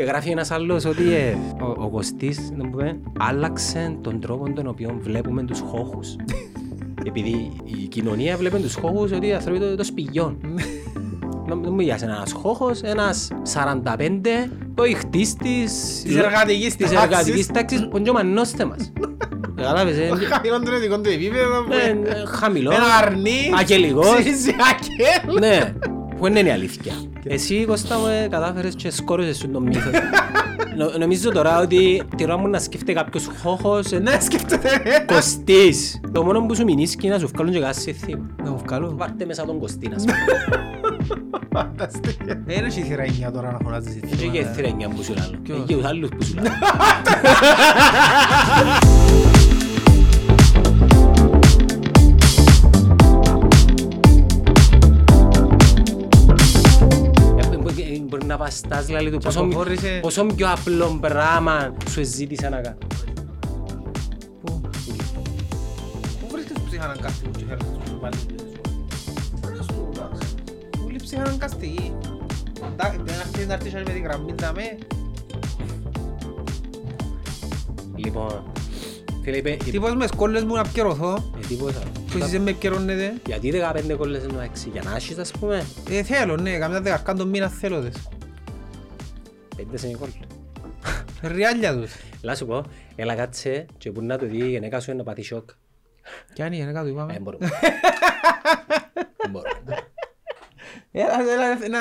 Ε, Γράφει ένας άλλος ότι ε, ο, ο Κωστής να πούμε, άλλαξε τον τρόπο τον οποίο βλέπουμε τους χώχους. Επειδή η κοινωνία βλέπει τους χώχους ότι οι άνθρωποι το, το σπηγιόν. Να μην μου γιάσει ένας χώχος, ένας 45, το ηχτής της... Της εργατικής της τάξης. εργατικής τάξης, που είναι και ο μανώστε μας. Κατάλαβες, ε, Χαμηλόν τον ειδικό του επίπεδο. που- ε, ε, χαμηλός, Ένα αρνί. αγγελικός. Ψήσει αγγέλ. Ναι, που δεν είναι η αλήθεια. Εσύ, Κώστα μου, ε, κατάφερες και σκόρωσες σου τον μύθο. Νο- Νομίζω τώρα ότι τη ώρα μου να σκέφτεται κάποιος χώχος, ε, Ναι, σκέφτεται. Κωστής. Το μόνο που σου μηνίσκει είναι να σου βγάλουν και κάτι σύνθημα. Να μου βγάλω. Βάρτε μέσα τον Κωστή, να σου πω. Φανταστικά. Δεν έχει θύρα εννιά τώρα να φωνάζεις έτσι. Και και θηρένια που σου λάλλω. Ποιος; Και τους άλλους που σου λάλλω. να βαστάς δηλαδή του πόσο, αποχώρησε. πόσο πιο απλό πράγμα σου ζήτησα να κάνω. Πού; Πού βρίσκεις ψυχαναγκαστικούς και φέρνεις τους πάλι Πού είναι ψυχαναγκαστική. Εντάξει, δεν αρχίζεις να έρθεις με τη γραμμή δαμέ. Λοιπόν, φίλε είπε, Τύπος με σκόλες μου να πιερωθώ. ε, τίποτα. Που εσείς δεν με πιερώνετε. Γιατί 15 κόλλες εννοώ έξι, για να έχεις ας πούμε, Ε, θέλω, ναι, καμιά δεκαρκάν τον μήνα θέλω τες. Πέντε σε κόλλ. Ριάλια τους. Λά σου πω, έλα κάτσε και που να το δει η γενέκα σου είναι να πάθει σοκ. Κι αν η γενέκα του Ε, είπαμε. Δεν μπορώ. Δεν μπορώ. Έλα, έλα, να...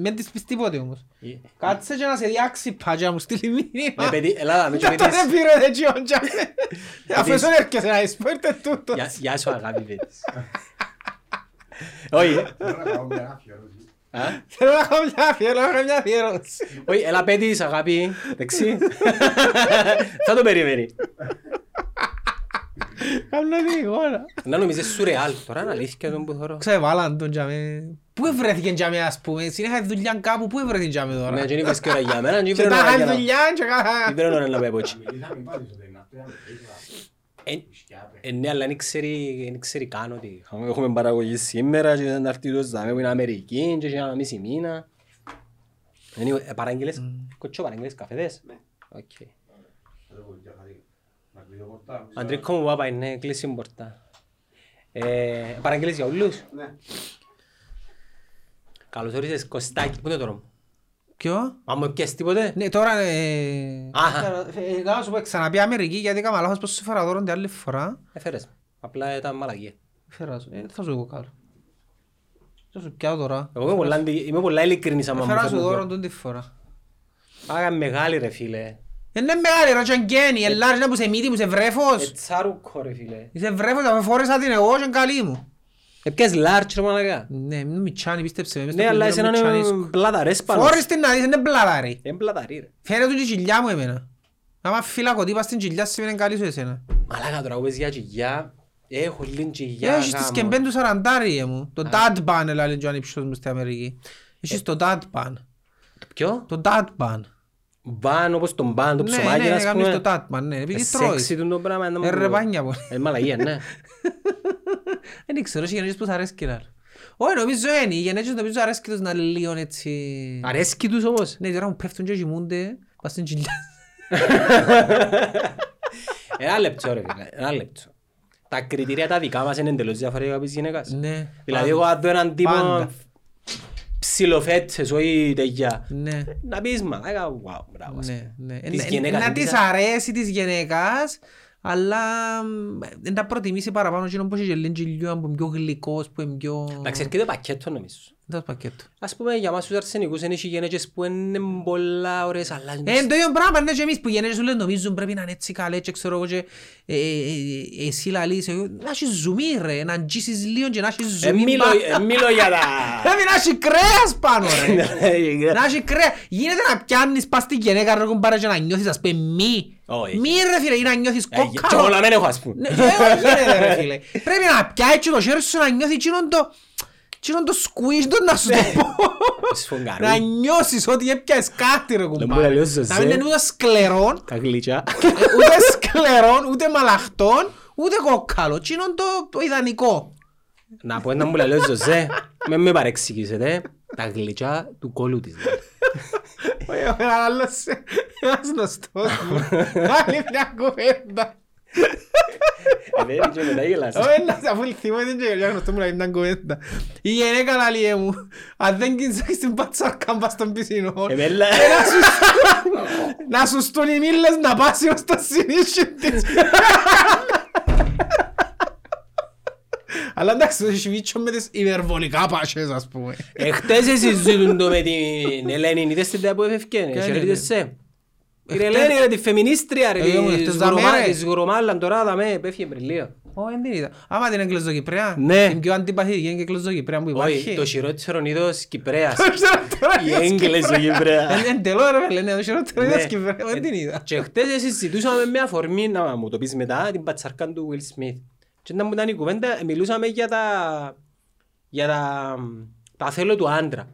Μην της πεις τίποτε όμως. Ε, Κάτσε και να σε διάξει πάτια μου στείλει μήνυμα. Ναι, παιδί, έλα, με Και και τώρα πετύς. πήρε έτσι όντια. Αφού εσύ έρχεσαι να εισπώ, ήρθε τούτος. Γεια- Γεια σου αγάπη πετύς. Όχι, ε. Α, Θέλω να κάνω μια αφιέρωση, να κάνω μια αφιέρωση. όχι, έλα πέτεις αγάπη, δεξί. Θα το περιμένει. Κάνω την εικόνα. Να νομίζεις σουρεάλ, τώρα είναι αλήθεια τον που θωρώ. Ξεβάλαν τον τζαμέ. Πού ευρέθηκε τζαμέ ας πούμε, συνέχεια δουλειά κάπου, πού ευρέθηκε τζαμέ Ναι, τώρα; και είναι είπες και ώρα για μένα, και Και ήπρεπε τα να είχαν για να- δουλειά και κάνα... ήπρεπε να να πω έτσι. Ε, ε, ναι, αλλά δεν ξέρει, δεν ξέρει καν ότι έχουμε παραγωγή σήμερα και να έρθει το ζάμε που είναι Αμερική και για ένα μισή μήνα. Δεν είναι- ε, Παραγγείλες, κοτσό παραγγείλες καφεδές; Οκ. Αντρίκο μου πάπα είναι κλείσει η πόρτα. Ε, Παραγγείλες για όλους; Καλώς όρισες Κωστάκη, πού είναι το όνομα. Ποιο; Μα μου πιέσεις τίποτε. Ναι, τώρα... ε, Αχα. ε, Να σου πω, ξαναπεί Αμερική γιατί έκανα λάθος πως σου φέρα δώρο την άλλη φορά. Έφερες. Απλά ήταν μαλακία. Φέρα σου, ε, θα σου εγώ κάτω. Θα σου πιάω τώρα. Εγώ είμαι πολλά, αντι- είμαι πολλά ειλικρινής άμα μου Φέρα σου φέρνουν δώρο δώρο. τον τη φορά. Άρα μεγάλη ρε φίλε. Είναι μεγάλη ρε τσαγκένι, ελάρι να που σε μύτη μου, σε βρέφος. Ετσάρουκο ρε φίλε. Είσαι βρέφος, αφού φόρεσα την εγώ και είναι καλή μου. Έπιας λάρτς ρε μαλακά. Ναι, μην μητσάνει, πίστεψε μες. μες στο Ναι, αλλά πλημμύρο εσένα μου είναι μητσάνισκω. πλαταρές πάνω. Φόρες την να δεις, είναι μπλαδάρι. Είναι πλαταρή ρε. Φέρε του τη κοιλιά μου εμένα. Άμα φύλακο τύπα στην κοιλιά σου είναι καλή σου εσένα. Μαλάκα τώρα που πες για τσιγιά. Έχω λίγη τσιγιά. Έχεις τις γάμο. κεμπέν του σαραντάρι ε, μου. Το dad ban λέει ο ανήψιος μου στην Αμερική. Έχεις το dad ban. Ποιο; Το dad ban. Μπαν όπως τον μπαν, το Ναι, ψωμάκι ναι, ας κάνεις πούμε. το dad ban, ναι. Επειδή Ε, τρώεις. Σεξι του το πράγμα. να μου- Ε, ρε πάνια πολύ. Ε, μαλαγία, ναι. Δεν ξέρω, έχει γενέσεις που θα αρέσκει να. Όχι, νομίζω είναι. Οι γενέσεις νομίζω αρέσκει τους να είναι λίγο έτσι... Αρέσκει τους όμως. Ναι, τώρα μου πέφτουν και κοιμούνται. Πας στην κοιλιά. Ένα λεπτό ρε φίλε, ένα λεπτό. Τα κριτήρια τα δικά μας είναι εντελώς διαφορετικά από τις γυναίκας. Ναι. Δηλαδή εγώ αν δω έναν τύπο Πάντα. ψιλοφέτσες, όχι τέτοια. Ναι. Να πεις μαλάκα, wow, μπράβο. ας πούμε. Ναι, ναι. Της Ε, γυναίκας Να δεν της της αρέσει της γυναίκας, αλλά δεν τα προτιμήσει παραπάνω εκείνον που έχει και λίγο γυλιό, που είναι πιο γλυκός, που είναι πιο... Εντάξει, έρχεται πακέτο νομίζω. Δεν το πακέτο. Ας πούμε για μας τους αρσενικούς είναι οι γυναίκες που είναι πολλά ωραίες αλλά Ε, είναι το ίδιο πράγμα, είναι και εμείς που οι γενναίες σου λένε νομίζουν πρέπει να είναι έτσι καλές και ξέρω εγώ και ε, ε, ε, εσύ λαλείς, ε, να έχεις ζουμί ρε, να αγγίσεις λίγο και να έχεις Ε, ζουμί μιλώ- πάνω. ε, Μιλώ για τα... Πρέπει να έχει κρέας πάνω ρε. Ναι, Να έχει κρέας. Γίνεται να πιάνεις πας στη γυναίκα ρε κουμπάρα και να νιώθεις ας πούμε μη. Όχι. Μη ρε φίλε, ή να νιώθεις Ε, Και κόκκαλο. όλα μεν έχω ας πούμε. Ναι, ε, όχι, γίνεται, ρε φίλε. Πρέπει να πιάσει το χέρι σου να νιώθεις εκείνον το... Εκείνον το squish, το να σου το πω; Σφογγαρούι. Να νιώσεις ότι έπιασες κάτι ρε Να κουμπάρε. μου λέει ο Ζωζέ. Να μην είναι ούτε σκλερόν, Τα γλυκιά. ούτε σκλερόν, ούτε μαλαχτόν, ούτε κόκκαλο. Εκείνον το, το ιδανικό; Να πω ένα μου λέει ο Ζωζέ, με με παρεξηγήσετε, τα γλυκιά του κόλου της. λέει. Όχι, ο άλλος, ένας γνωστός μου, άλλη μια κουβέντα. Ε, δεν είναι και μετά γελάς. Όχι, ένας αφού θυμάται και για γνωστό μου λέει μια κουβέντα. Η γυναίκα λέει μου, αν δεν κοιτάξεις την πατσάρκα μπας στον πισινό, Εμένα, να σου στούν οι μήλες να πας ως το συνήθι της. Αλλά εντάξει, το σιβίτσο με τις υπερβολικά πάσες, ας πούμε. εχθές συζητούν το με την Ελένη, είδες την τέα που έφευκε, Ποια χαιρετίζεσαι σε. Την Εχθές- Ελένη ρε, τη φεμινίστρια ρε, Ε, εγώ, της εχθές δαμέ, Γουρουμά- ρε. της Γουρομάλαν τώρα δαμέ, πέφυγε πριλία. Ω, δεν την είδα. Άμα την Εγγλεζοκυπρέα, Ναι. την πιο αντιπαθητική είναι και Εγγλεζοκυπρέα που Όχι, υπάρχει. το χειρότερο είδος Κυπρέας. Τώρα Η είδες Έγγλες Κυπρέας. Κυπρέας. Εν- Εν τελώ ρε φίλε, ναι, το χειρότερο είδες Ναι. Κυπρέας, δεν την είδα. Και χτες συζητούσαμε με αφορμή, να μου το πεις μετά, την πατσαρκά του Will Smith. Και όταν μου ήταν η κουβέντα, ε, μιλούσαμε για τα, για τα, τα θέλω του άντρα.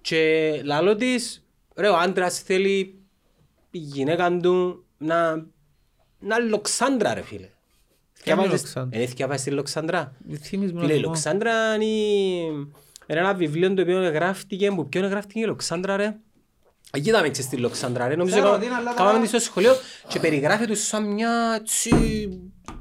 Και λαλό της, ρε ο άντρας θέλει η γυναίκα του να, να λοξάντρα ρε φίλε. Ποια είναι η Θκιάβαζες- Λοξάνδρα; Ε, θκιάβαζες τη Λοξάντρα. Θύμις μου να Φίλε, η το πω. Λοξάντρα είναι η- είναι ένα βιβλίο το οποίο γράφτηκε, που ποιον γράφτηκε η Λοξάντρα ρε. Εκεί είδαμε και στη Λοξάντρα ρε, νομίζω Ξέρω κα- τι είναι, αλλά κάναμε τώρα- τη στο σχολείο και περιγράφει τους σαν μια τσι...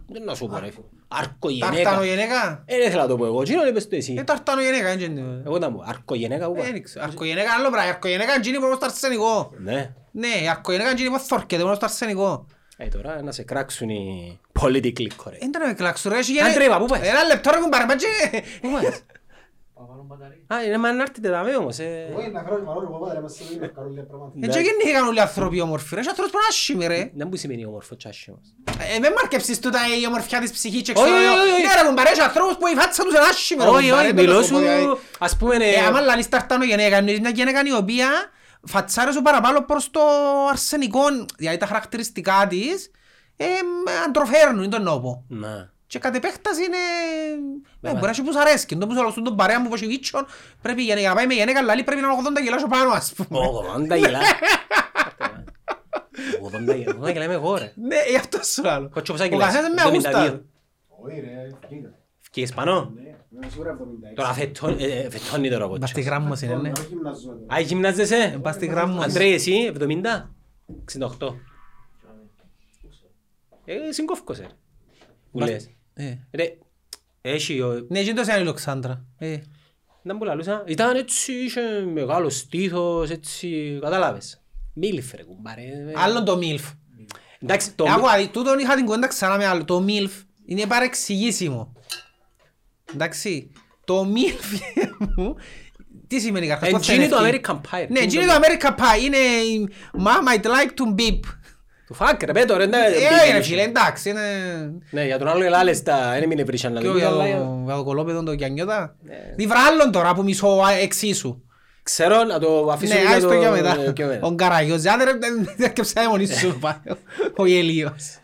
Δεν να σου πω ρε, αρκογενέκα. Ταρτανογενέκα. Ε, δεν θέλω να το πω εγώ, τι να είπες το εσύ; Ε, ταρτανογενέκα, δεν είναι. Εγώ να πω, αρκογενέκα που Ε, δεν ξέρω. Αρκογενέκα είναι άλλο πράγμα. Η αρκογενέκα είναι εκείνη που είναι στο αρσενικό. Ναι. Ναι, η αρκογενέκα είναι εκείνη που θωρκεται μόνο στο αρσενικό. Ε, τώρα να σε κράξουν οι politically correct. Δεν να με κλάξω ρε, έχει Αν τρέβα, πού πας; Ένα λεπτό ρε κουμπάρε, μπάτσε. Πού πας; Α, είναι μα να έρθετε δαμέ όμως. ε. Έτσι γεννήθηκαν όλοι οι άνθρωποι όμορφοι ρε, έχει άνθρωπος που είναι άσχημοι ρε. Δεν μου σημαίνει όμορφο τσάσι μας. Ε, με μάρκεψεις τούτα η ομορφιά της ψυχής και Όχι, ξέρω όχι, εγώ. όχι, όχι. Ναι ρε κουμπάρε, έχει ανθρώπους που η φάτσα τους είναι άσχημη ρε Όχι, κουμπάρε, όχι, δεν μιλώ το σου πω, δηλαδή. σου, ας πούμε, Ε, άμα ε, λαλείς ταρτανογενέκα, είναι μια γυναίκα η οποία φατσάρε σου παραπάνω προς το αρσενικό, δηλαδή τα χαρακτηριστικά της, ε, αντροφέρνουν, είναι το εννοώ πω. να. Και κατ' επέκταση είναι... Ε, Βέβαια. μπορεί να έχει που σ' αρέσκει. Το που σου αρέσουν τον παρέα μου που έχει γίτσον, πρέπει για να πάει με γυναίκα λαλή πρέπει να είναι 80 κιλά σου πάνω ας πούμε. Ω, 80 κιλά. 80 κιλά, 80 κιλά είμαι εγώ ρε. Ναι, γι' αυτό σου λέω. Κότσο ποσά Ο κιλάς, καθένας με 72. αγούστα. Φκείς πάνω; Τώρα φετών- ε, ε, φετώνει τώρα ο Μπας στη κότσος. γράμμος είναι, ναι. Α, γυμνάζεσαι; Μπας στη γράμμος. Αντρέ, εσύ, 70. 68. Ε, συγκόφκος, ρε. Που Μπας- λες. Ε. Ρε, έχει, ο- Ναι, και τόσο είναι η Λοξάνδρα. Ε. δεν μου λαλούσα. Ήταν έτσι, είχε μεγάλο στήθος, έτσι, κατάλαβες. Μίλφ, ρε, κουμπάρε. Ε, Άλλον το MILF. Εντάξει, το... Ε, άκουα, δει, τούτον είχα την κουβέντα ξανά με άλλο. Το MILF είναι παρεξηγήσιμο. Εντάξει. Το MILF μου, τι σημαίνει καρχάς, πώς θα Εντζίνει το είναι American Pie. Ναι, εκείνη το American Pie είναι η Mom I'd like to beep. Του φάκ, ρε, πέτω, ρε, ναι, Ε, ρε φίλε, εντάξει, είναι... Ναι, για τον άλλο ελάλες τα, δεν μείνε βρίσκαν να Και δούμε, για αλλά, το- για το κολόπεδο το Κιανιώτα. Δι' βράλλον τώρα που μισώ α, εξίσου. Ξέρω να το αφήσω Ναι, για άστο το... για ε, μετά. πιο μετά. Ο Καραγιός, άντε ρε, δεν έρκεψα μόνοι σου πάει, ο Γελίος.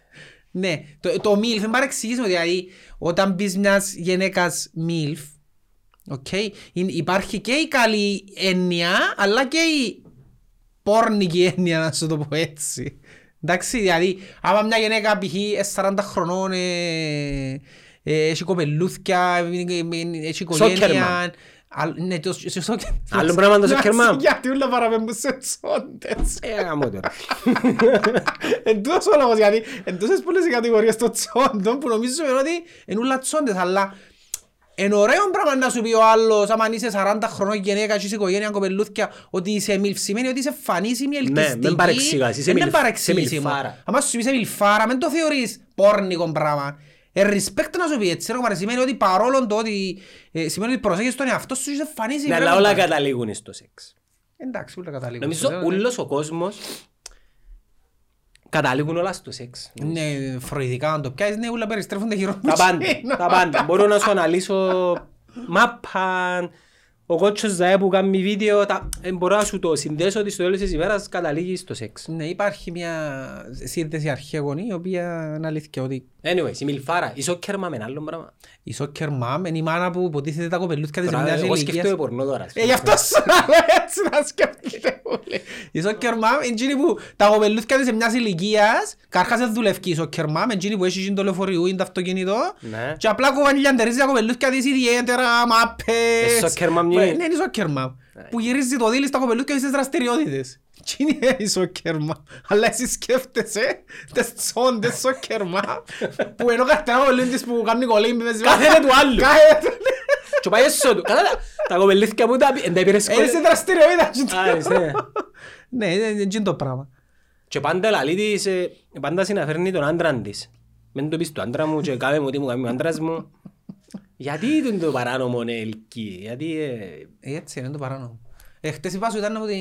Ναι, το, το MILF είναι παρεξηγήσιμο, δηλαδή όταν πεις μιας γυναίκας MILF, OK, είναι- υπάρχει και η καλή έννοια, αλλά και η πόρνικη έννοια, να σου το πω έτσι. Εντάξει, δηλαδή, άμα μια γυναίκα π.χ. ε, 40 χρονών, ε, ε, έχει κοπελούθκια, ε, ε, έχει οικογένεια... Σόκερμαν. Αλ- Ναι, το s- soccer mom. Άλλο πράγμα το Εντάξει, soccer mom. Γιατί όλα παραπέμπουν σε τσόντες. Ε, γαμώ τώρα. Εν τούτος ο λόγος, γιατί εν τόσες πολλές οι κατηγορίες των τσόντων που νομίζουμε ότι είναι όλα τσόντες, αλλά είναι ωραίο πράγμα να σου πει ο άλλος, άμα είσαι 40 χρονών γυναίκα και είσαι οικογένεια κοπελούθκια, ότι είσαι μιλφ, σημαίνει ότι είσαι φανίσιμη, ελκυστική. Ναι, μην παρεξηγάς, είσαι Δεν είναι μιλφ- είσαι παρεξηγήσιμο. μιλφάρα. Άμα σου πει είσαι μιλφάρα, μην το θεωρείς πόρνικο πράγμα. Ε, respect να σου πει έτσι, ρε κομπάρε, σημαίνει ότι παρόλο το ότι ε, σημαίνει ότι προσέχεις τον εαυτό σου, είσαι φανίσιμη. Ναι, ρε αλλά όλα κομπάρε. καταλήγουν στο σεξ. Εντάξει, όλα καταλήγουν. Νομίζω στο- όλος ο κόσμος καταλήγουν όλα στο σεξ. Ναι, φροηδικά αν το πιάσεις, ναι, όλα περιστρέφονται γύρω Τα πάντα, τα πάντα. Μπορώ να σου αναλύσω μάπα, ο κότσος ΔΑΕ που κάνει βίντεο, τα... ε, μπορώ να σου το συνδέσω ότι στο τέλος της ημέρας καταλήγει στο σεξ. Ναι, υπάρχει μια σύνδεση αρχαίγονη, η οποία είναι αλήθεια ότι Anyways, η Μιλφάρα, η Soccer Mom είναι άλλο πράγμα. Η soccer mom είναι η μάνα που υποτίθεται τα κοπελούθια της Τώρα, μιας Εγώ ηλικίας. σκέφτομαι πορνό τώρα. ας Ε, πούμε. γι' αυτό σου λέω έτσι να σκέφτεται πολύ. Η soccer mom είναι εκείνη που τα κοπελούθια της μιας ηλικίας, καρχάς δεν δουλεύει η soccer mom, είναι εκείνη που έχει το λεωφορείο, είναι το αυτοκίνητο Ναι. και απλά κουβαλιαντερίζει τα κοπελούθια της ιδιαίτερα, μάπες. Ε, soccer mom Που- είναι. Ναι, είναι η soccer mom. Που γυρίζει το δίλη στα κοπελούθια της δραστηριότητες. Εκείνη είναι η soccer mom. Αλλά εσύ σκέφτεσαι τις τσόντες soccer mom που ενώ κάθε ένα κοπελούθι της που κάνει κολύμπι μες Κάθεται του άλλου. Κάθεται. Και πάει έσω του. Καλά, τα- τα κοπελούθια που τα εν τα πήρες Είναι σε κο- δραστηριότητα. Α, είσαι. Ναι, είναι είναι εκείνο το πράγμα. Και πάντα λαλεί της, ε, πάντα συναφέρνει τον άντραν της. Μεν το πεις του άντρα μου και κάμε μου τι μου κάνει ο άντρας μου. Γιατί είναι το παράνομο ελκύει, γιατί... ε, Ε, Έτσι είναι το παράνομο. Ε, χτες είπα σου ήταν από την...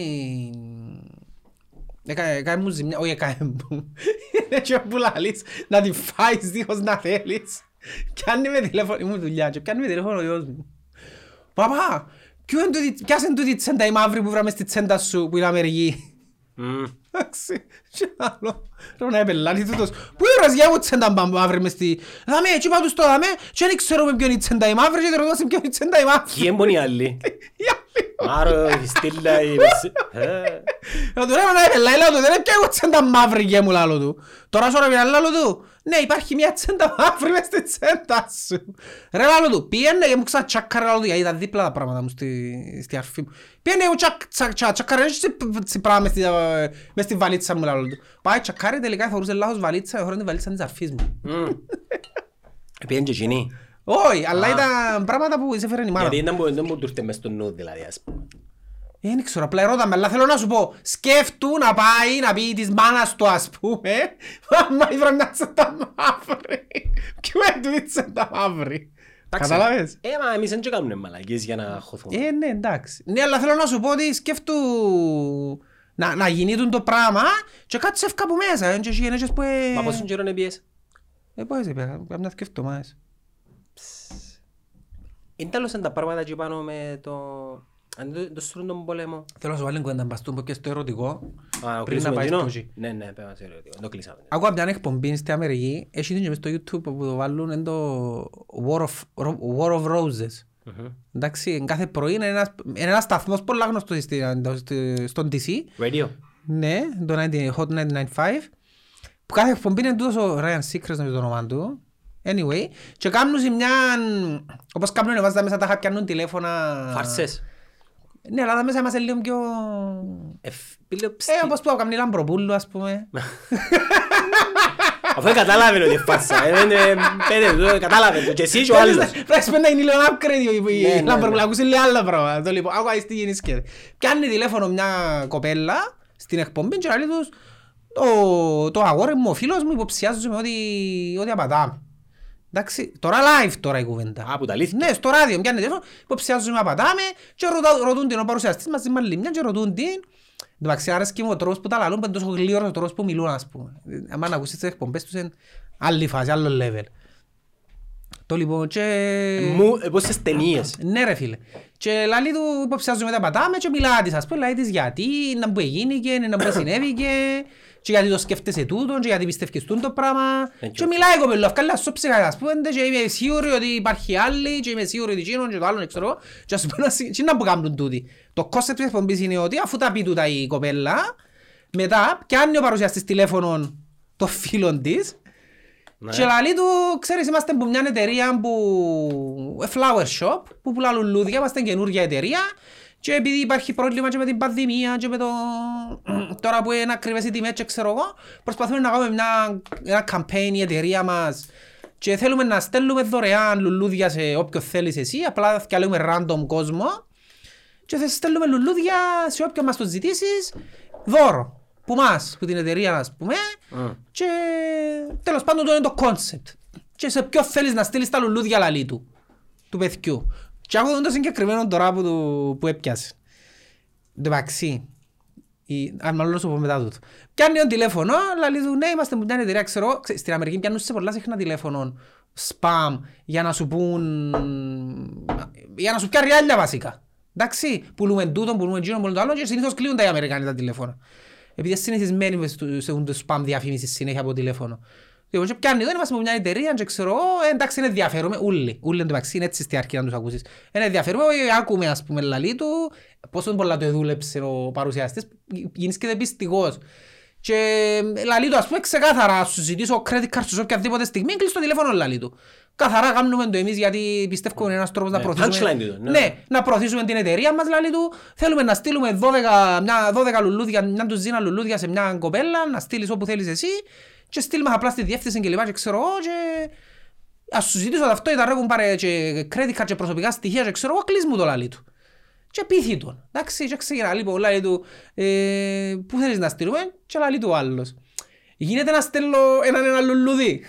Έκανε έκανε μου ζημιά, όχι έκανε μου. Είναι και που λαλείς να την φάεις δίχως να θέλεις. Πιάνει με τηλέφωνο, ήμουν δουλειά και πιάνει με τηλέφωνο ο γιος μου. Παπά, ποιο είναι τούτη- ποια είναι τούτη τσέντα η μαύρη που βράμε στη τσέντα σου που είναι Αμερική. Μμ. Εντάξει, και άλλο. Ρε να επελάνει τούτος. Πού είναι για μου τσέντα μπα- μαύρη μες στη... Δάμε, έτσι είπα τους το δάμε και δεν ξέρουμε ποιο είναι η τσέντα η μαύρη και ρωτάς ποιο είναι η τσέντα η μαύρη. Ποιοι έμπονοι οι άλλοι; Η άλλη. Άρα, η Στέλλα, η Μερσέ- Ε, Να του λέμε να επελάει, λέω του, δεν είναι πια εγώ τσέντα μαύρη και μου λάλο του. Τώρα σου ρε λάλο του, ναι υπάρχει μια τσέντα μαύρη μες στη τσέντα σου. Ρε λάλο του, πήγαινε και μου ξατσάκαρε λάλο του, γιατί ήταν δίπλα τα πράγματα μου στη, στη αρφή μου. Πήγαινε και μου τσακ- τσακ- τσακ- τσακάρε, έτσι τσι πράγμα μες στη- ε, μες στη βαλίτσα μου λάλο του. Πάει τσακάρε τελικά φορούσε λάθος βαλίτσα, φορούσε την βαλίτσα της αρφής μου. μμ. Πήγαινε και εκείνη. Όχι, αλλά ήταν πράγματα που σε φέρνει η μάνα. Γιατί ήταν που δεν μου του ήρθε μες στο νου, δηλαδή, ας πούμε. Ε, Δεν ξέρω, απλά ερώταμε, αλλά θέλω να σου πω, σκέφτου να πάει να πει της μάνας του ας πούμε, μάμα ήβρα μια τσέντα μαύρη. Ποιο είναι τούτη τσέντα μαύρη. Εντάξει. Κατάλαβες. Ε, μα εμείς δεν και κάνουμε μαλακίες για να χωθούμε. Ε, ναι, εντάξει. Ναι, αλλά θέλω να σου πω ότι σκέφτου να, να γίνει τούτο το πράγμα και κάτσε ευκά από μέσα. ε, Και έχεις γενέσεις που... ε, Μα πόσον καιρό είναι πιες. Ε, πώς είπε, κάμια σκέφτομαι. Είναι τέλος τα πράγματα εκεί πάνω με το... Αν το, το στρούν τον πόλεμο. Θέλω να σου βάλει κουβέντα μπαστούν που και στο ερωτικό. Α, Πριν να ο κλείσουμε πάει εκείνο. στο εκεί. Ναι, ναι, πέρα σε ερωτικό. Το κλείσαμε. ναι. Ακούω μια εκπομπή στην Αμερική, έχει την και μες στο YouTube που το βάλουν είναι το War of, War of Roses. Μμμ. Εντάξει, κάθε πρωί είναι ένας, είναι ένας σταθμός πολλά γνωστός στη- στη- στον DC. Radio. Ναι, το 90 Hot 995. Που κάθε εκπομπή είναι τούτος ο Ryan Seacrest είναι το όνομα του. Anyway, και κάνουν σε μια... Όπως κάνουν βάζουν τα μέσα τα χαπιάνουν τηλέφωνα... Φαρσές. Ναι, αλλά τα μέσα είμαστε λίγο πιο... Ε, πήλε Ε, ψ- όπως που κάνει Λαμπροπούλου, ας πούμε. Αφού κατάλαβε ότι είναι φάρσα. Ε, δεν, ε, πέντε, το κατάλαβε το. Και εσύ και ο άλλος. Πρέπει να είναι λίγο upgrade Ναι, η ναι, Λαμπροπούλου, ναι. ακούσει λίγο άλλα πράγματα. Το λοιπόν, άκου τι γίνει σκέφτε. Πιάνει τηλέφωνο μια κοπέλα στην εκπομπή και λέει τους το, το αγόρι μου, ο φίλος μου υποψιάζομαι ότι, ότι απατάμε. Εντάξει, τώρα live τώρα η κουβέντα. Α, που τα αλήθεια. Ναι, στο ράδιο πιάνει τηλέφωνο, υποψιάζομαι απατάμε και ρωτά- ρωτούν την ο παρουσιαστής μαζί με άλλη μια και ρωτούν την Εν τω μεταξύ άρεσκε μου ο τρόπος που τα λαλούν, που είναι τόσο γλύωρος ο τρόπος που μιλούν, ας πούμε. Αν ακούσεις τις εκπομπές τους, είναι άλλη φάση, άλλο level. Το λοιπόν και... Μου, ε, πόσες ταινίες. Ναι ρε φίλε. Και λαλή του υποψιάζουμε τα πατάμε και μιλά της, ας πούμε, λέει της γιατί, να που εγίνηκε, να που συνέβηκε, και γιατί το σκέφτεσαι τούτο, και γιατί πιστεύεις τούτο το πράγμα. Thank Και you. μιλάει η κοπέλα, αυκάλα στο ψυχα, ας πούμε, και είμαι σίγουρη ότι υπάρχει άλλη, και είμαι σίγουρη ότι εκείνον και το άλλο, ξέρω εγώ. Και ας πούμε, τι να που κάνουν τούτοι. Το concept της εκπομπής είναι ότι αφού τα πει τούτα η κοπέλα, μετά πιάνει ο παρουσιαστής τηλέφωνο των φίλων της Ναι. και λαλεί του, ξέρεις, είμαστε που μια εταιρεία που... a flower shop που πουλά λουλούδια, είμαστε καινούργια εταιρεία και επειδή υπάρχει πρόβλημα και με την πανδημία και με το... τώρα που είναι ακριβές οι τιμές και ξέρω εγώ, προσπαθούμε να κάνουμε μια, ένα campaign η εταιρεία μας και θέλουμε να στέλνουμε δωρεάν λουλούδια σε όποιον θέλεις εσύ, απλά διαλέγουμε random κόσμο και θα στέλνουμε λουλούδια σε όποιον μας το ζητήσεις δώρο. Που μας, που την εταιρεία ας πούμε Μμ. και τέλος πάντων το είναι το concept. Και σε ποιο θέλεις να στείλεις τα λουλούδια λαλή του, του παιδιού. Και έχω το συγκεκριμένο τώρα που, του, που έπιασε. Εν τω μεταξύ, η- αν μάλλον να σου πω μετά τούτο. Πιάνει το τηλέφωνο, λαλή του, ναι, είμαστε με μια εταιρεία, ξέρω, ξέ- στην Αμερική πιάνουν σε πολλά συχνά τηλέφωνο spam για να σου πούν, για να σου πιάνει ριάλια βασικά. Εντάξει, πουλούμε τούτο, πουλούμε εκείνο, πουλούμε το άλλο και συνήθως κλείνουν τα οι Αμερικάνοι τα τηλέφωνα. Επειδή είναι συνηθισμένοι μες στο- σε το spam διαφήμισης συνέχεια από τηλέφωνο. Εγώ και πιάνει εδώ, είμαστε από μια εταιρεία και ξέρω, εγώ, ε, εντάξει είναι ενδιαφέρομαι, ούλοι, ούλοι εντωμεταξύ είναι έτσι στη αρχή να τους ακούσεις. Είναι ενδιαφέρομαι, ε, άκουμε ας πούμε λαλί του, πόσο πολλά το δούλεψε ο παρουσιαστής, γίνεις και πιστικός. Και ε, λαλί του ας πούμε ξεκάθαρα, σου ζητήσω credit card σου σε οποιαδήποτε στιγμή, κλείσει το τηλέφωνο λαλί του. Καθαρά κάνουμε το εμείς γιατί πιστεύω είναι ένας τρόπος να Ναι, προωθήσουμε, punchline του, ναι. ναι, να προωθήσουμε την εταιρεία μας λαλί του. Θέλουμε να στείλουμε 12, μια, 12 λουλούδια, μια ντουζίνα λουλούδια σε μια κοπέλα, να στείλεις όπου θέλεις εσύ και στείλουμε απλά στη διεύθυνση και λοιπά και ξέρω εγώ και ας σου ζητήσω ταυτότητα ρε έχουν πάρει και credit card και προσωπικά στοιχεία και ξέρω εγώ κλείς μου το λαλί του. Και πείθει τον. Εντάξει, και ξεκινά λοιπόν, λαλί του, ε, πού θέλεις να στείλουμε και λαλί του ο άλλος. Γίνεται να στέλνω έναν ένα λουλούδι.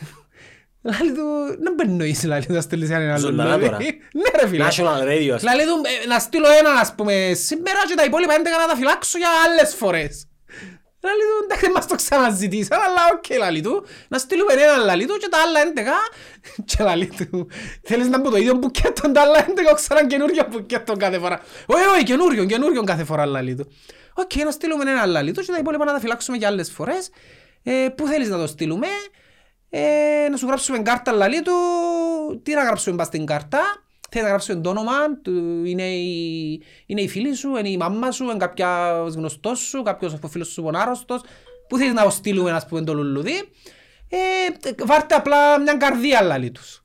Λαλί του, δεν περνοείς λαλί του να στέλνεις έναν ένα Ζωντανά λουλούδι. τώρα. Ναι ρε φίλε. National Radio. ας πούμε. Λαλί του, ε, να στείλω έναν ας πούμε σήμερα και τα υπόλοιπα 11 να τα φυλάξω για άλλες φορές. Λαλεί του, εντάξει δεν μας το ξαναζητήσαν, αλλά οκ λαλί του. Να στείλουμε έναν λαλεί του και τα άλλα 11 και λαλεί του. Θέλεις να πω το ίδιο μπουκέτο τα άλλα 11 ξανά καινούριο μπουκέτο κάθε φορά. Όχι, όχι, καινούριο, καινούριο κάθε φορά λαλεί του. Οκ, να στείλουμε έναν λαλεί του και τα υπόλοιπα να τα φυλάξουμε για άλλες φορές. Ε, πού θέλεις να το στείλουμε; Ε, να σου γράψουμε κάρτα λαλεί του. Τι να γράψουμε πας στην κάρτα. Θέλεις να γράψουμε το όνομα, του, είναι, η, είναι η φίλη σου, είναι η μάμα σου, είναι κάποιος γνωστός σου, κάποιος από φίλος σου που είναι άρρωστος. Πού θέλεις να το στείλουμε, ας πούμε, το λουλουδί. Ε, βάρτε απλά μια καρδία λαλί τους.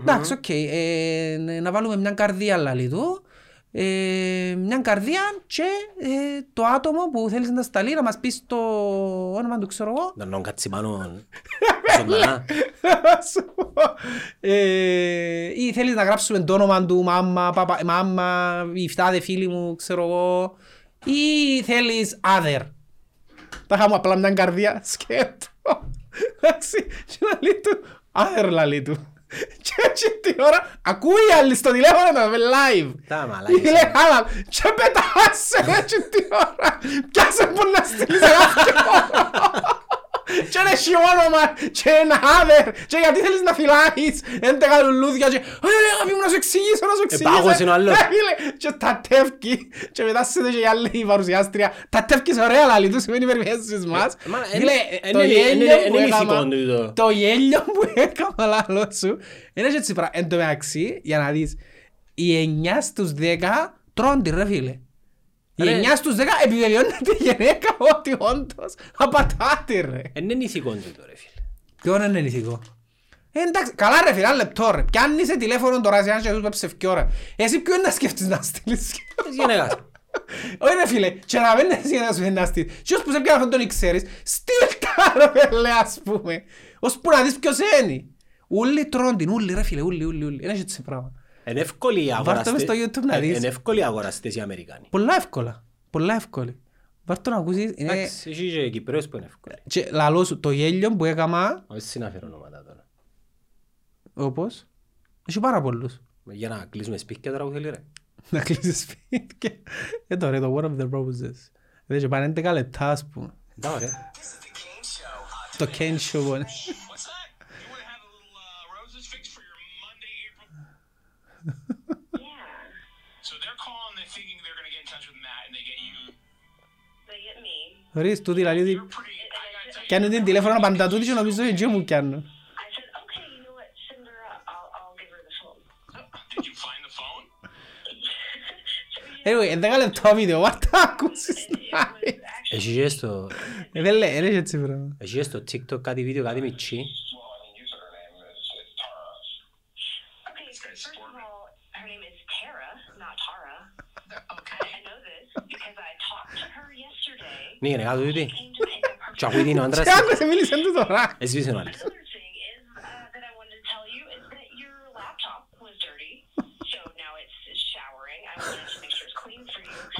Εντάξει, οκ. Ε, να βάλουμε μια καρδία λαλί του. Ε, μια καρδία και ε, το άτομο που θέλεις να τα σταλεί να μας πεις το όνομα του, ξέρω εγώ. Να νόμουν κάτι πάνω. Ζωντανά. Σου πω. Ε, ή θέλεις να γράψουμε το όνομα του μάμα, παπα, μάμα, η φτάδε φίλη μου, ξέρω εγώ. Ή θέλεις other. Τα είχαμε απλά μια καρδιά σκέτο. Εντάξει, και να λέει του, other λαλεί του. Και έτσι την ώρα ακούει η άλλη στο τηλέφωνο να με live. Τα μαλάκες. Ή λέει άλλα, και πετάσαι έτσι την ώρα. Πιάσε που να στείλεις ένα αυτό. Και είναι έχει όνομα και ένα άδερ και γιατί θέλεις να φυλάεις έντεκα λουλούδια και «Ε, αγάπη μου να σου εξηγήσω, να σου εξηγήσω». πάγος είναι ο άλλος. Ε, φίλε, Και τα τεύκει και μετά σε και η άλλη η παρουσιάστρια «Τα τεύκεις ωραία λαλή του σημαίνει περιπέσεις μας». μα, Φίλε, εν- το εν- γέλιο εν- που εν- εν έκαμα- ηθικό τούτο. το γέλιο που έκαμα λαλό σου είναι και έτσι πράγμα. Εν τω μεταξύ, για να δεις, οι 9 στους 10 τρώνε ρε φίλε. Οι Ρε. 9 στους 10 επιβεβαιώνεται η γυναίκα ότι όντως απατάται ρε. Εν είναι ηθικό τούτο ρε φίλε. Ποιον είναι ηθικό; Ε, εντάξει, καλά ρε φίλε, ένα λεπτό ρε. Πιάνεις σε τηλέφωνο τώρα σε έναν και τους πέψε ευκαιρό ρε. Εσύ ποιον να σκέφτεις να στείλεις. Της γυναίκας. Όχι ρε φίλε, και να μην είναι εσύ να σου να στείλεις. Και ώσπου σε πιάνε αυτόν τον ξέρεις, στείλ τα ρε φίλε ας πούμε. Ώσπου να δεις ποιος είναι. Ούλοι τρώνε την, ούλοι ρε φίλε, ούλοι, ούλοι, ούλοι. Είναι έτσι πράγμα. Είναι εύκολοι οι Βάρ' το αγοραστές. μες στο YouTube να Ε, δεις. Είναι εύκολοι οι αγοραστές οι Αμερικάνοι. Πολλά εύκολα. Πολλά εύκολα. Βάρ' το να ακούσεις, είναι... Εντάξει, έχει και Κυπρέους που είναι εύκολοι. Και λαλός σου, το γέλιο που έκαμα, Όχι συναφέρω ονόματα τώρα. όπως, έχει πάρα πολλούς. Για να κλείσουμε σπίτια τώρα που θέλει ρε. Να κλείσεις σπίτια. Ε, τώρα, το War of the Roses. Δεν και πάνε 11 λεπτά, ας πούμε. Τα ωραία. Το Ken Show, που είναι. What's that? You want to have a little uh, roses fix for your Monday, April? Yeah, So they're calling, they're thinking they're going to get in touch with Matt, and they get you. they get me. Ορίς, τούτη λαλεί ότι You're pretty. I gotta tell you, πιάνουν την τηλέφωνο πάντα τούτη και νομίζω ότι μου πιάνουν. I said, okay, you know what, send her up. I'll, I'll give her the phone. did you find the phone? Anyway, 11 நீங்க எனக்கு అది chocolate నేను అందరూ chocolate మిలి సంతోషరా SV Sonali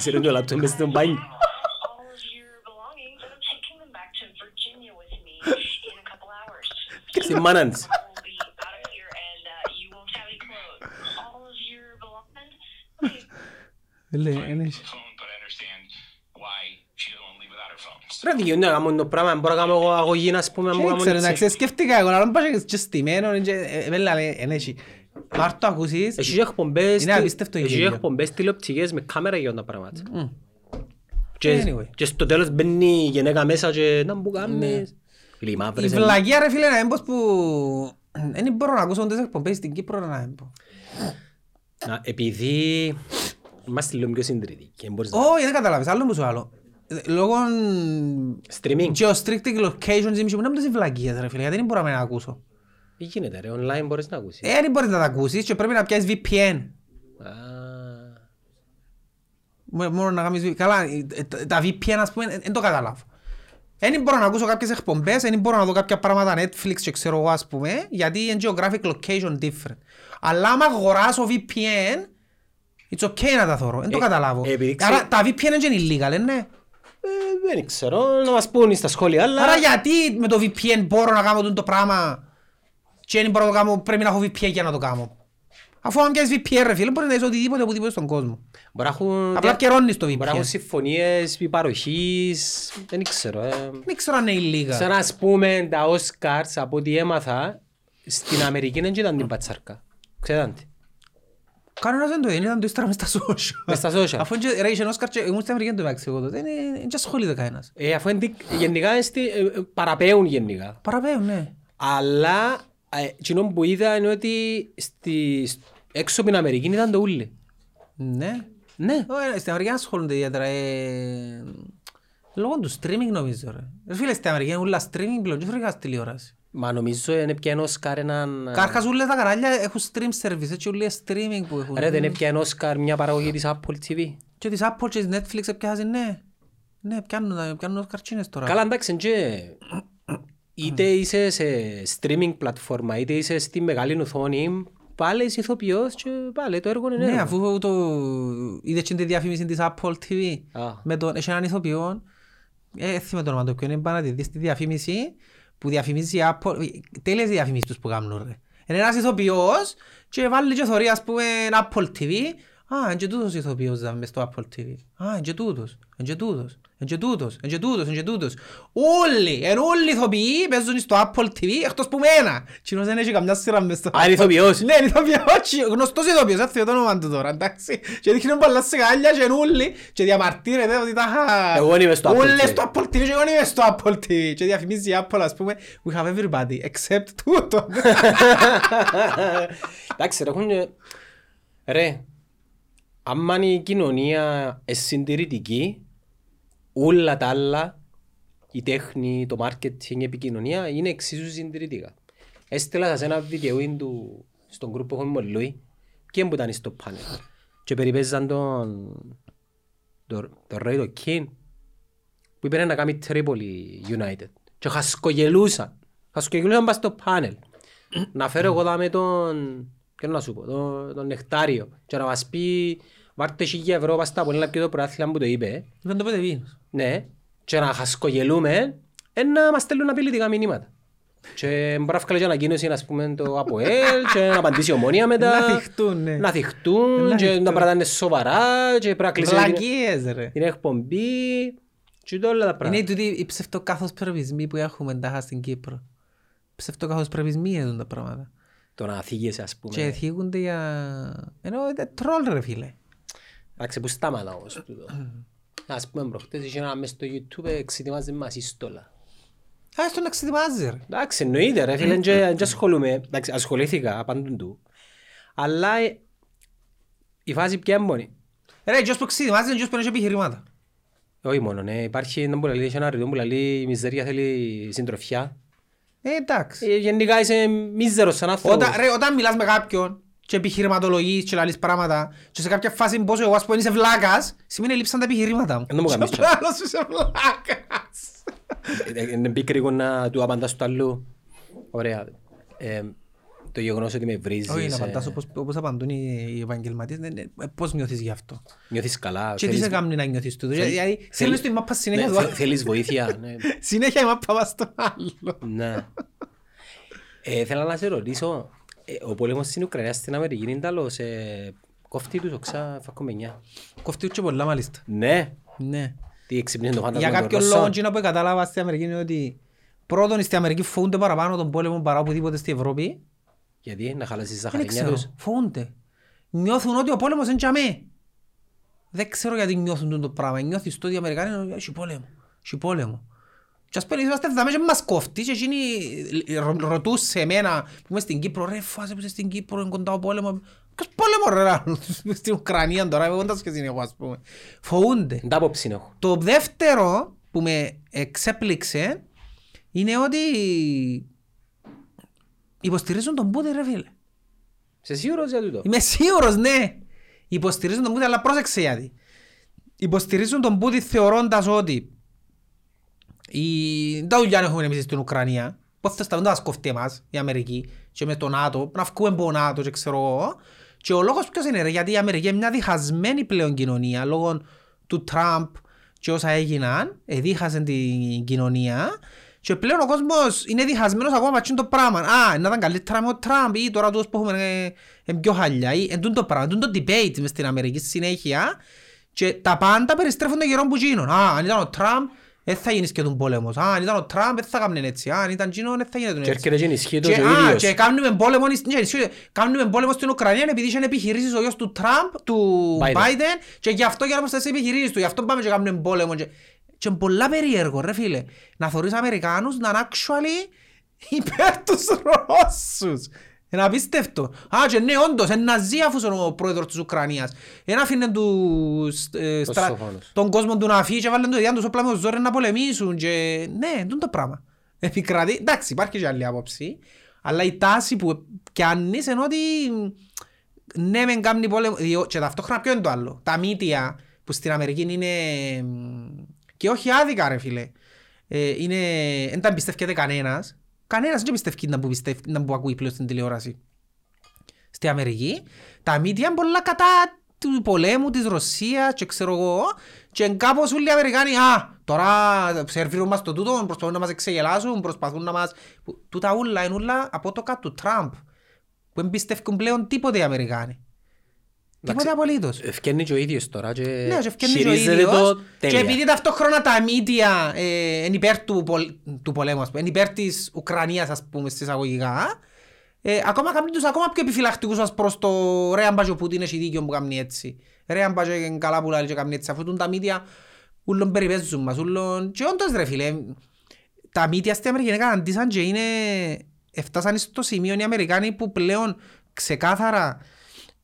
Sendo meu laptop mesmo banho. Semanas. Ele, Enes. Ρε δικαιούνται να κάνουν το πράγμα, μπορώ να κάνω εγώ αγωγή, ας πούμε, να μου Δεν κάνουν ξέρω, έτσι. εντάξει, σκέφτηκα εγώ, να πάω και στημένο, και, ε, ε, μέλα, λέει, εν έχει. Πάρ' το ακούσεις. Έχει και εκπομπές, Είναι απίστευτο έχει και γέλιο. εκπομπές τηλεοπτικές με κάμερα για τα πράγματα. Και, Anyway. και στο τέλος μπαίνει η γυναίκα μέσα και να μου κάνεις. Φίλοι, οι Η μαύρες... είναι- βλαγία ρε φίλε να έμπος που... Δεν μπορώ να ακούσω τις εκπομπές στην Κύπρο να έμπω. Να, Επειδή είμαστε λίγο πιο συντηρητικοί, δεν μπορείς να... Όχι, δεν καταλάβεις, άλλο που σου άλλο. Ε, Λόγω Streaming. geostricting locations ή μισή μου να μην βλαγίες ρε φίλε, γιατί δεν μπορούμε να ακούσω. Τι γίνεται ρε, online μπορείς να ακούσεις. Ε, δεν μπορείς να τα ακούσεις και πρέπει να πιάσεις VPN. Α, Μό- Μόνο να κάνεις VPN. Καλά, ε, ε, τα VPN ας πούμε, δεν το καταλάβω. Δεν μπορώ να ακούσω κάποιες εκπομπές, δεν μπορώ να δω κάποια πράγματα Netflix και ξέρω εγώ ας πούμε, γιατί είναι geographic location different. Αλλά άμα αγοράσω VPN, it's okay να τα θωρώ, δεν το Ε, καταλάβω. επειδή ξέρω- Άρα τα VPN είναι illegal, ε, ναι. Ε, δεν ξέρω, να μας πούν στα σχόλια, αλλά... Άρα γιατί με το VPN μπορώ να κάνω το πράγμα και δεν μπορώ να το κάνω, πρέπει να έχω VPN για να το κάνω. Αφού αν πιάσεις VPN ρε φίλε, μπορείς να είσαι οτιδήποτε οπουδήποτε στον κόσμο. Μπορεί να έχουν... Απλά καιρώνεις το Μπορεί να έχουν VPN. συμφωνίες παροχής, δεν ξέρω. ε. Δεν ξέρω αν είναι illegal. Σαν να πούμε τα Oscars από ό,τι έμαθα, στην Αμερική δεν ήταν την πατσάρκα. Ξέρετε. Τι. Κανένας δεν το είναι, ήταν το ύστερα μες στα social. Μες στα social. Αφού είναι- ρε, είχε Όσκαρ και ήμουν στην Αμερική το μεταξύ εγώ τότε, δεν δεν και ασχολείται κανένας. Ε, αφού είναι, δι- γενικά είναι στη- ε, ε, παραπέουν γενικά. Παραπέουν, ναι. Αλλά ε, εκείνο που είδα είναι ότι στη, έξω από την Αμερική ήταν το ούλι. Ναι. Ναι. Ω, ε, Στην Αμερική ασχολούνται ιδιαίτερα. ε, Λόγω του streaming νομίζω ρε. Ρε φίλε, στην Αμερική είναι όλα streaming πλέον, και δεν χρειάζεται τηλεόραση. Μα νομίζω είναι πια ένα Όσκαρ έναν... Κάρχας όλες τα κανάλια έχουν stream service, έτσι όλοι streaming που έχουν. Ρε δεν είναι πια ένα Όσκαρ μια παραγωγή της Apple TV. Και της Apple και της Netflix επιάζουν, ναι. Ναι, πιάνουν, τα- πιάνουν καρτσίνες τώρα. Καλά εντάξει και είτε είσαι σε streaming πλατφόρμα είτε είσαι στη μεγάλη οθόνη πάλι είσαι ηθοποιός και πάλι το έργο είναι Ναι, έργο. αφού το... είδες και τη διαφήμιση της Apple TV. Α. Με τον... Έχει έναν ηθοποιό, ε, θυμάμαι το όνομα του, ποιον είναι πάνω να τη δεις τη διαφήμιση που διαφημίζει η Apple. Τέλειες οι διαφημίσεις τους που κάνουν ρε. Είναι ένας ηθοποιός και βάλει και θωρεί ας πούμε Apple TV. Α, είναι και τούτος ηθοποιός δάμε μες στο Apple TV. Α, είναι και τούτος, είναι και τούτος, είναι και τούτος, είναι και τούτος, είναι και τούτος. Όλοι, εν όλοι οι ηθοποιοί παίζουν στο Apple TV εκτός που μένα. Κοινός δεν έχει καμιά σειρά μες στο Α, είναι ηθοποιός. ναι, είναι ηθοποιός, γνωστός ηθοποιός, δεν θυμάμαι το όνομα του τώρα, εντάξει. Και δείχνει πολλά σιγάλια και νουλί και διαμαρτύρεται ότι τα είχα... Εγώ είμαι στο Apple Όλες TV. στο Apple TV και εγώ είμαι στο Apple TV. Και διαφημίζει η Apple, ας πούμε, we have everybody except τούτο. Εντάξει ρε έχουν... Ρε, άμα είναι η κοινωνία εσυντηρητική, όλα τα άλλα, η τέχνη, το marketing, η επικοινωνία είναι εξίσου συντηρητικά. Έστειλα σας ένα βίντεο του στον γκρουπ που έχουμε με Λουί και που ήταν στο πάνελ. Και περιπέζαν τον τον τον Ray το King που είπε να κάνει Tripoli United. Και χασκογελούσαν. Χασκογελούσαν πας στο πάνελ. να φέρω εγώ δάμε τον... Και να σου πω, τον, τον Νεκτάριο. Και να μας πει βάρτε χίλια ευρώ πας στα πολύ και το προάθλημα που το είπε. Δεν το πέτε βίνος. Ναι. Και να χασκογελούμε, ε, να μας στέλνουν απειλητικά μηνύματα. Και μπορεί να βγάλει και ανακοίνωση ας πούμε το ΑΠΟΕΛ και να απαντήσει η ομόνια μετά. Να θυχτούν, ναι. Να θυχτούν Να και θυχτούν. τα πράγματα είναι σοβαρά και πρέπει να κλείσει την- Βλακίες ρε. την εκπομπή και όλα τα Είναι πράγματα. τούτοι οι ψευτοκάθος πρεβισμοί που έχουμε τάχα στην Κύπρο. Ψευτοκάθος πρεβισμοί είναι τα πράγματα. Το να θίγεσαι ας πούμε. Και θίγονται για... Ενώ είναι τρόλ ρε φίλε. Εντάξει, πού στάματα όμως τούτο. Ας πούμε προχτές είχε ένα μες στο YouTube εξετοιμάζει μας σύστολα. Α, στον να ξετοιμάζει ρε. Εντάξει, εννοείται ρε φίλε, και και ασχολούμαι. Εντάξει, ασχολήθηκα απαντούν του. Αλλά ε, η φάση πια είναι μόνη. Ρε, ποιος που ξετοιμάζει είναι ποιος που έχει επιχειρήματα. Όχι μόνο, ναι. Υπάρχει ένα που λέει, έχει ένα ρητό που λέει η μιζερία θέλει συντροφιά. Ε, εντάξει. Ε, γενικά είσαι μίζερος σαν άνθρωπος. Όταν, ρε, όταν μιλάς με κάποιον και επιχειρηματολογείς και λαλείς πράγματα και σε κάποια φάση πόσο εγώ ας πούμε είσαι βλάκας, σημαίνει λείψαν τα επιχειρήματα μου. Εν τω μου κάνεις Και τσά. ο άλλος είσαι βλάκας. Ε, ε, Είναι πίκρυγο να του απαντάς του αλλού. Ωραία. Ε, το γεγονός ότι με βρίζεις, Όχι, να ε, απαντάς όπως, όπως απαντούν οι οι επαγγελματίες, ναι, ναι, ε, πώς νιώθεις γι' αυτό. νιώθεις καλά. Και τι θέλεις- σε κάνει να νιώθεις τούτο. θέλ- Δηλαδή, θέλ- στέλνεις την μάπα συνέχεια ναι, του θε- άλλου. Θέλεις βοήθεια. ναι. Συνέχεια η μάπα πας στο άλλο. Ναι. Ε, Θέλω να σε ρωτήσω, ε, ο πόλεμος στην Ουκρανία στην Αμερική είναι τέλος, ε, κόφτει τους οξά φακομενιά. Κοφτεί και πολλά μάλιστα. Ναι. Ναι. Τι εξυπνήσει το φάντασμα Για των κάποιον Ρώσων. λόγο εκείνο που κατάλαβα στην Αμερική είναι ότι πρώτον στην Αμερική φοβούνται παραπάνω τον πόλεμο παρά οπουδήποτε στην Ευρώπη. Γιατί, να χαλάσει τη Δεν ζαχαρινιά ξέρω, τους. φοβούνται. Νιώθουν ότι ο πόλεμος είναι για μέ. Δεν ξέρω γιατί νιώθουν το πράγμα. Νιώθεις το ότι οι Αμερικάνοι είναι έχει πόλεμο. Έχει πόλεμο. Και ας πούμε είμαστε δάμε και μας κόφτει και εκείνοι ρω- ρωτούσε εμένα που είμαι στην Κύπρο ρε φάσε που είσαι στην Κύπρο είναι κοντά ο πόλεμος Ποιος πόλεμο ρε λαλό, στην Ουκρανία τώρα είμαι κοντά σχέση εγώ ας πούμε Φοβούνται Δεν τα απόψη έχω. Το δεύτερο που με εξέπληξε είναι ότι υποστηρίζουν τον Πούτιν ρε φίλε Σε σίγουρος για τούτο; Είμαι σίγουρος, ναι. Υποστηρίζουν τον Πούτιν, αλλά πρόσεξε γιατί. Υποστηρίζουν τον Πούτιν θεωρώντας ότι η... τα δουλειά έχουμε εμείς στην Ουκρανία. Πώς θα σταούν, θα μας κοφτεί εμάς, η Αμερική και με το ΝΑΤΟ, να βγούμε από το ΝΑΤΟ και ξέρω εγώ. Και ο λόγος ποιος είναι ρε, γιατί η Αμερική είναι μια διχασμένη πλέον κοινωνία λόγω του Τραμπ και όσα έγιναν, εδίχασαν την κοινωνία και πλέον ο κόσμος είναι διχασμένος ακόμα πατσίν το πράγμα. Α, να ήταν καλύτερα με ο Τραμπ ή τώρα τους που έχουμε ε, ε, πιο χαλιά ή εν τούτο το πράγμα, εν τούτο το debate μες στην Αμερική στη συνέχεια και τα πάντα περιστρέφονται γύρω από εκείνον. Α, αν ήταν ο Τραμπ, δεν θα γίνεις και τον πόλεμος. Α, αν ήταν ο Τραμπ, δεν θα κάνουν έτσι. Α, αν ήταν εκείνον, δεν θα γίνει Και έτσι. έρχεται και ενισχύει το Και, και ο α, ίδιος. και κάνουμε πόλεμο, ναι, ισχύει, κάνουμε πόλεμο στην Ουκρανία επειδή είχε επιχειρήσεις ο γιος του Τραμπ, του Biden. Biden και γι' αυτό για να προστατεύσει τις επιχειρήσεις του. Γι' αυτό πάμε και κάνουμε πόλεμο. Και, και είναι πολλά περίεργο ρε φίλε. Να θωρείς Αμερικάνους να είναι actually υπέρ τους Ρώσους. Είναι απίστευτο. Α, και ναι, όντως, είναι ναζί αφούς είναι ο πρόεδρος της Ουκρανίας. Εν άφηνε τους, ε, στρα- σοφόνους. τον κόσμο του να φύγει και βάλουν το ιδιάν τους όπλα με το ζόρι να πολεμήσουν και ναι, τούτο το πράγμα. Επικρατεί, εντάξει υπάρχει και άλλη άποψη, αλλά η τάση που πιάνεις είναι ότι ναι μεν κάνει πόλεμο διό- και ταυτόχρονα ποιο είναι το άλλο; Τα μύτια που στην Αμερική είναι μ, και όχι άδικα ρε φίλε. Ε, είναι, δεν τα εμπιστεύεται κανένας. Κανένας δεν πιστεύει να που, πιστεύει, να που ακούει πλέον στην τηλεόραση στη Αμερική, τα μύτια είναι πολλά κατά του πολέμου της Ρωσίας και ξέρω εγώ και κάπως όλοι οι Αμερικάνοι α, τώρα σερβίρουν μας το τούτο, προσπαθούν να μας εξεγελάσουν, προσπαθούν να μας... που- Τούτα ούλα είναι ούλα από το κάτω του Τραμπ που δεν πιστεύουν πλέον τίποτε οι Αμερικάνοι. Τίποτε Εντάξει, απολύτως. Ευκαινεί και ο ίδιος τώρα και Ναι, και ευκαινεί και ο χειρίζεται ίδιος. το Και τέλεια. επειδή ταυτόχρονα τα μύτια ε, είναι υπέρ του, πολ, του πολέμου, ας πούμε, είναι υπέρ της Ουκρανίας, ας πούμε, στις αγωγικά, ε, ακόμα κάνουν τους ακόμα πιο επιφυλακτικούς ας προς το ρε αν πάει και ο Πούτιν έχει δίκιο που κάνει έτσι. Ρε αν πάει και είναι καλά που λέει και κάνει έτσι. Αφού τούν τα μύτια ούλον περιπέζουν μας, ούλον... Και όντως ρε φίλε, τα μύτια στην Αμερική καταντήσαν και είναι... Έφτασαν στο σημείο οι Αμερικάνοι που πλέον ξεκάθαρα...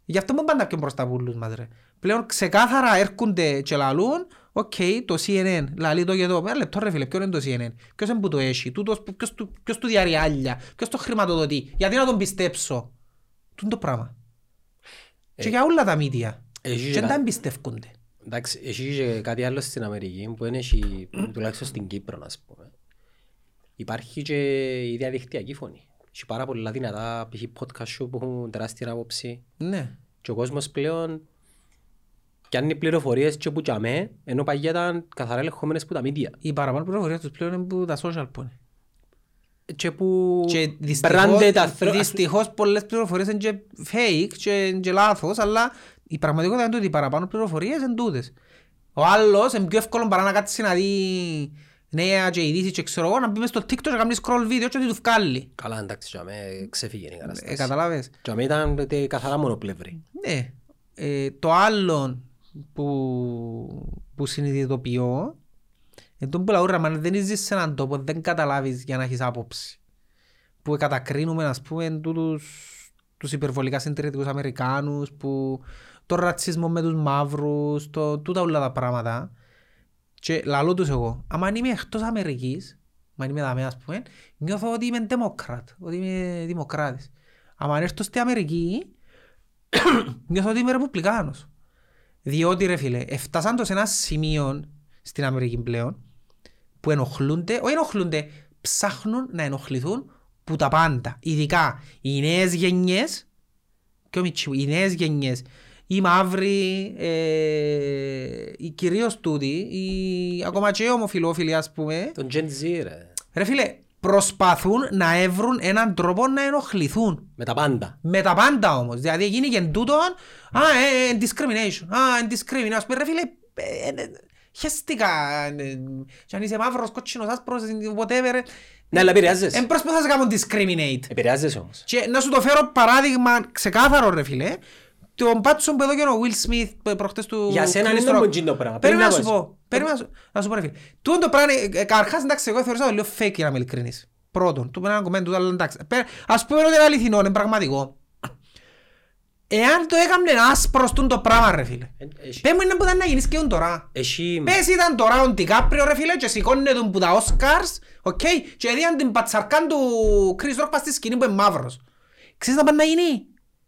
Γι' αυτό μου πάντα πιο μπροστά από ούλους μας ρε. Πλέον ξεκάθαρα έρχονται και λαλούν Οκ, το CNN, λαλεί το και το. Ένα λεπτό ρε φίλε, ποιο είναι το CNN, ποιος είναι που το έχει, τούτος, που- ποιος, του- ποιος του διαρριάλια, ποιος το χρηματοδοτεί, γιατί να τον πιστέψω; Τούν είναι το πράγμα. Και για όλα τα μύτια. Έχει Και και δεν κα- τα εμπιστεύκονται. Εντάξει, έχει και κάτι άλλο στην Αμερική που είναι έχει, τουλάχιστον στην Κύπρο, να πούμε. Υπάρχει και η διαδικτυακή φωνή. Έχει πάρα πολλά δυνατά π.χ. podcast show που έχουν τεράστια άποψη Ναι. και ο κόσμος πλέον πιάνει πληροφορίες και που τζαμέ, ενώ παγιά ήταν καθαρά ελεγχόμενες από τα media. Οι παραπάνω πληροφορίες τους πλέον είναι που τα social που είναι. Και που Και μπράντε τα δυστυχώς, θρο- δυστυχώς πολλές πληροφορίες είναι και fake και, και λάθος, αλλά η πραγματικότητα είναι ότι οι παραπάνω πληροφορίες είναι τούτες. Ο άλλος είναι πιο εύκολο παρά να κάτσεις να δει νέα και ειδήσεις και ξέρω εγώ, να μπει μες στο TikTok και να κάνεις scroll video και ότι του βγάλει. Καλά, εντάξει, τζαμέ ξεφύγει η Ε, κατάσταση. καταλάβες. Τζαμέ ήταν ε, καθαρά μονοπλευρή. Ναι. Ε, το άλλο που, που συνειδητοποιώ είναι τον που λαού ρε, αν δεν ζεις σε έναν τόπο δεν καταλάβεις για να έχεις άποψη. Που κατακρίνουμε ας πούμε τούτους, τους υπερβολικά συντηρητικούς Αμερικάνους που το ρατσισμό με τους μαύρους, το, τούτα όλα τα πράγματα. Και λαλώ τους εγώ, άμα είμαι εκτός Αμερικής, αν είμαι δαμέ ας πούμε, νιώθω ότι είμαι δημοκράτ, ότι είμαι δημοκράτης. Άμα έρθω στη Αμερική, νιώθω ότι είμαι ρεπουμπλικάνος. Διότι ρε φίλε, έφτασαν το σε ένα σημείο στην Αμερική πλέον που ενοχλούνται, όχι ενοχλούνται, ψάχνουν να ενοχληθούν που τα πάντα. Ειδικά οι νέες γενιές, και ο Μιτσιού, οι νέες γενιές, οι μαύροι, ε, οι κυρίως τούτοι, οι, ακόμα και οι ομοφιλόφιλοι ας πούμε, Τον Gen Z ρε. ρε φίλε, προσπαθούν να έβρουν έναν τρόπο να ενοχληθούν. Με τα πάντα. Με τα πάντα όμως. Δηλαδή γίνει και τούτον, α, ε, ε, discrimination, α, ε, discrimination. Ας πούμε, ρε φίλε, ε, ε, χαίστηκα. ε, Και αν είσαι μαύρος, κότσινος, άσπρος, whatever. ε, Ναι, αλλά επηρεάζεσαι. Εν προσπαθάς να κάνουν discriminate. Επηρεάζεσαι όμως. Και να σου το φέρω παράδειγμα ξεκάθαρο ρε φίλε, τον πάτσο που έδωκε ο Will Smith π- προχτές του Για σένα Chris είναι Rock. το μοντζίν το πράγμα. Περίμενα να Πρέπει σου να πω. Περίμενα να σου- να σου πω ρε φίλε. Τούτο το πράγμα, είναι- ε, καταρχάς εντάξει εγώ θεωρούσα το λίγο fake για να είμαι ειλικρινής. Πρώτον, του πέρα ένα κομμέν του, αλλά εντάξει. Πέρα- Ας πούμε ότι είναι αληθινό, είναι πραγματικό. Εάν το έκαμνε άσπρος τούτο το πράγμα ρε φίλε. Ε, έχει- Πες μου είναι που ήταν να γίνεις και τώρα. Έχει... Πες ήταν τώρα ο Ντικάπριο ρε φίλε και σηκώνε τον που τα Όσκαρς, οκ, και έδιαν την πατσαρκάν του Chris Rock πας στη σκηνή που είναι μαύρος. Ξέρεις να πάει να γίνει;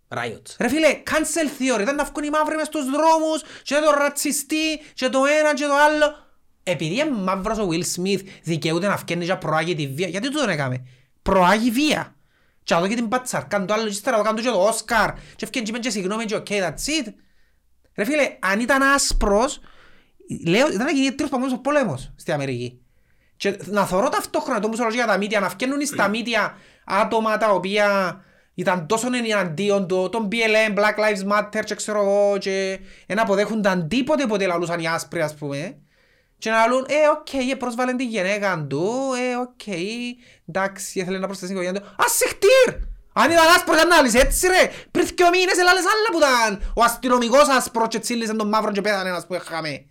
Riot. Ρε φίλε, cancel theory, ήταν να βγουν οι μαύροι μες στους δρόμους και το ρατσιστή και το ένα και το άλλο. Επειδή είναι μαύρος ο Will Smith δικαιούται να βγαίνει και προάγει τη βία. Γιατί το τον έκαμε; Προάγει βία. Και εδώ και την πατσαρκάν το άλλο και ύστερα το κάνουν και το Όσκαρ και βγαίνει και πέντε και συγγνώμη και OK, that's it. Ρε φίλε, αν ήταν άσπρος, λέω, ήταν να γίνει τρίτος παγκόσμιος πόλεμος στην Αμερική. Και να θωρώ ταυτόχρονα το μουσολογία για τα μύτια, να βγαίνουν στα μύτια άτομα τα οποία ήταν τόσο εναντίον του, τον BLM, Black Lives Matter και ξέρω εγώ και δεν αποδέχονταν τίποτε ποτέ λαλούσαν οι άσπροι ας πούμε. Και να λαλούν, ε, οκ, ε, πρόσβαλε τη γυναίκα του, ε, οκ, εντάξει, ήθελε να προσθέσει την οικογένεια του. Άι σιχτίρ! Αν ήταν άσπρος ήταν να λύσεις έτσι ρε, πριν δυο μήνες έλαλες άλλα που ήταν ο αστυνομικός άσπρος και τσίλησε τον μαύρο και πέθανε ένας που είχαμε.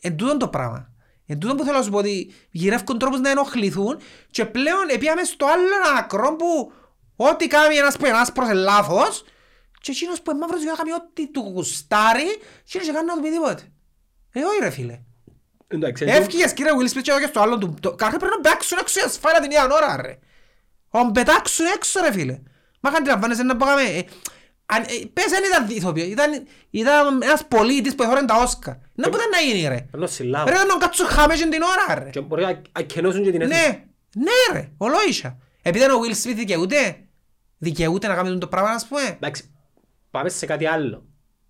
Εν τούτον το πράγμα. Εν τούτον που θέλω να σου πω ότι γυρεύκουν τρόπους να ενοχληθούν και πλέον επίαμε στο άλλο άκρο που ό,τι κάνει ένας που είναι άσπρος είναι λάθος και εκείνος που είναι μαύρος για να κάνει ό,τι του γουστάρει και δεν κάνει να του πει τίποτε. Ε, όχι ρε φίλε. Εντάξει, Εύκηγες κύριε Will Smith και εδώ και στο άλλο του. το- Κάθε πρέπει να πετάξουν έξω η ασφάλεια την ίδια ώρα ρε. Να πετάξουν έξω ρε φίλε. Μα καν τραβάνεσαι να πάμε. ε, αν- ε, Πες δεν ήταν ηθοποιός. Ήταν, ήταν ένας πολίτης που εθώρεν τα Όσκα. Να που ήταν να γίνει ρε. Ενώ συλλάβω. Ρε να κάτσουν χάμεσαι την ώρα ρε. Και μπορεί να ακενώσουν και την αίθουσα. Ναι, ναι ρε, ολόισα. Επειδή είναι ο Will Smith δικαιούται. Δικαιούται να κάνει το πράγμα ας πούμε. Εντάξει, πάμε σε κάτι άλλο.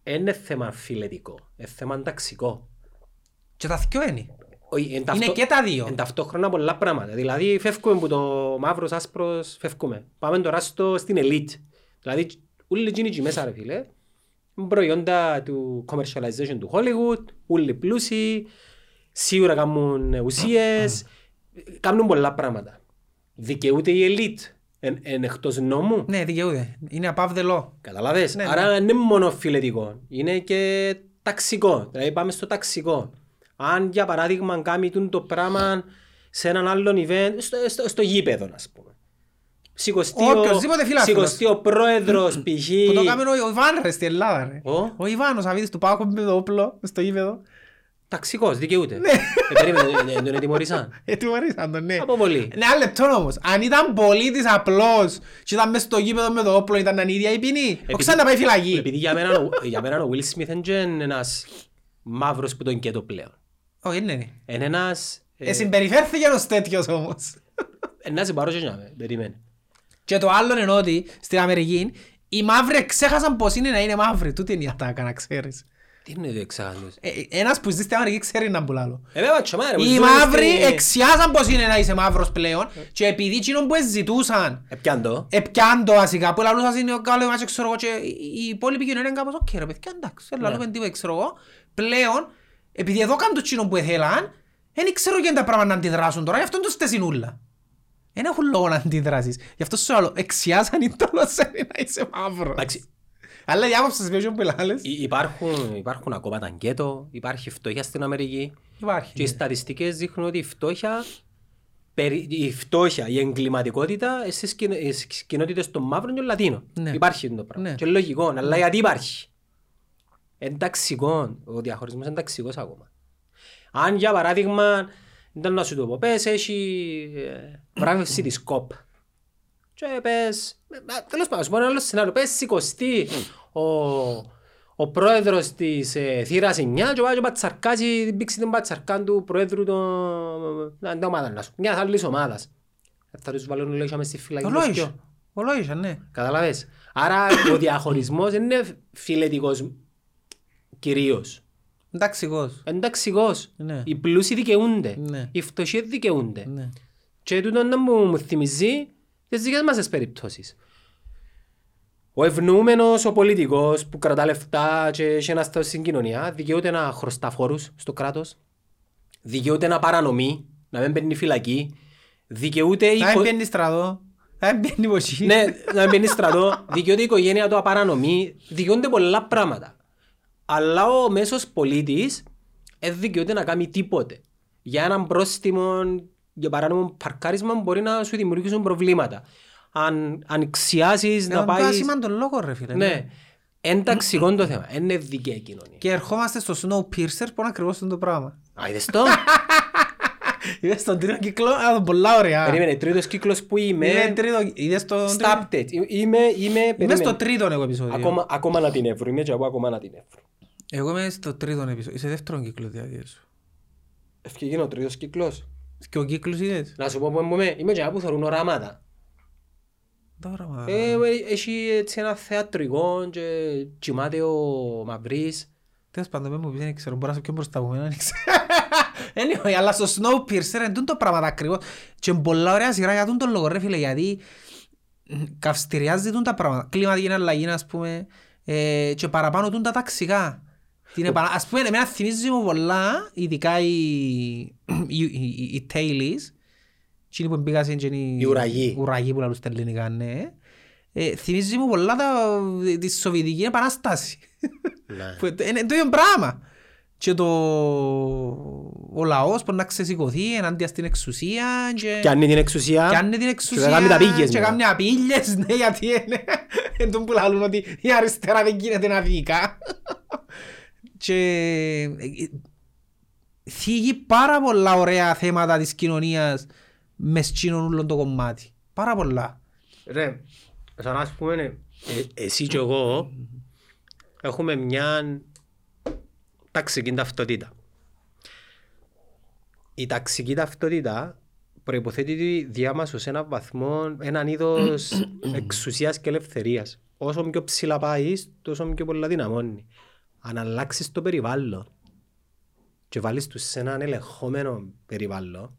Είναι θέμα φιλετικό, είναι θέμα ταξικό. Και τα θκυο είναι. Όχι, εν Είναι ταυτό- και τα δύο. εν ταυτόχρονα πολλά πράγματα. Δηλαδή φεύγουμε από το μαύρος άσπρος, φεύγουμε. Πάμε τώρα στο, στην elite. Δηλαδή όλοι εκείνοι εκεί μέσα ρε φίλε, είναι προϊόντα του commercialization του Hollywood, όλοι πλούσιοι, σίγουρα κάνουν ουσίες, κάνουν πολλά πράγματα. Δικαιούται η elite, εν, εν εκτός νόμου. Ναι, δικαιούται. Είναι above the law. Καταλαβες. Ναι, Άρα δεν είναι μόνο φιλετικό. Είναι και ταξικό. Δηλαδή πάμε στο ταξικό. Αν για παράδειγμα κάνει τούτο το πράγμα σε έναν άλλον event, στο, στο, στο γήπεδο ας πούμε. Σηκωστεί ο, Οποιοςδήποτε φιλάθλος. σηκωστεί ο πρόεδρος π.χ. Που το κάνουμε ο Ιβάν ρε στην Ελλάδα ρε. Ο; Ο Ιβάν ο Σαββίδης του Πάκου με το όπλο στο γήπεδο. Ταξικός, δικαιούται. Ναι. Ε, περίμενε, ε, ε, τον ετιμωρήσαν. Ε, του αρέσαν τον ναι. Αποβολή. Ναι, ένα λεπτό όμως. Αν ήταν πολίτης απλός και ήταν μες στο γήπεδο με το όπλο ήταν η ίδια η ποινή. Ο ξανά να πάει φυλακή. Επειδή για μένα, ο- για μένα ο Will Smith δεν είναι ένας μαύρος που τον κέτω πλέον. Όχι, ναι, ναι. Είναι ένας... ε, Ε, συμπεριφέρθηκε ως τέτοιος όμως. ε, Να σε πάρω και να με, περιμένε. Και το άλλο είναι ότι στην Αμερική οι μαύροι ξέχασαν πως είναι να είναι μαύροι. Τούτη είναι η ατάκα να ξέρεις. Τι είναι το εξάγαντος. Ε, ένας που ζει στην Αμερική ξέρει να πουλάλο. Ε, βέβαια, τσομάρε, μου Οι ζούμε μαύροι στη- εξιάζαν πως είναι να είσαι μαύρος πλέον και επειδή εκείνο που ζητούσαν Ε, πιάν το. Επιάν το βασικά, που λαλούσας είναι ο καλός μας, ξέρω εγώ, και η υπόλοιπη κοινωνία είναι κάπως, οκ ρε παιδιά, εντάξει, δεν λαλούμε τίποτα, ξέρω εγώ. Πλέον, επειδή εδώ κάνουν το τσίνο που ήθελαν, δεν ξέρω για τα πράγματα να αντιδράσουν τώρα, γι' αυτό τους στεσινούλα. Δεν έχουν λόγο να αντιδράσεις. Γι' αυτό σου λέω, εξιάζαν οι τόλος να είσαι μαύρος. Εντάξει, Αλλά η άποψη σας που λάλες. υ- υπάρχουν, υπάρχουν ακόμα τα γκέτο, υπάρχει φτώχεια στην Αμερική Υπάρχει. και οι στατιστικές δείχνουν ότι η φτώχεια, περι- η φτώχεια, η εγκληματικότητα στις κοινο- στις κοινότητες των μαύρων και των Λατίνων. Ναι. Υπάρχει το πράγμα. Ναι. Και είναι λογικό, αλλά γιατί υπάρχει; Ενταξικό, ο διαχωρισμός είναι ταξικός ακόμα. Αν για παράδειγμα, ήταν να σου το πω, πες έχει ε, βράβευση της ΚΟΠ. Και πες, ε, α, τέλος πάντων, σου πω ένα άλλο σενάριο, πες σηκωστεί ο, ο πρόεδρος της ε, θύρας 9 και πάει και πατσαρκάζει την πήξη την πατσαρκάν του πρόεδρου των να, την ομάδα, να σου, μιας άλλης ομάδας. Ε, Θα τους βάλουν λόγια μες στη φυλακή. τους Ολόγησα. δυο. Ολόγησα, ναι. Καταλαβες. Άρα ο διαχωρισμός δεν είναι φιλετικός κυρίως. Ενταξικός. Ενταξικός. Ναι. Οι πλούσιοι δικαιούνται. Ναι. Οι φτωχοί δικαιούνται. Ναι. Και τούτο να μου, μου θυμίζει τις δικές μας τις περιπτώσεις. Ο ευνοούμενος, ο πολιτικός που κρατά λεφτά και έχει ένα στάδιο στην κοινωνία δικαιούται να χρωστά φόρους στο κράτος, δικαιούται να παρανομεί, να μην παίρνει φυλακή, δικαιούται η Να μην οικο- πιένει στρατό. Δεν μπαίνει από εκεί. ναι, να μπαίνει στρατό, δικαιούται η οικογένεια του απαρανομεί, δικαιούνται πολλά πράγματα. Αλλά ο μέσος πολίτης δεν δικαιούται να κάνει τίποτε. Για έναν πρόστιμο, για παράνομο παρκάρισμα μπορεί να σου δημιουργήσουν προβλήματα. Αν ανοιξιάσεις να Να πάει... πάει... σημαντικό λόγο ρε φίλε. Ναι, εν ταξικό το θέμα, είναι δίκαια κοινωνία. Και ερχόμαστε στο Snowpiercer που είναι ακριβώς το πράγμα. Α, είδες το; Είδες τον τρίτο κύκλο, α, πολλά ωραία. Περίμενε, τρίτος κύκλος που είμαι, Είναι τρίτο, είδες τον τρίτο. Stop it. Είμαι, είμαι, Είμαι περίμενε. στο τρίτο εγώ επεισόδιο. Ακόμα, ακόμα να την εύρω. Είμαι και εγώ ακόμα να την εύρω. Εγώ είμαι στο τρίτο επεισόδιο. Είσαι δεύτερον κύκλο δηλαδή σου. Ευκαιρία ο τρίτος κύκλος. Και ο κύκλος είδες. Να σου πω που είμαι. Είμαι και εγώ που θεωρούν οράματα. Τα πράγματα. Ε, ε, Έχει έτσι ένα θεατρικό και κοιμάται ο Μαυρής. Τέλος πάντων, δεν μου πεις, δεν ξέρω, μπορεί να σε πιο μπροστά από μένα, δεν ξέρω. Anyway, αλλά στο Snowpiercer είναι το πράγμα ακριβώς. Και είναι πολλά ωραία σειρά για τον λόγο, ρε φίλε, γιατί μ, καυστηριάζει τούν τα πράγματα. Κλιματική αλλαγή, ας πούμε, ε, και παραπάνω τούν τα ταξικά. Την επανα... Ας πούμε, εμένα θυμίζει μου πολλά, ειδικά οι, οι, οι, οι Tailies, εκείνοι που μπήκαν και είναι Οι ουραγοί. ουραγοί που λαλούν στα ελληνικά, ναι. Ε, θυμίζει μου πολλά τα, τη Σοβιετική Επανάσταση. Ναι. Που Είναι το ίδιο πράγμα. Και το... ο λαός μπορεί να ξεσηκωθεί ενάντια στην εξουσία και... Και αν είναι την εξουσία. Και αν είναι την Και εξουσία κάνει τα πήγες και μετά. κάνει απίλες, ναι, γιατί είναι εν τόν που λαλούν ότι η αριστερά δεν γίνεται να δίκα. Και ε, θίγει πάρα πολλά ωραία θέματα της κοινωνίας μες σκήνον όλο το κομμάτι. Πάρα πολλά. Ρε, σαν να πούμε, ε, εσύ και εγώ έχουμε μια ταξική ταυτότητα. Η ταξική ταυτότητα προϋποθέτει τη διά μας ως έναν βαθμό, έναν είδος εξουσίας και ελευθερίας. Όσο πιο ψηλά πάεις, τόσο πιο πολλά δυναμώνει. Αν αλλάξεις το περιβάλλον και βάλεις τους σε έναν ελεγχόμενο περιβάλλον,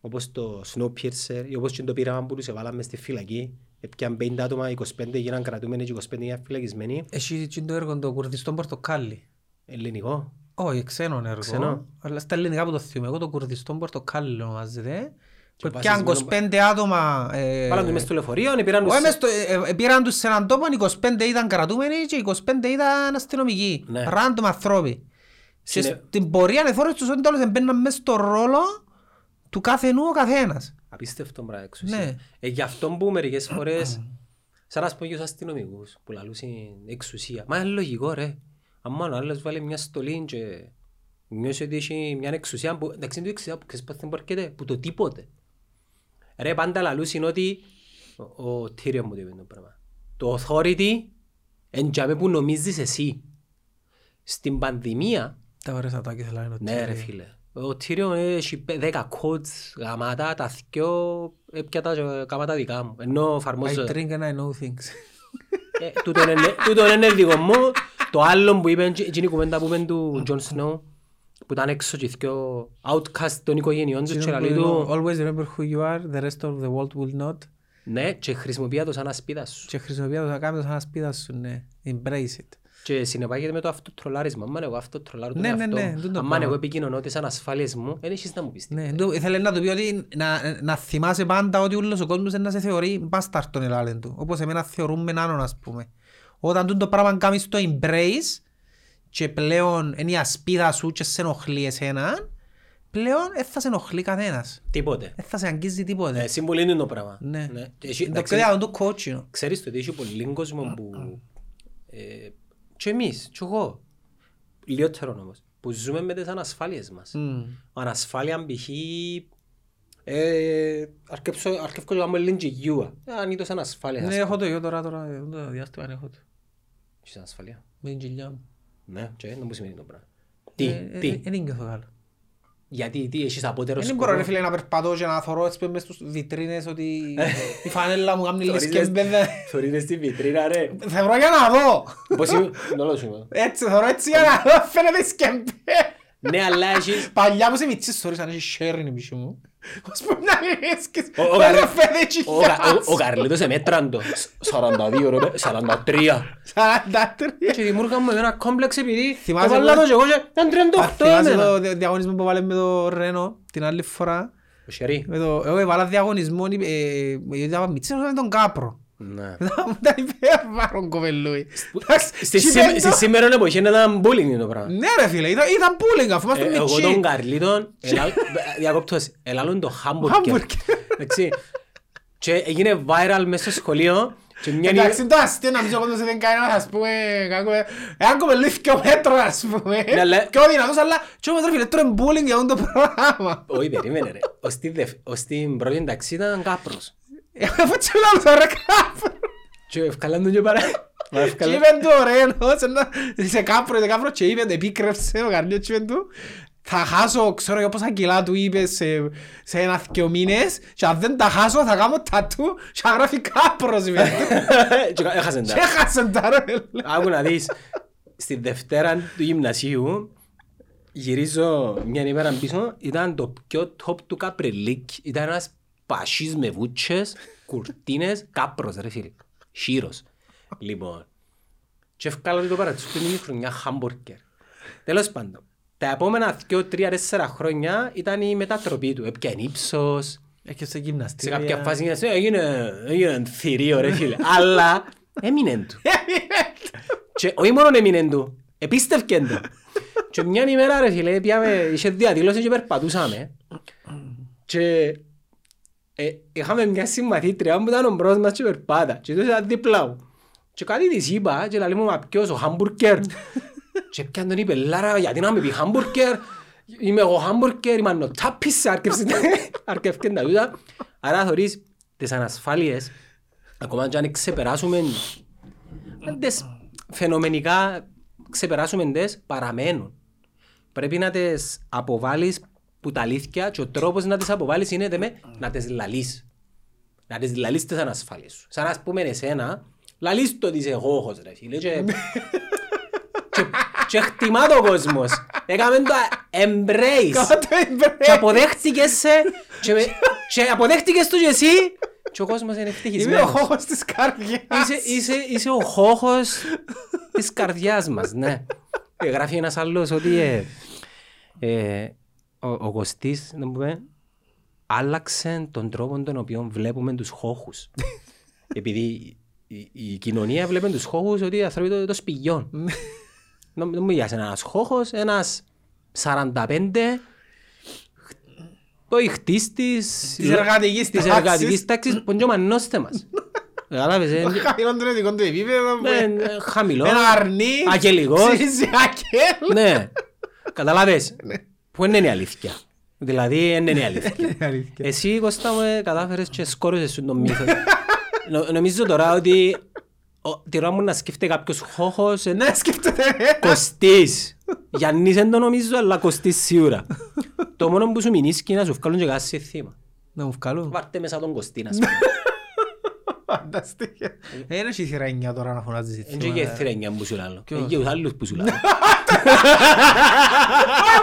όπως το Snowpiercer ή όπως και το πείραμα που τους εβάλαμε στη φυλακή, έπιαν 50 άτομα, 25 γίναν κρατούμενοι και 25 γίναν φυλακισμένοι, Έχει και το έργο το κουρδιστό πορτοκάλι. ελληνικό. Όχι, ξένο έργο. Ξένο. Αλλά στα ελληνικά που το θυμάμαι, εγώ το κουρδιστό πορτοκάλι ονομάζεται. Και Που πιάνουν βασισμένο- 25 άτομα. ε, Βάλαν τους μες στο λεωφορείο, πήραν τους... Όχι, μες στο- ε, ε, πήραν τους σε έναν τόπο, 25 ήταν κρατούμενοι και 25 ήταν αστυνομικοί. Ναι. Random ανθρώποι. Και Συνε- στην πορεία εφόρες τους ότι τέλος μπαίναν μέσα στο ρόλο του κάθε νου ο καθένας. Απίστευτο πράγμα εξουσία. Ναι. Ε, γι' αυτό που μερικές φορές, σαν να σου πω για τους αστυνομικούς που λαλούσαν εξουσία. Μα είναι λογικό ρε. Αν μόνο ο άλλος βάλει μια στολή και νιώσει ότι έχει μια εξουσία που, εντάξει είναι το εξουσία που ξέρεις πώς δεν μπορκέται, που το τίποτε. Ρε πάντα λαλούσαν ότι, ο, ο Τύριο μου το είπε το πράγμα, το authority εν τζάμε που νομίζεις εσύ. Στην πανδημία, Τα ωραία σατάκια θέλω να είναι ναι ρε φίλε. Ο Tyrion έχει πέ- δέκα codes γαμάτα, τα θκιο έπια τα και κάμα τα δικά μου. Ενώ I εφαρμόζω... drink and I know things. Ε, τούτον είναι- Τούτον είναι δικό μου. Το άλλο που είπε, εκείνη η κουβέντα που είπε του Jon Snow, που ήταν έξω και θκιο outcast των οικογενειών τους και λαλεί του, Always remember who you are, the rest of the world will not. ναι, και χρησιμοποιεί το σαν ασπίδα σου. Και χρησιμοποιεί το να κάνει το σαν σπίτι σου, ναι. Embrace it. Και συνεπάγεται με το αυτοτρολάρισμα. Αν εγώ αυτοτρολάρω τον Ναι, ναι, εαυτό ναι, μου, τούτο το αν πράγμα. εγώ επικοινωνώ τις ανασφάλειες μου, δεν έχεις να μου πεις. Ναι, του- ήθελε να του πει ότι να, να θυμάσαι πάντα ότι όλος ο κόσμος είναι να σε θεωρεί μπάσταρτον ελάλεν του. Όπως εμένα θεωρούμε νάνον ας πούμε. Όταν τούτο το πράγμα κάνεις το embrace και πλέον είναι η ασπίδα σου και σε ενοχλεί εσένα, πλέον δεν θα σε ενοχλεί κανένας. Τίποτε. Δεν θα σε αγγίζει τίποτε. Ε, Συμβουλή είναι το πράγμα. Ναι. Και έχει- Είναι το εντάξει, παιδί του κότσινο. Ξέρεις το ότι έχει πολύ κόσμο που... Ε, και εμείς, και εγώ, λιότερο όμως, που ζούμε με τις ανασφάλειες μας. Μμ. Ανασφάλεια π.χ. Ε, αρκεύσω αρκεύω και κάνω λίγο και γιούα. Ε, Αν είδος ανασφάλεια. Ναι, ας έχω πούμε. το γιο τώρα, τώρα, ε, το διάστημα έχω το. Έχεις ανασφάλεια. Με την κοιλιά μου. Ναι, και δεν μου σημαίνει το πράγμα. Τι, Ε, ε, τι, ε, Δεν νιώθω καλό. γιατί, τι, έχεις απότερο Δεν σκοπό. μπορώ ρε φίλε να περπατώ και να θωρώ έτσι μες στους βιτρίνες ότι η φανέλα μου κάνει Θωρείτες- λισκέμπεδε. Θωρείτες στη βιτρίνα ρε. Θεωρώ για να δω. Πώς είμαι, νόλος είμαι. Έτσι, θεωρώ έτσι για να δω, φαίνεται σκέμπε. Ναι, αλλά έχεις... Παλιά που σε μητσίς θωρείς αν έχεις sharing η μισή μου. Ως που να ρίσκεις. Ο- ο Δεν Καρ- φαίνεται έτσι Ο, Κα- ο, ο Καρλίτος εμέτραν το. 42 ρε, 43. 43. Και δημιούργαν μου ένα κόμπλεξ επειδή το Θυμάσαι βάλα που- το και εγώ και ήταν 38 Θυμάσαι εμένα. το δι- διαγωνισμό που βάλε με το Ρένο την άλλη φορά; Ο Σερί. Με το- Εγώ έβαλα διαγωνισμό, ε, ε, γιατί ήταν μητσίνος με τον Κάπρο. Ναι. Ήταν υπέρβαρον κοπελούι. Εντάξει, Στη τσιπέντο- σήμε- Στη σήμερα εποχή ήταν bullying το πράγμα. Ναι ρε φίλε, ήταν, ήταν πούλινγκ αφού είμαστε Ε, Εγώ μητσί. τον Καρλίτον, ελάλ- διακόπτως, ελάλουν το χάμπουργκερ. Χάμπουργκερ. Εντάξει. Και έγινε viral μέσα στο σχολείο και μια Εντάξει, το αστείο να νομίζω ότι δεν κάνει ας πούμε, κάνουμε- εάν κοπελούι δυο μέτρο ας πούμε, Ναι, αλλά- και ο δυνατός, αλλά και όμως ρε φίλε, τώρα είναι πούλινγκ για αυτό το πράγμα. Όχι, περίμενε ρε. Ως στη δευ- Ως την πρώτη ταξί ήταν κάπρος. Αφού έτσι μιλάω ρε Κάπρο. Και ευκαλάν τον και παρά. Μα Και ευκαλάν- είπε του ωραίος, ένα- σε κάπρο, σε κάπρο και είπε, επίκρεψε ο Καρλιός και είπε του, θα χάσω, ξέρω εγώ πόσα κιλά του είπε σε, σε ένα δυο μήνες και αν δεν τα χάσω θα κάνω τατού και θα γράφει κάπρος είπε. Και έχασαν τα. Και έχασαν τα ρε φίλε. Άκου να δεις, στη Δευτέρα του γυμνασίου γυρίζω μια ημέρα πίσω, ήταν το πιο top του Καπριλίκ. Ήταν ένας πασίς με βούτσες, κουρτίνες, κάπρος ρε φίλε. Σύρος. Λοιπόν, και ευκάλω το παρατσούκι την χρονιά χάμπουργκερ. Τέλος πάντων, τα επόμενα 2-3-4 χρόνια ήταν η μετατροπή του. Έπιανε ύψος, Έχεις σε σε γυμναστήρια. κάποια φάση έγινε, έγινε, έγινε θηρίο ρε φίλε. Αλλά έμεινε του. Και όχι μόνο έμεινε του, επίστευκεν το. Και μια ημέρα ρε φίλε, πιάμε, είχε διαδήλωση και περπατούσαμε. Και ε, είχαμε μια συμμαθήτρια που ήταν ο μπρος μας και περπάτα. Και τότε ήταν δίπλα μου. Και κάτι της είπα και λέει μου, μα ποιος, ο χάμπουργκερ; Και πιάνε τον είπε, Λάρα, γιατί να με πει χάμπουργκερ; Είμαι εγώ χάμπουργκερ, είμαι ανωτάπης, αρκευκεν τα τούτα. Άρα θωρείς τις ανασφάλειες, ακόμα και αν ξεπεράσουμε αν τις φαινομενικά ξεπεράσουμε τις, παραμένουν. Πρέπει να τις αποβάλεις που τα αλήθεια και ο τρόπος να τις αποβάλεις είναι δε με, να τις λαλείς. Να τις λαλείς τις ανασφάλειες σου. Σαν να πούμε εσένα, λαλείς το ότι είσαι γόχος ρε φίλε και, και, και χτιμά το κόσμος. Έκαμε το embrace. Κάτω Και εμπρέ. αποδέχτηκες σε και, με- και αποδέχτηκες το και εσύ και ο κόσμος είναι Είμαι ο ευτυχισμένος. χώχος της καρδιάς. Είσαι, είσαι, είσαι ο χώχος της καρδιάς μας, ναι. Ε, Γράφει ένας άλλος ότι ε, ε, ο, ο Κωστής, να πούμε, άλλαξε τον τρόπο τον οποίο βλέπουμε τους χώχους. Επειδή η, η κοινωνία βλέπει τους χώχους ότι οι άνθρωποι το, το σπηγιόν. Να μην μου ένας ένας χώχος, ένας 45, το ηχτής της, Της εργατικής της τάξης. εργατικής τάξης, που είναι ο μανώστε μας. Κατάλαβες, ε, Χαμηλόν τον ειδικό του επίπεδο. ναι, ναι, χαμηλός. Ένα αρνί. Αγγελικός. Ψήσει αγγέλ. Ναι. Καταλάβες. Που δεν είναι η αλήθεια. Δηλαδή δεν είναι η αλήθεια. Αλήθεια. Εσύ Κώστα μου ε, κατάφερες και σκόρωσες σου τον μύθο. Νο- Νομίζω τώρα ότι ο- τη ώρα μου να σκέφτεται κάποιος χώχος ε, Ναι, σκέφτεται. Κωστής. Γιάννης δεν το νομίζω αλλά Κωστής σίγουρα. Το μόνο που σου μηνίσκει είναι να σου βγάλουν και κάτι θύμα. Να μου βγάλω. Βάρτε μέσα τον Κωστή να σου πει. Φανταστικά. Ένα έχει θηρανιά τώρα να φωνάζεις έτσι. Δεν και η θηρενιά που σου λάλλω. Ποιος; Είναι και τους άλλους που σου λάλλω. Α,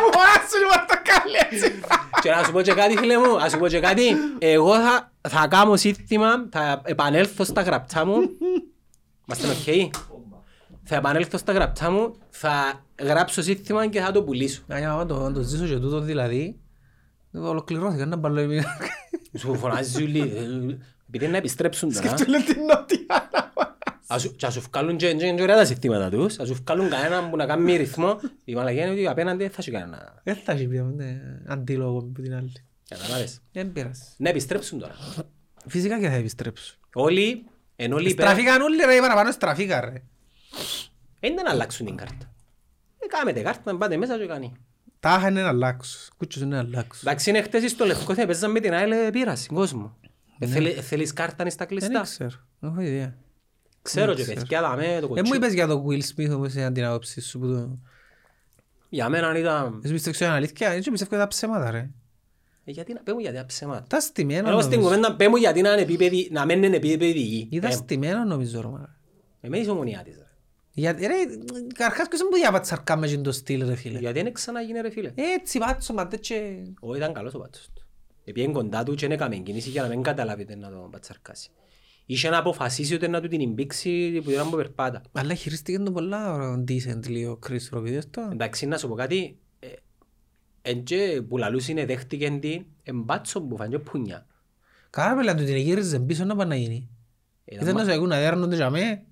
μου φωνάζεις λίγο το καλή έτσι. Και να σου πω και κάτι φίλε μου, να σου πω και κάτι. Εγώ θα, θα κάνω σύνθημα, θα επανέλθω στα γραπτά μου. Είμαστε οκ; Θα επανέλθω στα γραπτά μου, θα γράψω σύνθημα και θα το πουλήσω. Α, για να το- να το ζήσω και τούτο δηλαδή. Ολοκληρώθηκα να μπαλώ εμείς. Σου φωνάζει Ζουλή, ε, επειδή να επιστρέψουν τώρα. Σκέφτομαι την νότια. ας σου- Και ας σου βγάλουν και και- και ωραία τα συστήματα τους. Ας σου βγάλουν κανέναν που να κάνει ρυθμό. Η μαλακία είναι ότι απέναντι δεν θα σου κανένα. Δεν θα έχει πια ναι, αντίλογο από την άλλη. Καταλάβες. Δεν πειράζει. Να επιστρέψουν τώρα. Φυσικά και θα επιστρέψω. Όλοι, ενώ όλοι υπέρ- Στραφήκαν όλοι ρε, παραπάνω στραφήκα ρε. δεν να αλλάξουν την κάρτα. Ε, κάμετε κάρτα, να πάτε μέσα και κάνει. Τα είχαν να αλλάξω. Κούτσος είναι να αλλάξω. Εντάξει, είναι χτες στο Λευκό, θα παίζαμε με την ΑΕΛ πήραση, κόσμο. Ε, θέλει- Θέλεις κάρτα στα Δεν κλειστά. ξέρω. Έχω ιδέα. Ξέρω και παιδιά, δάμε το Δεν μου κοτσί. είπες για το Will Smith όμως είναι την άποψη σου που το... Για μένα ήταν... Εσύ πιστεύω είναι αλήθεια, έτσι πιστεύω τα ψέματα ρε. Ε, Γιατί να πέμουν γιατί είναι ψέματα. Τα στημένα Εγώ στην νομίζω. κουβέντα πέμουν γιατί να είναι επίπεδη, να μην είναι επίπεδη γη. Είδα στημένα νομίζω ρε. μάνα. Εμείς είσαι ομονιά της. ρε. Γιατί ρε, καρχάς ποιος μου διαβατσαρκά μες το στυλ ρε φίλε. Γιατί δεν ξαναγίνει ρε φίλε. Έτσι πάτσο μα τέτοια... Όχι, ήταν καλός ο πάτσος του. Επειδή είναι κοντά του και δεν έκαμε κίνηση για να μην καταλάβετε να τον πατσαρκάσει. Είχε να αποφασίσει ότι να του την εμπίξει που ήταν που περπάτα. Αλλά χειρίστηκε το πολλά decently ο Chris Robides το; Εντάξει, να σου πω κάτι. ε, Εν και που λαλούς είναι δέχτηκε την εμπάτσο που φάνε πουνιά. Κάρα πέλα του την γύριζε πίσω να πάει να γίνει. Ήταν Ήταν μα- να σε ακούν να δέρνονται για μέ.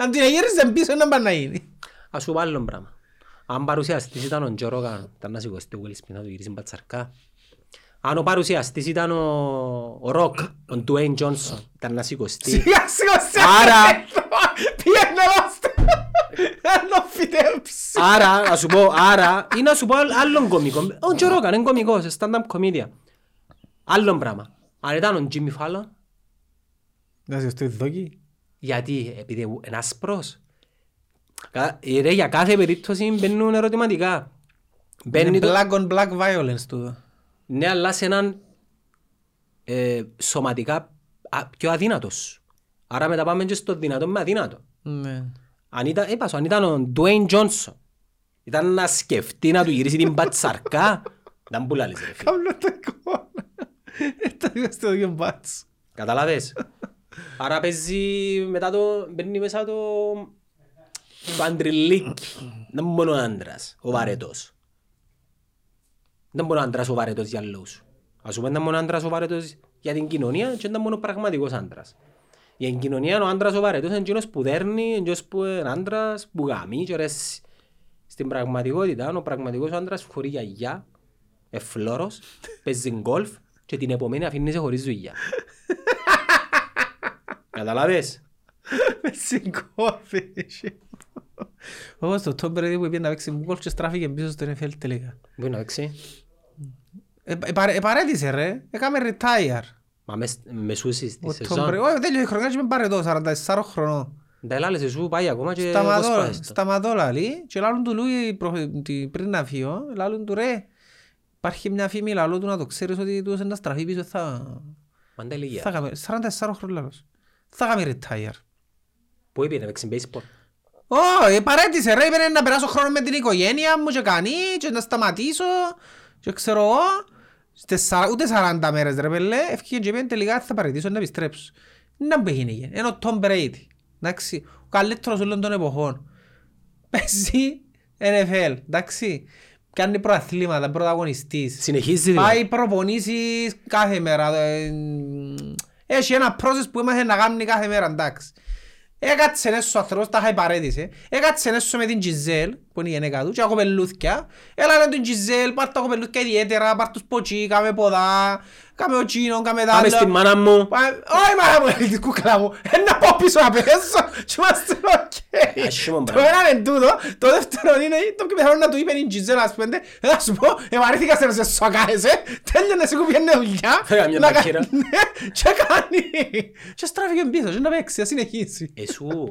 Αν την γύριζε πίσω να πάει να γίνει. Ας σου πω άλλο πράγμα. Αν παρουσιαστής ήταν ο Τζο Ρόγαν, ήταν να σηκωστεί ο Will Smith να του γυρίσει μπατσαρκά. Αν ο παρουσιαστής ήταν ο, ο Ροκ, ο Dwayne Johnson, ήταν να σηκωστεί. Σιγά σιγά σιγά. Άρα- Πιένε βάστε. Να φυτέψει. Άρα, να σου πω, άρα, ή να σου πω άλλ- άλλον κομικό. Ο Τζο Ρόγαν είναι κομικός, stand-up comedian. Άλλον πράγμα. Αν ήταν ο Jimmy Fallon, Να σε στο δόκι. Γιατί, επειδή είναι άσπρος. Κα- ε, Ρε, για κάθε περίπτωση μπαίνουν ερωτηματικά. Μπαίνει Είναι το... black on black violence τούτο. Ναι, αλλά σε έναν ε, σωματικά α, πιο αδύνατος. Άρα μετά πάμε και στο δυνατό με αδύνατο. Ναι. Αν ήταν, είπα σου, αν ήταν ο Dwayne Johnson, ήταν να σκεφτεί να του γυρίσει την πατσαρκά, ήταν που λάλης ρε φίλε. Κάμνω το εικόνα. Τα δύο στο ίδιο μπάτσο. Καταλάβες; Άρα παίζει μετά το, μπαίνει μέσα το, το αντριλίκι. Δεν είναι μόνο ο άντρας, ο βαρετός. Δεν είναι μόνο ο άντρας ο βαρετός για λόγους. Ας πούμε δεν είναι μόνο ο άντρας ο βαρετός για την κοινωνία και δεν είναι μόνο ο πραγματικός άντρας. Για την κοινωνία ο άντρας ο βαρετός είναι εκείνος που δέρνει, είναι εκείνος που είναι άντρας, που γαμεί και ρέσει. Στην πραγματικότητα ο πραγματικός άντρας φορεί γιαγιά, εφλόρος, παίζει γκολφ και την επομένη αφήνει σε χωρίς δουλειά. Καταλάβες. Με συγκόφησε. Όπως το Tom Brady που πήγε να παίξει γκολ και στράφηκε πίσω στο NFL τελικά. Μπορεί να παίξει; Ε, ε, παρέ- ε, Παρέτησε ρε. Έκαμε retire. Μα μες- μεσούσεις τη Ο Tom σεζόν. Brady. Όχι, τέλειωσε η χρονιά και με παρετώ, 44 χρονών. Τα ελάλες εσύ πάει ακόμα και Σταματώ, αποσπάσεις το. σταματώ λαλή και λάλλον του Λούι προ- τι- πριν να φύγω, λάλλον του ρε. Υπάρχει μια φήμη λαλό του να το ξέρεις ότι του να στραφεί πίσω θα... Μα είναι τα ηλικία. Θα κάμε, 44 χρόνια λαλός. Θα κάνει retire. Πού είπε να παίξει baseball. Όχι, παρέτησε ρε, είπε να περάσω χρόνο με την οικογένεια μου και κάνει και να σταματήσω και ξέρω εγώ. Στις σα- Ούτε 40 μέρες ρε πέλε, ευκήγε και είπε τελικά θα παρετήσω να επιστρέψω. Να που έγινε, είναι ο Tom Brady. Εντάξει, ο καλύτερος όλων των εποχών. Παίζει NFL, εντάξει. Κάνει προαθλήματα, πρωταγωνιστής. Συνεχίζει Πάει δηλαδή. προπονήσεις κάθε μέρα. Ε, Έχει ένα process που έμαθε να κάνει κάθε μέρα, εντάξει. Έκατσε έσω ο άνθρωπος, τα είχα παρέτησε. Έκατσε έσω με την Γκιζέλ, που είναι η γενέκα του, και έχω κοπελούθκια. Έλα με την Γκιζέλ, πάρ' τα κοπελούθκια ιδιαίτερα, πάρ' τους ποτσί, κάμε ποδά, κάμε ο τσίνο, κάμε τα Πάμε στη άλλα. μάνα μου. Πάμε- Όχι μάνα μου, είναι την κούκλα μου. Ε, Να πω πίσω να πέσω και είμαστε οκ. Άσχημο Το πράγμα. ένα είναι τούτο, το δεύτερο είναι το πιο πιθανό να του είπε η Γκιζέλα ας πούμε «Ε, Θα σου πω, ευαρύθηκα σε να σε σοκάρεσαι, τέλειωνε σε κουπιένε δουλειά Φέρα μια να κα- μπακύρα. Ναι, και κάνει και στράφηκε πίσω και να παίξει, να συνεχίσει Εσού.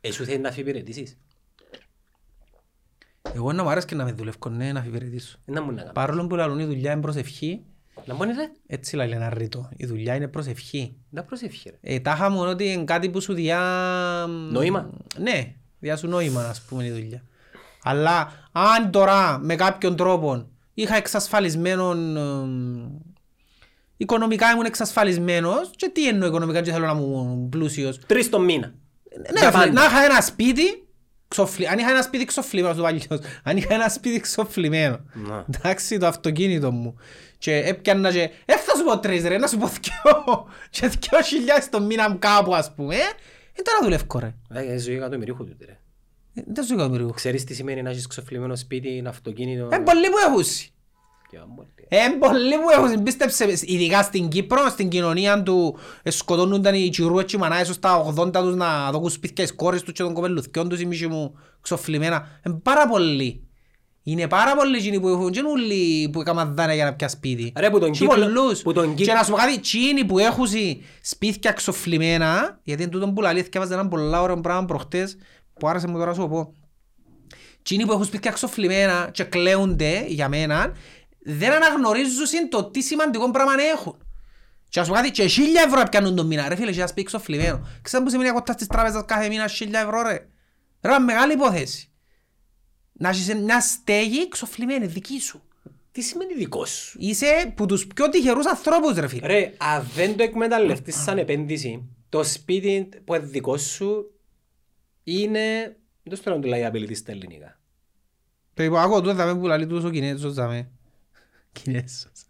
Εσού θέλει να αφιπηρετήσεις; Εγώ να μου άρεσε και να με δουλεύω, ναι, να αφιπηρετήσω Δεν να μου να κάνω. Παρόλο που λαλούν η δουλειά είναι προσευχή, Να μπορεί ρε. έτσι λέει ένα ρήτο, η δουλειά είναι προσευχή Να προσεύχει ρε. Ε, τάχα μόνο ότι είναι κάτι που σου διά... Νόημα. Ναι, διά σου νόημα, ας πούμε, η δουλειά. Αλλά αν τώρα με κάποιον τρόπο είχα εξασφαλισμένο... εμ, οικονομικά ήμουν εξασφαλισμένος και τι εννοώ οικονομικά και θέλω να μου πλούσιος. Τρεις το μήνα. Ναι, Για φίλε, πάντα. να είχα ένα σπίτι ξοφλι... Αν είχα ένα σπίτι ξοφλημένο του παλιός, αν είχα ένα σπίτι ξοφλημένο, Να. εντάξει, το αυτοκίνητο μου, και έπιανα και, ε, θα σου πω τρεις ρε, να σου πω δυο, και δυο χιλιάδες το μήνα μου κάπου, ας πούμε, ε, τώρα δουλεύω ρε. Ε, ζωή εκατομμυρίχου τούτη ρε. Ε, Δεν σου έκανα μυρίγου. Ξέρεις τι σημαίνει να έχεις ξεφλημένο σπίτι, ένα αυτοκίνητο; Ε, πολλοί που έχουν. Και άμπολ, τι. Ε, πολλοί που έχουν, πίστεψε, ειδικά στην Κύπρο, στην κοινωνία του, ε, σκοτώνονταν οι τσιρούες και οι μανάες τους στα 80 τους να δώκουν σπίτια στις κόρες τους και των κοπελουθκιών τους, οι μισοί μου ξοφλημένα. Ε, πάρα πολλοί. Είναι πάρα πολλοί εκείνοι που έχουν, και είναι όλοι που έκαναν δάνεια για να πιάσει σπίτι. Ρε, που τον Και κύκλο- πολλούς. που τον Και κύκλο- να σου πω κάτι, εκείνοι που έχουν σπίτια ξοφλημένα, γιατί είναι τούτο που λαλεί, θυκεύαζε ένα πολλά ωραίο πράγμα προχτές, που άρεσε μου τώρα να σου το πω. Εκείνοι που έχουν σπίτια ξοφλημένα και κλαίονται για μένα, δεν αναγνωρίζουν το τι σημαντικό πράγμα έχουν. Και ας πω κάτι, και χίλια ευρώ πιάνουν τον μήνα. Ρε φίλε, και ένα σπίτι ξοφλημένο. Ξέρετε που σημαίνει να κοτάς στις τράπεζες κάθε μήνα χίλια ευρώ ρε; Ρε, είναι μεγάλη υπόθεση. Να έχεις μια στέγη ξοφλημένη, δική σου. Τι σημαίνει δικό σου; Είσαι που τους πιο τυχερούς ανθρώπους ρε φίλε. Ρε, αν δεν το εκμεταλλευτείς σαν επένδυση, το σπίτι που είναι δικό σου είναι... Δεν στο λέω το liability στα ελληνικά. Το είπα, άκου τούτο δαμε που λαλεί τούτος ο Κινέζος δαμε. Κινέζος.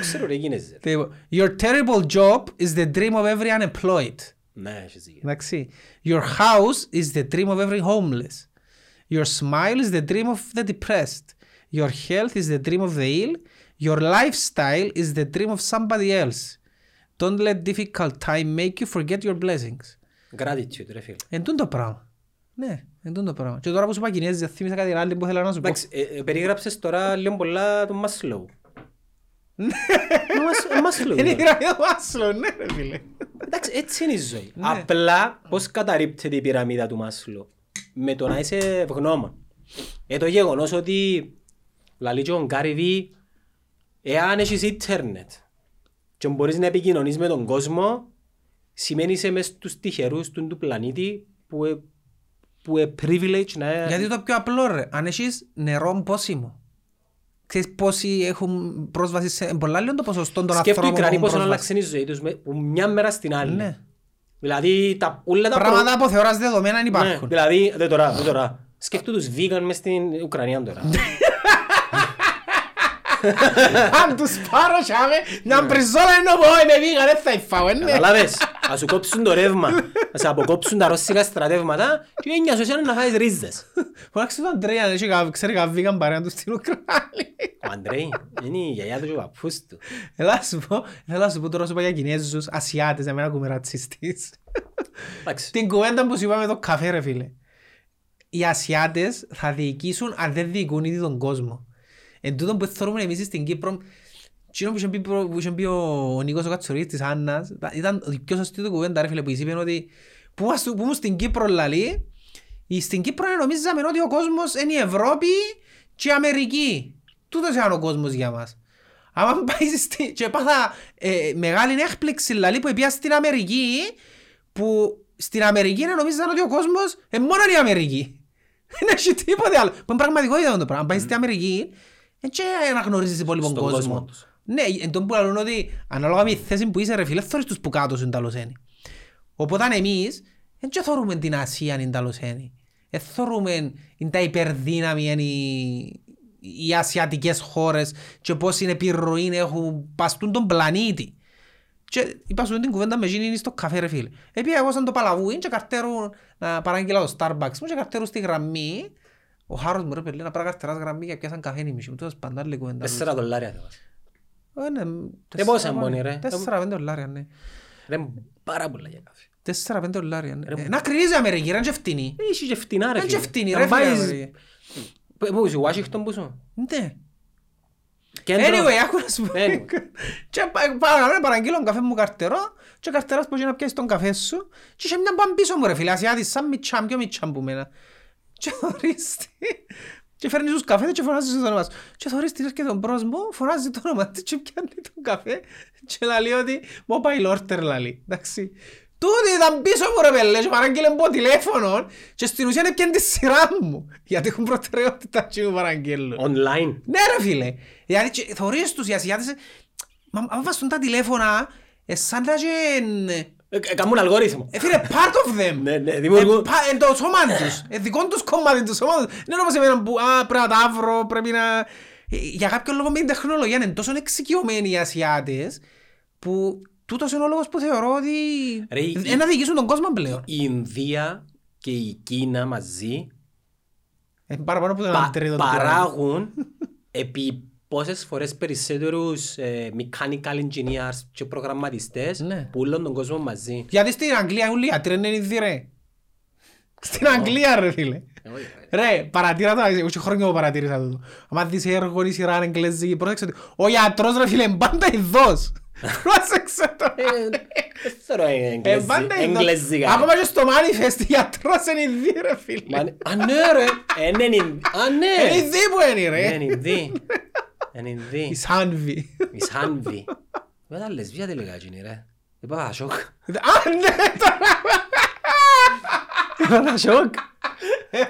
Ξέρω ρε γίνεσαι. Το είπα, Your terrible job is the dream of every unemployed. Ναι, έχεις δίκιο. Εντάξει. Your house is the dream of every homeless. Your smile is the dream of the depressed. Your health is the dream of the ill. Your lifestyle is the dream of somebody else. Don't let difficult time make you forget your blessings. Gratitude ρε φίλε. Εν τούτο το πράγμα. Ναι, Εν τούτο το πράγμα. Και τώρα που σου είπα Κινέζια, θύμισα κάτι άλλο που ήθελα να σου πω. Εντάξει, ε, ε, περιγράψες τώρα λίγο πολλά τον Μάσλοου. Ο Μάσ- ο Μάσλοου. Είναι η είναι. γραμμή του Μάσλο, ναι ρε φίλε. Εντάξει, έτσι είναι η ζωή. Ναι. Απλά πώς καταρρίπτεται η πυραμίδα του Μάσλο; Με το να είσαι ευγνώμων. Ε, το γεγονός ότι λαλεί και ο Γκάρι Βι, εάν έχεις ίντερνετ και μπορείς να επικοινωνείς με τον κόσμο, σημαίνει είσαι μες στους τυχερούς του, του πλανήτη που ε, που ε privilege να... Γιατί το πιο απλό ρε, αν έχεις νερό πόσιμο. Ξέρεις πόσοι έχουν πρόσβαση σε πολλά λίγο το ποσοστό των Σκέφτομαι οι ανθρώπων Ουκρανοί που έχουν πώς πρόσβαση. αλλάξαν η ζωή τους με, που μια μέρα στην άλλη. Ναι. Δηλαδή τα, όλα τα Πράγματα από θεωράς δεδομένα Ναι, υπάρχουν. δηλαδή, δεν τώρα, δεν τώρα. Σκέφτου τους vegan μες στην Ουκρανία τώρα. Αν τους πάρω σάμε, μια μπριζόλα είναι πω είμαι βίγα, δεν θα υφάω, ναι. Καταλάβες, ας σου κόψουν το ρεύμα, ας σου αποκόψουν τα ρώσικα στρατεύματα και έννοια σου εσένα να φάεις ρίζες. Φωνάξε τον Αντρέα, αν έχει κα- ξέρει καν βίγαν παρέα τους στην Ουκρανία. Ο Αντρέι είναι η γιαγιά του και ο παππούς του. Έλα σου πω, έλα σου πω τώρα σου είπα για Κινέζους, Ασιάτες, εμένα ακούμε ρατσιστής. Εντάξει, Την κουβέντα που σου είπα με το καφέ ρε φίλε. Οι Ασιάτες θα διοικήσουν αν δεν διοικούν ήδη τον κόσμο. Εν τούτον που θεωρούμε εμείς στην Κύπρο, εκείνο που είχε πει, προ- που είχε πει ο, ο Νίκος ο Κατσορής της Άννας, ήταν- ήταν η πιο σωστή του κουβέντα ρε φίλε που είπε ότι που είμαστε- που ήμουν στην Κύπρο λαλή, ή στην Κύπρο νομίζαμε ότι ο κόσμος είναι η Ευρώπη και η Αμερική. Τούτος είναι ο κόσμος για μας. Άμα πάει στη... και πάθα ε, μεγάλη έκπληξη λαλή που πήγα στην Αμερική που στην Αμερική να νομίζαν ότι ο κόσμος είναι μόνο η Αμερική. Δεν έχει τίποτε άλλο. Που είναι πραγματικότητα το πράγμα. Αν πάει στην Αμερική δεν και αναγνωρίζεις υπόλοιπον Στον κόσμο κόσμο. Τους. Ναι, εν τόν που λαλούν ότι ανάλογα με τη θέση που είσαι ρε φίλε, θωρείς τους που κάτω σου είναι ταλωσένοι. Οπότε εμείς δεν και θωρούμε την Ασία είναι ταλωσένοι. Δεν θωρούμε είναι τα υπερδύναμη είναι οι, οι ασιατικές χώρες και πώς είναι επιρροή έχουν παστούν τον πλανήτη. Και είπα σου την κουβέντα με εκείνη στο καφέ ρε φίλε. Επειδή εγώ σαν το παλαβούιν και καρτέρουν να παράγγειλα το Starbucks μου και καρτέρουν στη γραμμή. Ο Χάρος μου ρε παιδί να πράγει καρτεράς γραμμή και πιάσαν καφέ νημίσι μου. Τόσο παντά άλλη κουβέντα. τέσσερα δολάρια θα βάζω. Ε, ναι, Ε, πόσα τέσσερα, μπώνει, ρε. Τέσσερα πέντε δολάρια, ναι. Ρε, πάρα πολλά για καφέ. Τέσσερα πέντε δολάρια, ναι. Ε, Να κρίνεις η Αμερική, ρε, είναι και φτηνή. Έχει και φτηνά ρε Είναι και φίλε. φτηνή, Να ρε, φίλε, πάεις- Αμερική. Πού πού είσαι, Ουάσιγκτον που σου. Ναι. Κέντρο. Anyway, άκου να σου πω. Anyway. Και πά- πάω να παραγγείλω τον καφέ μου καρτερό και ο καρτεράς μπορεί να πιάσει τον καφέ σου και είχε μια παν πίσω μου ρε φίλε, Ασιάτης, σαν μιτσάμ, πιο μιτσάμ που μένα. Και θωρείς τι. Και φέρνεις τους καφέ και φωνάζεις το όνομα σου. Και θωρείς τι και τον μπρος μου, φωνάζει το όνομα του και πιάνει τον καφέ και λαλεί ότι mobile order λαλεί. Εντάξει. Τούτη ήταν πίσω μου ρε πέλε και παράγγειλε από τηλέφωνο και στην ουσία έπιαν τη σειρά μου. Γιατί έχουν προτεραιότητα και μου παραγγέλνουν. Online. Ναι ρε φίλε. Δηλαδή και θωρείς τους οι Ασιάτες, ε, μα άμα βάζουν τα τηλέφωνα, ε, σαν να και... Ε, ε, Κάμουν αλγόριθμο. Ε, φίλε, part of them. Ναι, ναι, δημιουργούν- Ε, πα- Εν το σώμα τους. Ε, δικό τους κομμάτι του σώμα τους. Δεν είναι όπως εμένα που α, πρέπει να τα βρω, πρέπει να... Ε, Για κάποιο λόγο με την τεχνολογία είναι τόσο εξοικειωμένοι οι Ασιάτες που τούτος είναι ο λόγος που θεωρώ ότι Ρε, η- δεν να διοικήσουν τον κόσμο πλέον. Η Ινδία και η Κίνα μαζί Ε, παραπάνω από τον πα- αντρίτο του κόσμου. παράγουν επί πόσες φορές περισσότερους ε, mechanical engineers και προγραμματιστές Ναι. που όλον τον κόσμο μαζί. Γιατί στην Αγγλία όλοι οι ιατροί είναι ίδιοι ρε. Στην Αγγλία ρε φίλε. Ρε, παρατήρα το, εγώ και χρόνια που παρατήρησα το. Αν δεις έργο ή σειρά εγγλέζικη, πρόσεξε ότι ο γιατρός ρε φίλε είναι πάντα ειδός. Πρόσεξε το. Δεν θέλω Ε, πάντα ειδός. εγγλέζικα. Ακόμα και στο manifest γιατρός είναι ειδή ρε φίλε. Μα- Α, ναι ρε. Ε, ναι, είναι Ινδί. Α, Είναι ναι. ειδή που είναι Ναι, ρε. είναι Ινδί. Είναι Ινδί. Η Σάνβη. Η Σάνβη. Δεν τα λεσβία τι λέγα εκείνη ρε. Είπα σοκ. Α, ναι, τώρα. Είπα σοκ.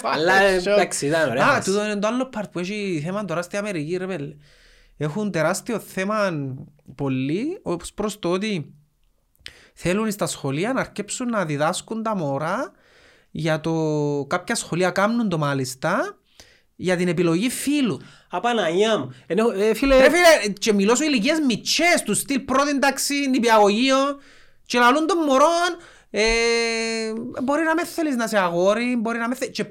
Αλλά ε, Σοκ. εντάξει ήταν ωραία. Α, μας. τούτο είναι το άλλο part που έχει θέμα τώρα στη Αμερική ρε πέλε. Έχουν τεράστιο θέμα πολύ ως προς το ότι θέλουν στα σχολεία να αρκέψουν να διδάσκουν τα μωρά για το κάποια σχολεία κάνουν το μάλιστα για την επιλογή φίλου. Απαναγιά μου. Ενώ, ε, φίλε, Ρε φίλε, και μιλώ σου ηλικίες μητσές τους στυλ πρώτη τάξη, νηπιαγωγείο και λαλούν των μωρών ε, μπορεί να με θέλεις να σε αγόρι, μπορεί να με θέλεις και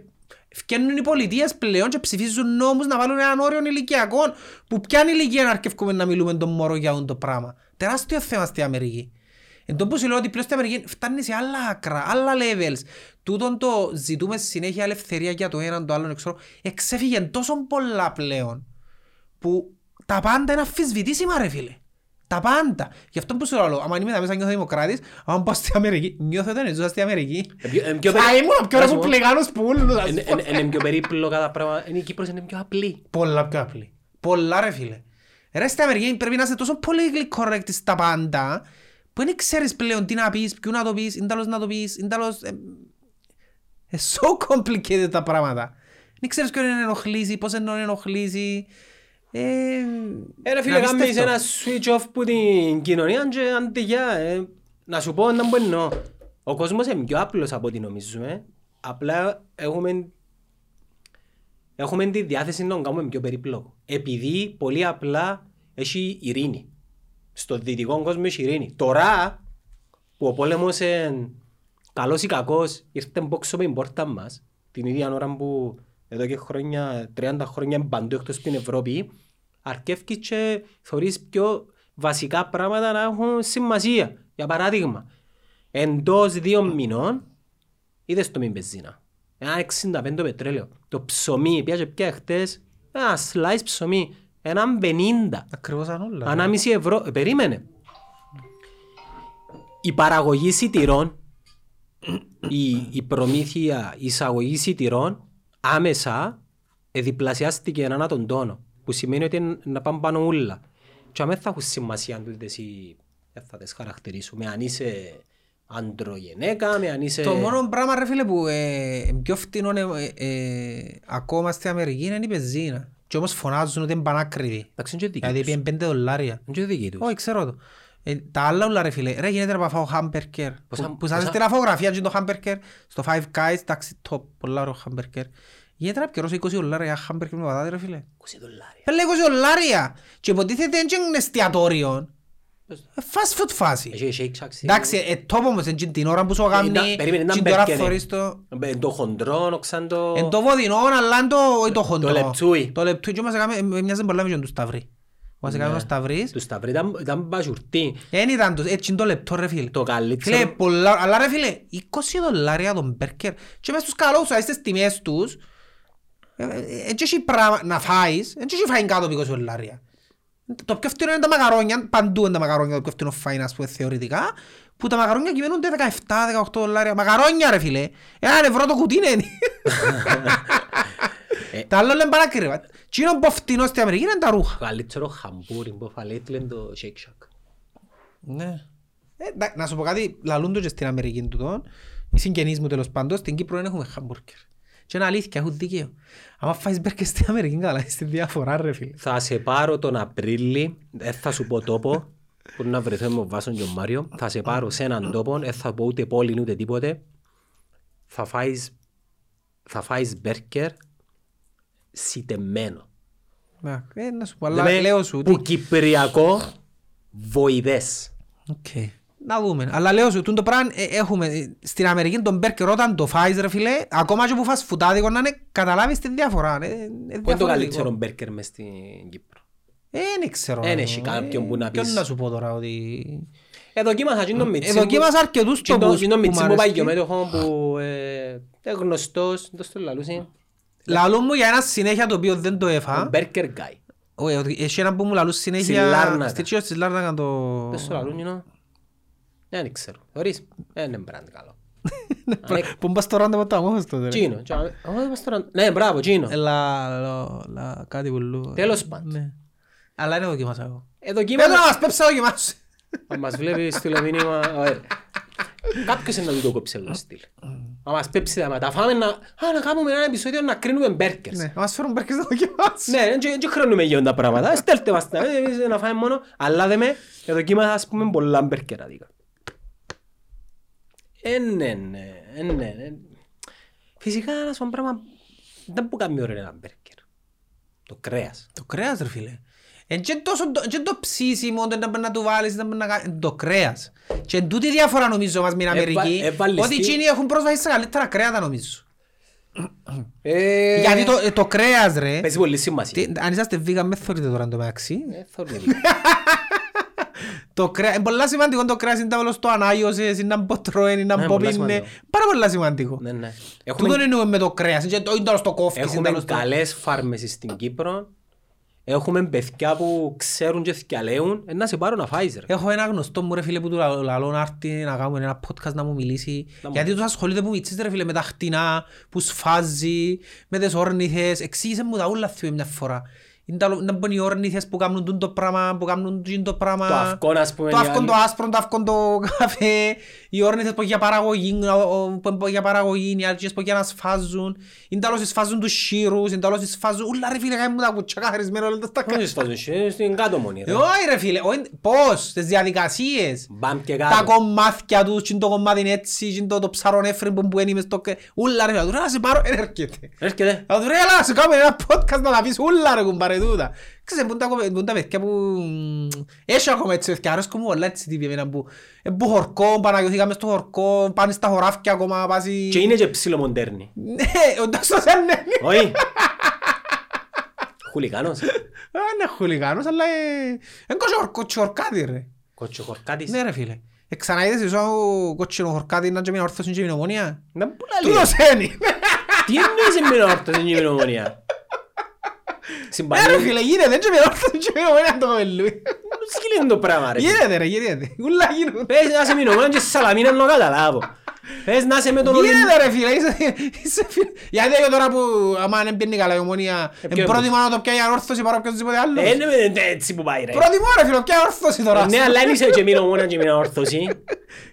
φτιάχνουν οι πολιτείες πλέον και ψηφίζουν νόμους να βάλουν έναν όριο ηλικιακών που ποια ηλικία να αρκευκούμε να μιλούμε τον μωρό για αυτό το πράγμα. Τεράστιο θέμα στη Αμερική. Εν τω που σου λέω ότι πλέον στην Αμερική φτάνει σε άλλα άκρα, άλλα levels. Τούτον το ζητούμε συνέχεια ελευθερία για το έναν, το άλλο, ξέρω. Εξέφυγε τόσο πολλά πλέον που τα πάντα είναι αμφισβητήσιμα ρε φίλε. Τα πάντα. Γι' αυτό που σου λέω, άμα είμαι τα μέσα νιώθω δημοκράτης, άμα πάω στην Αμερική, νιώθω ότι είναι ζω στην Αμερική. ε, πιο- ε, πιο Θα περί- ήμουν πιο Να σου πω, ρεπουμπλικάνος που ούλους. ας είναι- πω. είναι- Είναι πιο περίπλοκα τα πράγματα. Είναι η Κύπρος είναι πιο απλή. Πολλά πιο απλή. Πολλά ρε φίλε. Ρε στην Αμερική πρέπει να είσαι τόσο politically correct στα πάντα που δεν ξέρεις πλέον τι να πεις, ποιου να το πεις, είναι τέλος να το πεις, είναι τέλος... ε, ε, so complicated τα πράγματα. Δεν ξέρεις ποιον είναι ενοχλήσει, πώς είναι ενοχλήσει. Ε, Ε, ρε φίλε, να κάνεις απίστευτο. ένα switch off που την κοινωνία και αντιγιά. ε. Να σου πω να που εννοώ. Ο κόσμος είναι πιο απλός από ό,τι νομίζουμε. Απλά έχουμε έχουμε τη διάθεση να τον κάνουμε πιο περίπλοκο. Επειδή πολύ απλά έχει ειρήνη. Στο δυτικό κόσμο έχει ειρήνη. Τώρα που ο πόλεμος είναι καλός ή κακός ήρθε μπόξω με την πόρτα μας την ίδια ώρα που εδώ και χρόνια, 30 χρόνια είναι παντού εκτός στην Ευρώπη αρκεύκεις και θεωρείς πιο βασικά πράγματα να έχουν σημασία. Για παράδειγμα, εντός δύο μηνών είδες το μην πεζίνα. Ένα 65 πετρέλαιο. Το ψωμί, πιάσε πια χτες, ένα slice ψωμί, έναν 50. Ακριβώς αν όλα. Ανάμιση ευρώ. Ε, περίμενε. Η παραγωγή σιτηρών, η, η προμήθεια η εισαγωγή σιτηρών άμεσα ε, διπλασιάστηκε έναν τον τόνο. Που σημαίνει ότι είναι να πάνε πάνω ούλα. Και αμέ θα έχουν σημασία αν τούτες οι... Δεν θα τις χαρακτηρίσουμε. Αν είσαι αντρογενέκα, με αν είσαι... Το μόνο πράγμα ρε φίλε που ε, πιο φτηνό ε, ε, ακόμα στην Αμερική είναι η πεζίνα. Και όμως φωνάζουν ότι είναι πανάκριβη. Εντάξει, είναι και δική Δηλαδή τους. πήγαινε 5 δολάρια. Είναι και δική τους. Όχι, ξέρω το. Ε, τα άλλα όλα ρε φίλε. Ρε γίνεται να φάω χάμπερκερ. Πόσα- Που, που σας πόσα- στην αφογραφία και το χάμπερκερ. Στο Five Guys, εντάξει, top. Πολλά ωραίο χάμπερκερ. Γίνεται να πιερώσω 20 δολάρια για χάμπερκερ με πατάτε ρε φίλε. 20 δολάρια. Πέλε 20 δολάρια. Και υποτίθεται δεν είναι εστιατόριο. Ε, Fast food φάση. Έχει Shake Shack. Εντάξει, ε, τόπο όμως είναι την ώρα που σου κάνει. Ήταν- περίμενε, ήταν την ώρα μπέρκερ, θωρείς το... Ε, Το χοντρό, οξάν το... Εν το βοδινό, αλλά είναι το, όχι το χοντρό. λεπτούι. Το λεπτούι και μας έκαμε, ε, μοιάζει πολλά με τον του Σταυρή. Μας έκαμε ο Σταυρής. Του Σταυρή ήταν, ήταν μπαζουρτή. Εν ήταν το, έτσι είναι το λεπτό ρε φίλε. Το καλύτερο. Φίλε, πολλά, αλλά ρε φίλε, 20 δολάρια τον μπέρκερ και μες στους καλούς, ας στις τιμές τους, ε, ε, έτσι έχει πράγμα να φάεις, έτσι έχει φάει κάτω από 20 δολάρια. Το πιο φτηνό είναι τα μακαρόνια, παντού είναι τα μακαρόνια το πιο φτηνό φάιν, ας πούμε, θεωρητικά, που τα μακαρόνια κυμαίνονται 17-18 δολάρια. Μακαρόνια ρε φίλε, έναν ευρώ το κουτί είναι. Τα άλλα λένε παράκριβα. Τι είναι που φτηνό στην Αμερική είναι τα ρούχα. Το καλύτερο χαμπούρι που φαλέτ λένε το Shake Shack. Ναι. Ε, εντά- να σου πω κάτι, λαλούν το και στην Αμερική τούτον, οι συγγενείς μου τέλος πάντων, στην Κύπρο δεν έχουμε χαμπουργκερ. Και είναι αλήθεια, έχουν δίκαιο. Άμα φάεις μπέρκερ στην Αμερική, καλά, στη διαφορά ρε φίλε. Θα σε πάρω τον Απρίλη, δεν θα σου πω τόπο, που να βρεθούμε με ο Βάσον και ο Μάριο. Θα σε πάρω σε έναν τόπο, δεν θα πω ούτε πόλη ούτε τίποτε. Θα φάεις, θα φάεις μπέρκερ σιτεμένο. Να, ε, να σου πω, αλλά Δηλαδή, λέω σου Που ότι... κυπριακό βοηδές. Οκ. Να δούμε. Αλλά λέω σου, τούτο πράγμα ε, έχουμε ε, στην Αμερική τον μπέρκερ όταν το φάεις ρε φίλε, ακόμα και που φαστφουντάδικο να είναι, καταλάβεις την διαφορά. ε, ε, Πού είναι το διαφορετικό. καλύτερο μπέρκερ μες στην Κύπρο; Ε, δεν ξέρω. Εν ε, έχει κάποιον που να ποιον πεις. να σου πω τώρα ότι... Ε, δοκίμασα και τον Μιτσί. Ε, δοκίμασα αρκετούς Και τον- τοπούς και τον που Μιτσί μ' μου πάει αρέσκει. και μέτοχο που ε, είναι γνωστός, δεν το λαλούσε. Λαλούν μου για ένα συνέχεια το οποίο δεν το Ο έφα. Μπέρκερ Γκάι. Όχι, ότι έχει ένα που μου λαλούν συνέχεια... Στη Λάρνακα. Στη Τσίος της Λάρνακα το... Δεν στο λαλούν, you know. Δεν ξέρω. Θεωρείς, δεν είναι μπραντ καλό. Που μπας στο ράντα με το αμόχος τότε. ρε. Τσίνο. τσά- Ω, είμαστε τώρα- Ναι, μπράβο, Τσίνο. Έλα, λο- λα- κάτι πουλού. Τέλος πάντων. Ναι. Αλλά δεν δοκίμασα εγώ. Ε, Πέτω δοκίμασα. να μας πέψα δοκιμάσου. Αν μας βλέπεις στείλε μήνυμα. ωραία. Κάποιος είναι να του το κόψει εγώ στείλ. Αν μας πέψει τα τα φάμε να... Α, να κάνουμε ένα επεισόδιο να κρίνουμε μπέρκερς. Ναι, να μας φέρουν μπέρκες να δοκιμάσου. Ναι, δεν χρονούμε για τα πράγματα. Στέλτε μας τα, ε, εμείς να φάμε μόνο. Αλλά δε με, δοκίμασα ας πούμε πολλά μπέρκεραδικα. Ε, ναι, ναι, ε, ναι, ναι. Φυσικά ένα σου πράγμα δεν που κάνει ωραίο ένα μπέρκερ. Το κρέας. Το κρέας ρε φίλε. Εν και τόσο το, και το ψήσιμο, το να μπορεί να του βάλεις, να μπορεί να κάνεις, το κρέας. Και εν τούτη διαφορά νομίζω μας με την Έβα- Αμερική, έβαλες ότι τι- εκείνοι έχουν πρόσβαση σε καλύτερα κρέατα νομίζω. Ε, Γιατί το, ε, το κρέας ρε, Παίζει πολύ σημασία. τι- αν είσαστε vegan με θωρείτε τώρα το μεταξύ, Ε, θωρούμε. το κρέας, είναι πολλά σημαντικό το κρέας, είναι τα βάλω στο ανάγιωσες, είναι να μπω τρώει, είναι να Ναι, μπω πολλά πίνε, σημαντικό. πάρα πολλά σημαντικό. Ναι, ναι. Τούτον Έχουμε, εννοούμε με το κρέας, είναι το είναι τέλος το κόφκι, είναι έχουμε τέλος το... καλές φάρμες στην Κύπρο. Έχουμε παιδιά που ξέρουν και θυκιαλέουν. Ε, να σε πάρουν να φάεις ρε. Έχω ένα γνωστό μου ρε φίλε που του λα- λαλώ να έρθει να κάνουμε ένα podcast να μου μιλήσει Να μου γιατί τους ασχολείται που μητσής ρε φίλε με τα χτινά, που σφάζει, με τις όρνηθες, εξήγησε μου τα ούλα θυμάμαι μια φορά. Είναι τα, να μπουν οι όρνηθες που κάνουν τούτο το πράγμα, που κάνουν τούτο το πράγμα. Το αυκόν, ας πούμε, Το οι αυκόν άλλοι. το άσπρο, το αυκόν το καφέ, οι όρνηθες που για παραγωγή, ο- ο- που είναι για παραγωγή, οι άλλες που για να σφάζουν. Είναι τα άλλοι σφάζουν τους σύρους, είναι τα άλλοι σφάζουν, ούλα ρε φίλε, κάνουν μου τα κουτσιά καθαρισμένα όλα τα Όχι σφάζουν, ε, στην κάτω μόνη. ε, ρε. Όχι ρε φίλε, όχι, πώς, τις διαδικασίες. Μπαμ και Τα κάτω. κομμάτια τους, και το κομμάτι είναι έτσι, και το, το ψαρονέφρι που μπαίνει μες στο... κε- Ούλα ρε φίλε, τους ρε να σε πάρω, δεν έρχεται. Έρχεται. Θα τους ρε έλα να σου κάνουμε ένα podcast να τα πεις ούλα ρε κουμπάρε τούτα. Ξέρεις, πού είναι τα κοπε- πού είναι τα παιδιά που... μ, Έχει ακόμα έτσι παιδιά, αρέσκουν μου πολλά έτσι τύποι εμένα που... ε, Που χορκό, παναγιώθηκα μες στο χορκό, πάνε στα χωράφια ακόμα, πάσει... Και είναι και ψιλομοντέρνη. Ναι, όντως το σαν ναι. Όχι. Χουλικάνος. Α, Είναι χουλιγάνος, αλλά... ε, Είναι κότσο χορκό, τσορκάτι ρε. Κοτσοχορκάτης. Ναι ρε φίλε. Ε, ξαναείδες εσύ ο κότσινο χορκάτι να και μια όρθωση και μια ομονία. Να μου λέει. Τούτος είναι. Τι εννοείς με όρθος στην ημερομονία. Ναι ρε Συμπανή. φίλε, γίνεται και μια όρθωση και μια ομονία το κοπελούι. Σκύλει το πράγμα ρε. Γίνεται ρε, γίνεται. Ούλα γίνονται. Πες να σε μηνωμένο και στη Σαλαμίνα να καταλάβω. Πες να σε με τον Ολυμπ... Γίνεται ρε φίλε, είσαι- είσαι φίλε. Γιατί εγώ τώρα που άμα δεν πιένει καλά η ομονία, Ε, εν ποιο πρότιμα να το πιάει ορθώση παρά οποιοδήποτε άλλο. Ε, ναι, με- έτσι που πάει ρε. Πρότιμο ρε φίλε, πιάει ορθώση τώρα. Ναι, αλλά είσαι και μηνωμόνα και μήνα όρθωση.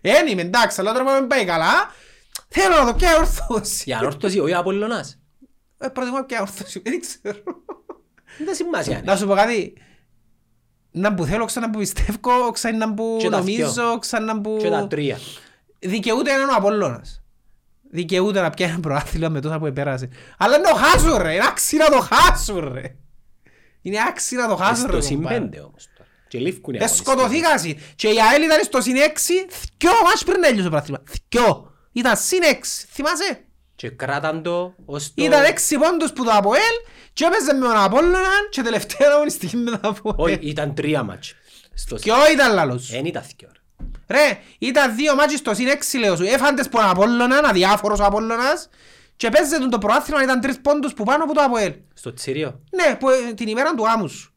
Εν είμαι εντάξει, αλλά τώρα που δεν πάει καλά, θέλω να το πιάει ορθώση. Για όρθωση, όχι Απολλωνάς. Ε, Προτιμώ να πιάει ορθώση, δεν ξέρω. Δεν σημασία. ναι. Να σου πω κάτι. Να που θέλω, ξανά που πιστεύω, ξανά που Και τα νομίζω, ξανά που... Και τα τρία. Δικαιούται έναν ο Απόλλωνας. Δικαιούται να πιάνει ένα προάθλημα με τόσα που επέρασε. Αλλά είναι το χάσουν ρε, είναι άξι να το χάσουν ρε. Είναι άξι να το χάσουν ρε. Στο συν κομπάρε. πέντε όμως τώρα. Και λήφκουν οι Ε, αγωνιστές. σκοτωθήκασαι. Και η ΑΕΛ ήταν στο συν έξι, θκυο μάτς πριν έλειωσε το προάθλημα. Θκυο. Ήταν συν έξι, θυμάσαι; Και κράταν το ως το... Ήταν έξι πόντους που το Αποέλ και έπαιζε με τον Απόλλωνα και τελευταία αγωνιστική με το Όχι, Αποέλ. ήταν τρία μάτς. Στο συν- Ποιο ήταν λαλός. Εν ήταν θκυο, ρε. Ρε, ήταν δύο μάτσες στο συν έξι λέω σου. Έφαντες που Απόλλωνα, αδιάφορος ο Απόλλωνας και παίζε τον το προάθλημα ήταν τρεις πόντους που πάνω από το Αποέλ. Στο Τσίριο. Ναι, που, ε, την ημέρα του γάμου σου.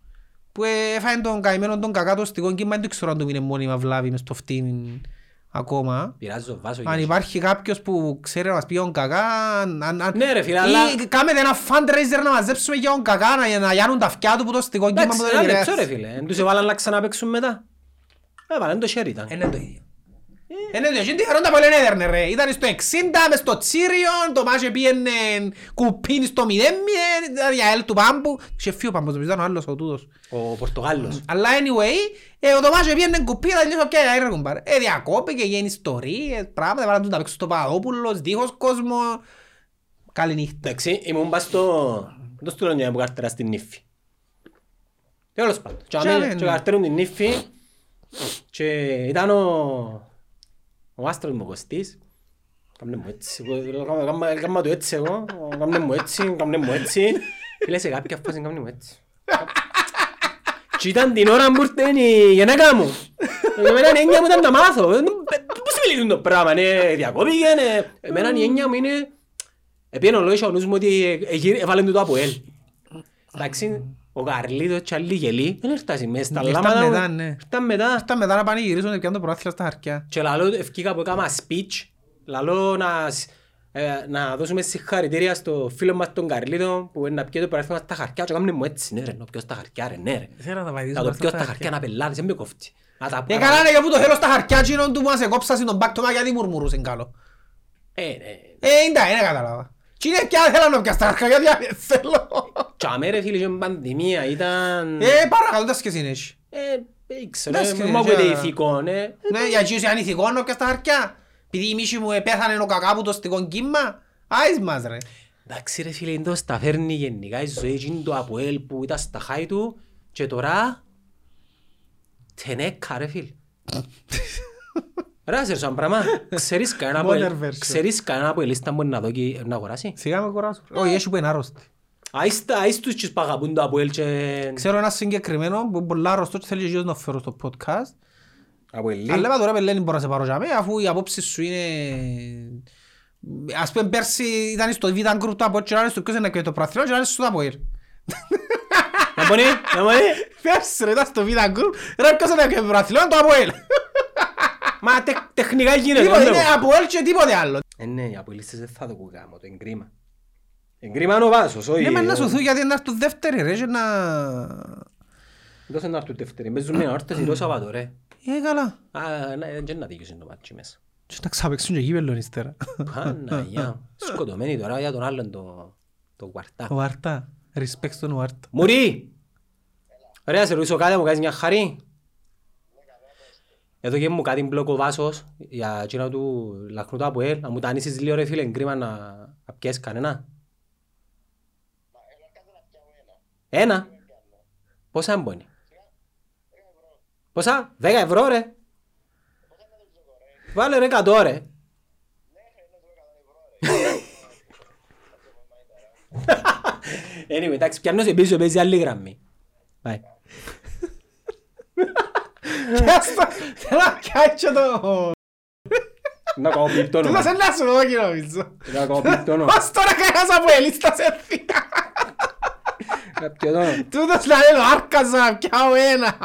Που ε, έφαγε τον καημένο τον κακά το στικό και δεν ξέρω αν του μείνε μόνιμα βλάβη μες στο φτύν ακόμα. Πειράζει το βάσο. Αν για- υπάρχει κάποιος που ξέρει να μας πει τον κακά, αν, αν, αν- Ναι, ρε φίλε, ή αλλά- κάμετε ένα fundraiser να μαζέψουμε για τον κακά, να, να γιάνουν τα αυτιά του που το στικό κύμα Εντάξει, που ένα τον λεπτό ρε επηρεάσει. φίλε. Εν τους έβαλαν να ξαναπαίξουν μετά. Έβαλαν το χέρι ήταν. Είναι το ίδιο. Είναι το ίδιο. Είναι diferente από λένε έδερνε ρε. Ήταν στο 60 μες στο Τσίριον, το μάτσε πήγαινε κουπίνι στο 0-0, ήταν για ελ του Πάμπου. Είχε φύγει ο Πάμπος, νομίζω ήταν ο άλλος ο τούτος. Ο Πορτογάλος. Αλλά anyway, ε, ο Τομάς πήγαινε κουπί, θα τελειώσω πια αέρα κουμπάρε. Ε, διακόπηκε, γίνει ιστορίες, πράγματα, βάλαν τους να παίξουν στο Παπαδόπουλος, δίχως κόσμο. Καλή νύχτα. Εντάξει, ήμουν πας στο... Το στείλω μια που καρτέρα στην νύφη. Τέλος πάντων. Και Και αμέ- αμέ, και ναι. καρτέρουν την νύφη και ήταν ο... Ο άστρος μου ο Κωστής. Κάμνε μου έτσι. εγώ- κάμα- κάμα- Κάμα του έτσι εγώ. Κάμνε μου έτσι, κάμνε μου έτσι. Φίλε σε κάποια φάση κάμνε μου έτσι. Και ήταν την ώρα που ήρθε η γενέκα μου. Εμένα η έννοια μου ήταν να μάθω. Ε, Πώς μιλούν το πράγμα, ναι, διακόπηκε, ναι. Εμένα η έννοια μου είναι... Επίενε ο λόγος ο νους μου ότι εγύρε- έβαλε του το από ελ. Εντάξει, ο Καρλίδος και άλλοι γελοί δεν ήρθαν μέσα στα Ήρθαν λάματα μου. μετά, ναι. Ήρθαν μετά. Αυτά μετά να πανηγυρίσουν και πιάνουν το προάθλημα στα χαρτιά. Και λαλό ευκήκα που έκανα speech. Λαλό να, σ- ε, να δώσουμε συγχαρητήρια στο φίλο μας τον Καρλίδο που είναι να πιει το παράθυμα στα χαρτιά και έκαμε μου έτσι, ναι ρε, να πιω στα χαρτιά ρε, ναι ρε. Θέλω να τα Να το πιω στα χαρτιά να πελάρεις, δεν με κόφτει. Να τα Ε, καλά είναι για που το θέλω στα χαρτιά κοινών του που μας εκόψασαν τον μπάκτομα γιατί μουρμουρούσαν καλό. Ε, ναι. Ε, είναι τα, είναι κατάλαβα. Τι είναι πια θέλω να πιάσω στα χαρτιά γιατί δεν θέλω. Τσάμε ρε φίλε, και με πανδημία ήταν... Ε, παρακαλώ τα σκεσίνες. έχει. Ε, δεν ξέρω, Εντάξει, ε, μου ακούγεται για- ηθικό, ναι. Ναι, για εκείνους είναι ηθικό να πιάσω στα χαρτιά. Επειδή η μίση μου επέθανε ο κακά που το στικό κύμα. Άις μας ρε. Εντάξει ρε φίλε, είναι το στα φέρνει γενικά η ζωή και είναι το Αποέλ που ήταν στα χάη του και τώρα τενέκα ρε φίλε. Ρε σε σαν πράγμα, ξέρεις κανένα Modern Αποέλ- version. ξέρεις κανένα Αποελίστα μπορεί να δω και να αγοράσει; Σιγά με κοράσω. Όχι, έχει που είναι άρρωστη. Άιστα, άιστους και παγαπούν το Αποέλ και... Ξέρω ένα συγκεκριμένο που είναι πολλά αρρωστό και θέλει και εκείνος να φέρω στο podcast. Αποελί. Αλλά είπα τώρα πελένη μπορώ να σε πάρω για μέ, αφού η απόψη σου είναι... Ας πούμε πέρσι ήταν στο Β' Γκρουπ το Αποέλ και άλλες στο ποιος είναι και το πραθυνό και άλλες στο Αποέλ. Να μπορεί, να μπορεί. Πέρσι ρε ήταν στο Β' Γκρουπ, ρε ποιος είναι και το πραθυνό το Αποέλ. Μα τε- τεχνικά γίνεται. Τίποτε, όντως. είναι Αποέλ και τίποτε άλλο. Ε, ναι, οι Αποελίστες δεν θα το κουκάμω, το εγκρίμα. Εγκρίμα είναι ο Βάσος, όχι... Ναι, μα να ε, σωθούν γιατί να έρθουν δεύτερη ρε και να... Δώσε να έρθουν δεύτερη. Παίζουν με όρτες το Σαββατό, ρε. Ε, καλά. Α, ναι, δεν να δίκαιο το μάτσι μέσα. Και να ξαπαίξουν και γήπεδο ύστερα. Παναγιά. Σκοτωμένοι τώρα για τον άλλον το, το κουαρτά. Ο Βάρτα. Respect στον Βάρτα. Μουρί! Ωραία, σε ρωτήσω κάτι, μου κάνεις μια χαρή; Εδώ και μου κάτι μπλοκ ο Βάσος για εκείνα του λαχνού του Αποέλ. Να μου τα ανήσεις λίγο ρε φίλε, κρίμα να να πιέσεις κανένα. Ένα. Πόσα μπώνει. Πόσα, δέκα ευρώ ρε. Βάλε ρε εκατό ρε. Anyway, εντάξει, πιάνω σε πίσω, παίζει άλλη γραμμή. Bye. Θέλω να πιάτσω το... Να κάνω πιπ το Τούτος όνομα. είναι να σου δω και νομίζω. Να κάνω πιπ το όνομα. Ως τώρα κανένας από ελίστας έφυγα. Να πιω το όνομα. Τούτος να είναι ο Άρκας να πιάω ένα.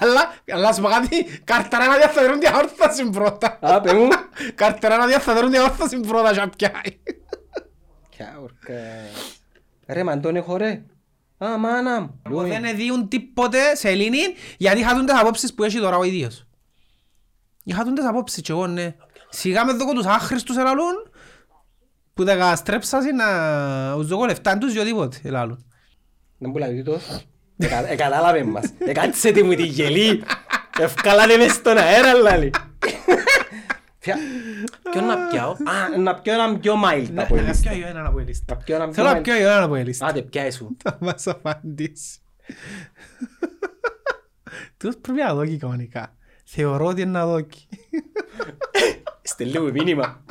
Αλλά, αλλά σου πω κάτι, καρταρά να διαθέτουν διαόρθωση πρώτα. Α, παι μου. Καρταρά να διαθέτουν διαόρθωση πρώτα και να πιάει. Ποια ορκά. Ρε, μαν τον έχω ρε. Α, μάνα μου. Δεν δίουν τίποτε σε Ελλήνη γιατί είχαν τις απόψεις που έχει τώρα ο ίδιος. Είχαν τις απόψεις και εγώ ναι. Σιγά με δώκω τους άχρηστους ελαλούν που δεν καστρέψασαι να τους δώκω λεφτά τους ή οτιδήποτε ελαλούν. Δεν μου λέει τίτος. Εκα- Εκατάλαβε μας. Εκάτσε τη μου τη γελή. Ευκάλατε μες στον αέρα, λάλη. Ποια- Ποιον να πιάω; Α, να πιω έναν πιο mild από Να ελίστα. πιάω έναν από ελίστα. Να πιω έναν πιο Θέλω να mild. πιάω έναν από ελίστα. Άντε, πιάε σου. Θα μας απαντήσει. Τους πρέπει να δώκει κανονικά. Θεωρώ ότι είναι να δώκει. Στελεί μου μήνυμα.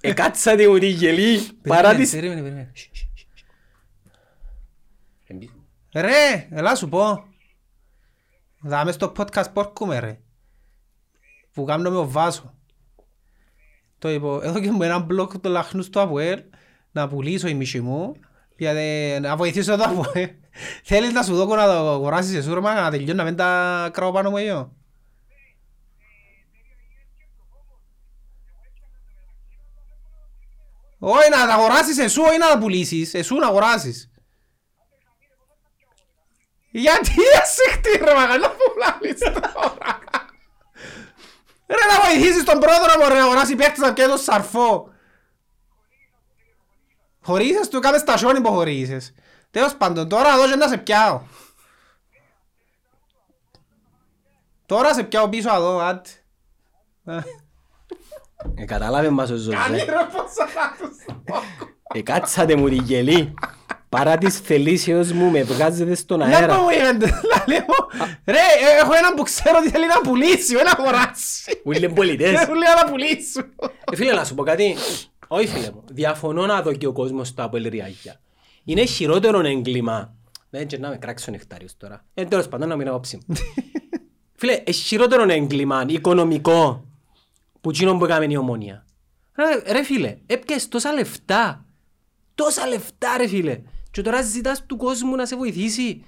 Εκάτσατε μου τη γελή. Παρά της... Περίμενε, περίμενε. Σ, σ, σ, σ. Εμπι- Ρε, έλα σου πω. Δάμε στο podcast πόρκουμε ρε. Που κάνω με ο Βάσο. Το είπα, εδώ και μου ένα μπλοκ του λαχνούς στο Αποέλ να πουλήσω η μισή μου γιατί να βοηθήσω το Αποέλ. Θέλεις να σου δω να το αγοράσεις εσύ ρε μα να τελειώνω να μην τα κράω πάνω μου εγώ. Όχι να τα αγοράσεις εσύ, όχι να τα πουλήσεις. Εσύ να αγοράσεις. Γιατί δεν σε χτύρω, μα καλά που λάλεις τώρα. Ρε να βοηθήσεις τον πρόεδρο μου ρε να αγοράσει παίκτες να πιέσει το σαρφό. Χωρίσες του κάμε στασιόνι που χωρίσες. Τέλος πάντων, τώρα εδώ και να σε πιάω. Τώρα σε πιάω πίσω εδώ, άντε. Εκατάλαβε μας ο Ζωζέ. Κάνει ρε πως θα τους πω. Εκάτσατε μου τη γελή. Παρά της θελήσεως μου με βγάζετε στον Να αέρα. μου είπετε, λαλέ μου. Ρε, ε, έχω έναν που ξέρω ότι θέλει να πουλήσει, όχι να αγοράσει. Που είναι πολιτές. Δεν μου λέει να πουλήσω. Ε, φίλε, να σου πω κάτι. Όχι, φίλε μου. Διαφωνώ να δω και ο κόσμος στα απελριάγια. Είναι χειρότερο έγκλημα. Δεν και να με κράξει ο νεκτάριος τώρα. Ε, τέλος πάντων, να μην απόψη μου. φίλε, είναι χειρότερο έγκλημα οικονομικό που εκείνο που έκαμε η ομόνια. Ρε, ρε φίλε, έπιασες τόσα λεφτά. Τόσα λεφτά ρε φίλε. Και τώρα ζητάς του κόσμου να σε βοηθήσει.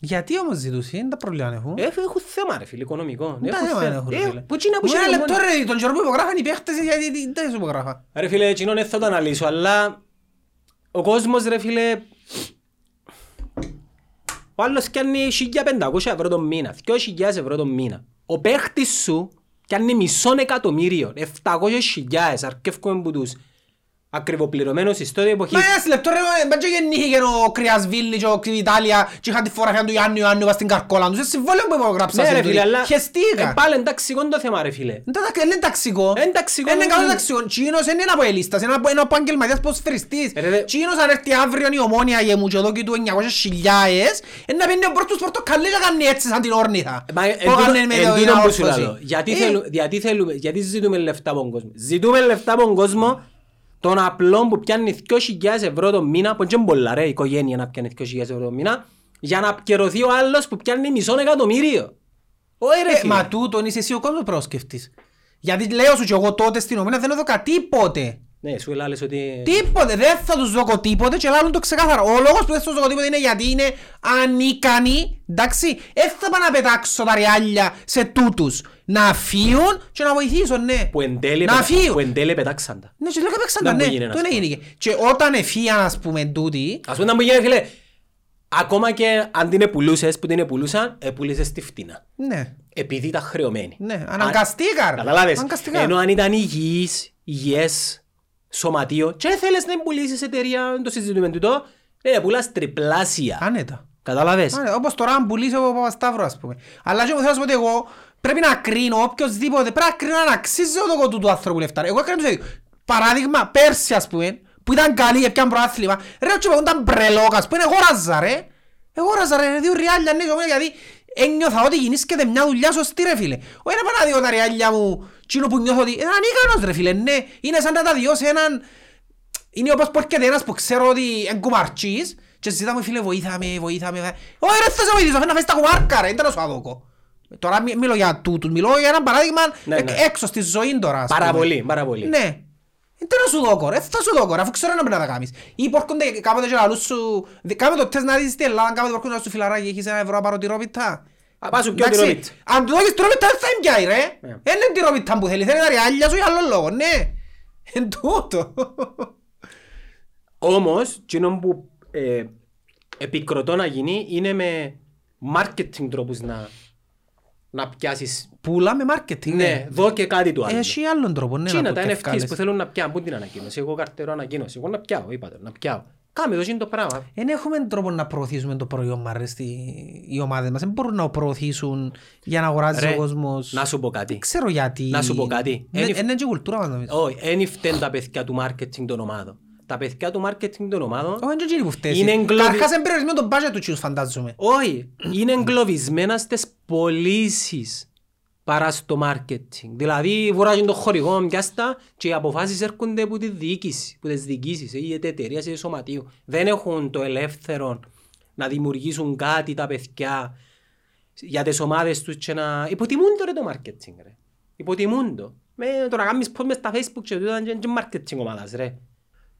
Γιατί όμως ζητούσε, είναι τα προβλήματα έχουν. Ε, έχουν θέμα ρε φίλε, οικονομικό. Τα Έχουν θέμα θέμα. έχουν, Ε, φίλε. Που εκείνα που Μου ένα είχε η λεπτό Ομόνια. ρε, τον καιρό που υπογράφαν οι παίχτες, γιατί τι- δεν σου υπογράφα. Ρε φίλε, εκείνον δεν θα το αναλύσω, αλλά ο κόσμος ρε φίλε ο άλλος πιάνει 1500 ευρώ το μήνα, 2.000 ευρώ το μήνα. Ο παίχτης σου πιάνει μισό εκατομμύριο, 700.000, αρκεύκουμε που τους Ακριβοπληρωμένος ιστό εποχής. Μα ένας λεπτό ρε, μπαν και γεννήθηκε ο Κρυασβίλη και ο Ιτάλια και είχαν τη φωτογραφία του Ιάννου Ιάννου πας στην καρκόλα τους. Σε συμβόλαιο που υπογράψα Ναι σε ρε τούτη. φίλε, αλλά Χεστήκα. ε, πάλι ενταξικό το θέμα ρε φίλε. Δεν τα- Είναι ταξικό. Είναι ταξικό, Είναι ναι. καλό ταξικό. Τσίνος είναι ένα αποελίστας, είναι από- είναι από επαγγελματίας ποδοσφαιριστής. Ε, ρε, δε- Τσίνος αν έρθει αύριο η ομόνια γεμού και εδώ και του 900.000, είναι να πίνει ο πρώτος πορτοκαλί και κάνει έτσι σαν την όρνηθα. Μα εν Που έκανε με τούτο- το εν τούτο που σου ανόρθωση. λαλώ. Γιατί Ε, θέλου- Γιατί θέλουμε, γιατί ζητούμε λεφτά από τον κόσμο. Ζητούμε λεφτά από τον κόσμο τον απλό που πιάνει 2.000 ευρώ το μήνα, που είναι πολλά ρε, η οικογένεια να πιάνει 2.000 ευρώ το μήνα, για να απκαιρωθεί ο άλλος που πιάνει μισό εκατομμύριο. Όχι ρε Ε, φίλε. Μα τούτον είσαι εσύ ο κόσμος πρόσκεφτης. Γιατί λέω σου και εγώ τότε στην ομόνια δεν έδωκα τίποτε. Ναι, σου έλαλες ότι... Τίποτε, δεν θα τους δω τίποτε και λάλλον το ξεκάθαρα. Ο λόγος που δεν θα τους δω τίποτε είναι γιατί είναι ανίκανοι, εντάξει. Δεν θα πάω να πετάξω τα ριάλια σε τούτους. Να φύγουν και να βοηθήσουν, ναι. Που εν τέλει Να πετα- φύγουν. που εν τέλει πετάξαν τα. Ναι, και λέω παίξαν Να τα, μου ναι. γίνει, ας Το είναι πούμε. γίνηκε. Και όταν εφύγαν, ας πούμε, τούτοι, Ας πούμε να μου γίνει φίλε, ακόμα και αν την επουλούσες που την επουλούσαν, επουλούσες τη φτηνά. ναι, Επειδή ήταν χρεωμένη. ναι, αναγκαστήκαν. Καταλάβες. Αναγκαστήκαν. Ενώ αν ήταν υγιής, υγιές σωματείο και θέλεις να πουλήσεις εταιρεία, δεν το συζητούμε τούτο, ε, πουλάς τριπλάσια. Άνετα. Καταλάβες. Άνετα. Όπως τώρα αν πουλήσεις ο Παπασταύρου, ας πούμε. Αλλά και μου θέλω να σου πω ότι εγώ πρέπει να κρίνω οποιοσδήποτε, πρέπει να κρίνω αν αξίζει το κομμάτι του άνθρωπου λεφτά. Εγώ έκανα τους ίδιους. Παράδειγμα, πέρσι ας πούμε, που ήταν καλή και πιάνε προάθλημα, ρε ο Τσιπαγούν ήταν μπρελόκας, που είναι εγόραζα ρε. Εγόραζα ρε, δύο ριάλια ναι, και γιατί ένιωθα ότι γεννήσκεται μια δουλειά σωστή ρε φίλε. Όχι να πάω να δω τα ριάλια μου, τσίνο που νιώθω ότι είναι ανίκανος ρε φίλε, ναι. Είναι σαν να τα δυο σε έναν είναι όπως που έρχεται ένας που ξέρω ότι είναι κουμαρτσής και ζητά μου φίλε βοήθαμε, βοήθαμε. βοήθαμε». Όχι ρε θα σε βοηθήσω, φέρνει να φες τα κουμάρκα ρε, δεν να σου αδόκω. Τώρα μι- μιλώ για τούτους, μιλώ για ένα παράδειγμα Ναι, εκ- ναι. έξω στη ζωή τώρα. ας Πάρα πούμε. πολύ, πάρα πολύ. Ναι. Δεν να σου δώκω ρε, θα σου δώκω ρε, αφού ξέρω να πρέπει να τα κάνεις. Ή πόρκονται κάποτε και λαλούς σου, δι- κάμε το τεστ να δεις στην Ελλάδα, κάποτε πόρκονται να σου φιλαράκι, έχεις ένα ευρώ να πάρω τυρόπιτα. Α, πας σου πιο Εντάξει, τυρόπιτα. Αν του δώσεις τυρόπιτα δεν θα εμπιάει ρε. Ναι. Δεν είναι τυρόπιτα που θέλει, θέλει τα ριάλια σου για άλλο λόγο, ναι. Εν τούτο. Όμως, εκείνο που ε, επικροτώ να γίνει είναι με marketing τρόπους να, να πιάσεις. Πουλά με marketing. Ναι, δω και κάτι του άλλου. Έχει άλλον τρόπο, ναι, Τι είναι να τα πω και NFTs ευκάλες. που θέλουν να πιάνουν, πού την ανακοίνωση, εγώ καρτερώ ανακοίνωση, εγώ να πιάω, είπατε, να πιάω. Κάμε το είναι το πράγμα. Δεν έχουμε τρόπο να προωθήσουμε το προϊόν μας, ρε, στη... οι ομάδες μας. Δεν μπορούν να προωθήσουν για να αγοράζει Ρε, ο κόσμος. Να σου πω κάτι. Δεν ξέρω γιατί. Να σου πω κάτι. Είναι Εν- είναι και η κουλτούρα μας νομίζω. Όχι, δεν φταίνουν τα παιδιά του marketing των ομάδων. Τα παιδιά του marketing των ομάδων, Όχι, είναι και εκείνοι που φταίει. Είναι εγκλωβι- Καρχάς είναι περιορισμένο το budget του τσιούς, φαντάζομαι. όχι, είναι εγκλωβισμένα στις πωλήσεις παρά στο marketing. Δηλαδή, βουράζουν το χορηγό πιάστα και οι αποφάσεις έρχονται από τη διοίκηση, από τις διοικήσεις, ή η εταιρεία ή σωματείο. Δεν έχουν το ελεύθερο να δημιουργήσουν κάτι τα παιδιά για τις ομάδες τους και να... Υποτιμούν το ρε το marketing ρε. Υποτιμούν το. Με το να κάνεις post μες στα facebook και τούτα είναι και marketing ομάδας ρε.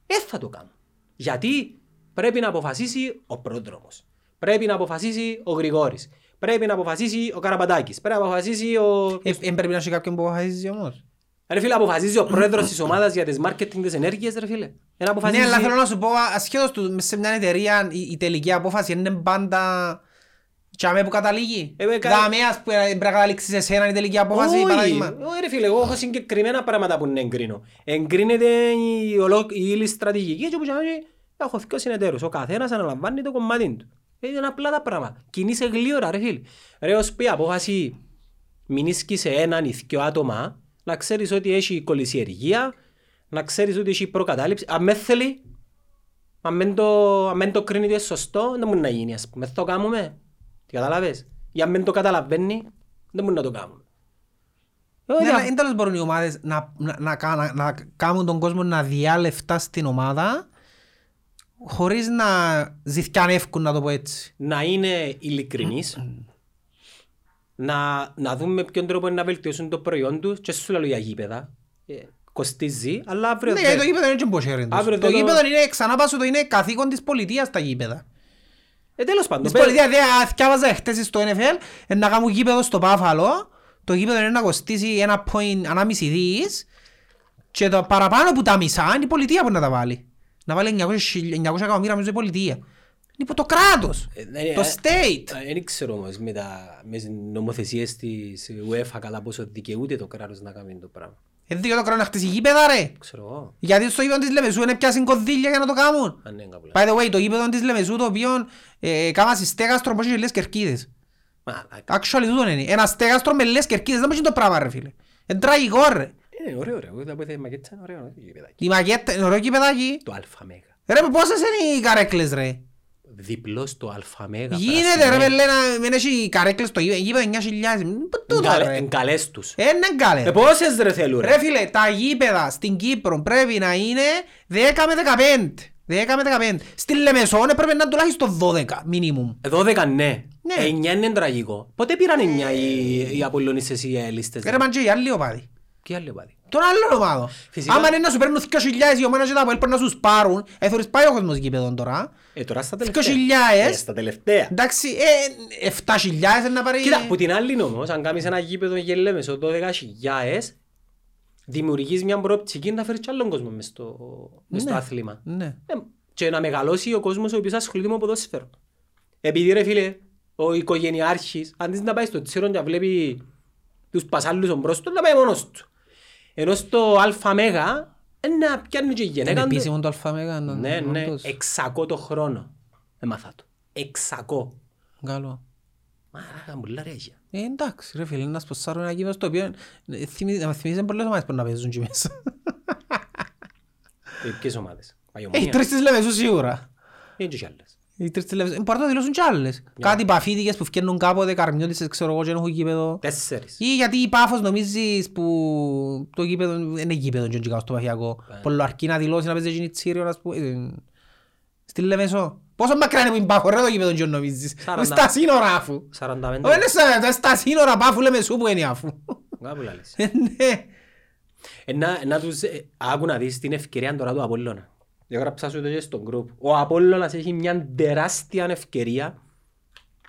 Δεν θα το κάνω. Γιατί πρέπει να αποφασίσει ο πρόδρομος. Πρέπει να αποφασίσει ο Γρηγόρης. Πρέπει να αποφασίσει ο Καραπατάκης. Πρέπει να αποφασίσει ο... Ε, εν πρέπει να έχει κάποιον που αποφασίζει όμως. Ρε φίλε, αποφασίζει ο πρόεδρος της ομάδας για τις marketing της ενέργειας, ρε φίλε. Ένα αποφασίζει... Ναι, αλλά θέλω να σου πω, ασχέτως του, μες σε μια εταιρεία η, η τελική απόφαση είναι πάντα τσάμε που καταλήγει. Ε, ε, κα- Δάμε, ας πούμε, πρέπει να καταλήξεις εσένα η τελική απόφαση, Όχι, παράδειγμα. όχι ρε φίλε, εγώ έχω συγκεκριμένα πράγματα που να εγκρίνω. Εγκρίνεται η, ολο... η ύλη στρατηγική και που σημαίνει έχω δυο συνεταίρους. Ο καθένας αναλαμβάνει το κομμάτι του. Ε, Είναι απλά τα πράγματα. Κινείσαι γλύωρα ρε φίλε. Ρε ως πει απόφαση μην ίσκησε έναν ή δυο άτομα να ξέρεις ότι έχει κολυσιεργία, να ξέρεις ότι έχει προκατάληψη. Αν με θέλει, αν μεν το, αν μεν το κρίνει ότι είναι σωστό, δεν μπορεί να γίνει ας πούμε. Θα το κάνουμε. Τι καταλάβες; Ή αν μεν το καταλαβαίνει, δεν μπορεί να το κάνουμε. Ε, Ναι, δια- αλλά δεν τέλος μπορούν οι ομάδες να, να, να, κα- να, να κάνουν τον κόσμο να διά λεφτά στην ομάδα χωρίς να ζητιανεύκουν, να το πω έτσι. να είναι ειλικρινείς, να, να δούμε με ποιον τρόπο είναι να βελτιώσουν το προϊόν τους και σου λέω για γήπεδα. Ε, κοστίζει, αλλά αύριο... Ναι, δεν- γιατί το γήπεδο είναι και μποσέρι τους. Αύριο Το δεν το- γήπεδο είναι, ξανά πάσω, το είναι καθήκον της πολιτείας τα γήπεδα. Ε, τέλος πάντων. Της πέ- πολιτείας, δεν θυκάβαζα χτες στο NFL, ε, να κάνουν γήπεδος στο Πάφαλο, το γήπεδο είναι να κοστίσει ένα point, ανάμιση δις και το παραπάνω που τα μισά είναι η πολιτεία που να τα βάλει. Να βάλει 900 χιλι- 900 εκατομμύρια μέσα η πολιτεία. Είναι υπό το κράτος, Ε, ναι, το ε, state. ε, Δεν ξέρω όμως με, τα, με τις νομοθεσίες της UEFA καλά πόσο δικαιούται το κράτος να κάνει το πράγμα. Είναι δικαιωτό να χτίσει γήπεδα ρε. Ξέρω εγώ. Γιατί στο γήπεδο της Λεμεσού είναι πιάσει κονδύλια για να το κάνουν. Αν είναι κάπου By the way, το γήπεδο της Λεμεσού το οποίο ε, κάμα σε στέγαστρο πώς έχει λες κερκίδες. Μαλάκα. Actually τούτο είναι. Ένα στέγαστρο με λες κερκίδες δεν μπορεί το πράγμα ρε φίλε. Είναι τραγικό ρε. Είναι ωραίο, ωραίο. Εγώ είδα που είδα η μακέτσα, είναι ωραίο, ωραίο γηπεδάκι. Η μακέτα είναι ωραίο κηπεδάκι. Το αλφα μέγα. Ρε πόσες είναι οι καρέκλες ρε. Διπλό στο αλφα μέγα. Γίνεται ρε με λένε μην έχει καρέκλες στο γήπεδο. Γήπεδο 9.000. Πού τούτα ρε. Εν καλές τους. Ε, Είναι καλέ. Ε, πόσες ρε θέλουν ρε. Ρε φίλε, τα γήπεδα στην Κύπρο πρέπει να είναι 10 με 15. 10 με 15. Στη Λεμεσόν πρέπει να είναι τουλάχιστον 12 minimum. Ε, 12 ναι. Ναι. Εννιά είναι τραγικό. Πότε πήραν εννιά οι, οι Απολλωνίσες οι ελίστες. Ρε μαντζέ, οι άλλοι οπάδοι. Τι άλλο πάλι. Τον άλλο ομάδο. Φυσικά. Άμα είναι να σου παίρνουν 2.000 οι ομόνες και τα Αποέλ πρέπει να σου σπάρουν. Ε, θωρείς πάει ο κόσμος γήπεδον τώρα. Ε, τώρα στα 2.000. τελευταία. Ε, στα τελευταία. Εντάξει, ε, 7.000 είναι να πάρει... Κοίτα, που την άλλη όμως, αν κάνεις ένα γήπεδο γελέμεσο 12.000, δημιουργείς μια προοπτική να φέρεις κι άλλον κόσμο μες στο, μες στο Ναι. άθλημα. Ναι. Ε, και να μεγαλώσει ο κόσμος ο οποίος ασχολείται με ποδόσφαιρο. Επειδή ρε φίλε, ο οικογενειάρχης, αντί να πάει στο τσίρο και να βλέπει τους πασάλους μπρος του, να πάει μόνος του. Ενώ στο αλφα μέγα, ε, να πιάνει και η Είναι γενέκα του. επίσημο το αλφαμέγα. Ναι, ναι, 600 το χρόνο. Έμαθα το. 600. Καλό. Μαράκα μου λαρέγια. Ε, εντάξει ρε φίλε, να σποσάρουν ένα γήπεδο στο οποίο ε, θυμίζει- να με θυμίζεις πολλές ομάδες που να παίζουν εκεί μέσα. Ε, Ποιες ομάδες; Ε, οι Παγιομονία. τρεις της Λεμεσού σίγουρα. Είναι και άλλες. Οι τρεις της Λεμεσού. Ε, Μπορεί να το δηλώσουν κι άλλες. Κάτι παφίτικες που φτιάχνουν κάποτε, καρμιώτισες, ξέρω εγώ, και δεν έχουν γήπεδο. Τέσσερις. Ή γιατί η Πάφος νομίζεις που το γήπεδο είναι γήπεδο και όχι στο παχιακό. Πολλο αρκεί να δηλώσει να παίζει εκείνη τσίριος, ας πούμε. ε, Στη Λεμεσό. Πόσο μακριά είναι που είναι Πάφος, ρε το γήπεδο και νομίζεις. Σαράντα. Είναι στα σύνορα αφού. 45. Όχι, είναι στα- είναι στα σύνορα Πάφου Λεμεσού που είναι αφού. Κάπου λάλης. Ε, Ναι. Ε, να- να τους, ε, άκου να δεις την ευκαιρία τώρα του Απόλλωνα. Έγραψα σου το και στον group. Ο Απόλλωνας έχει μια τεράστια ευκαιρία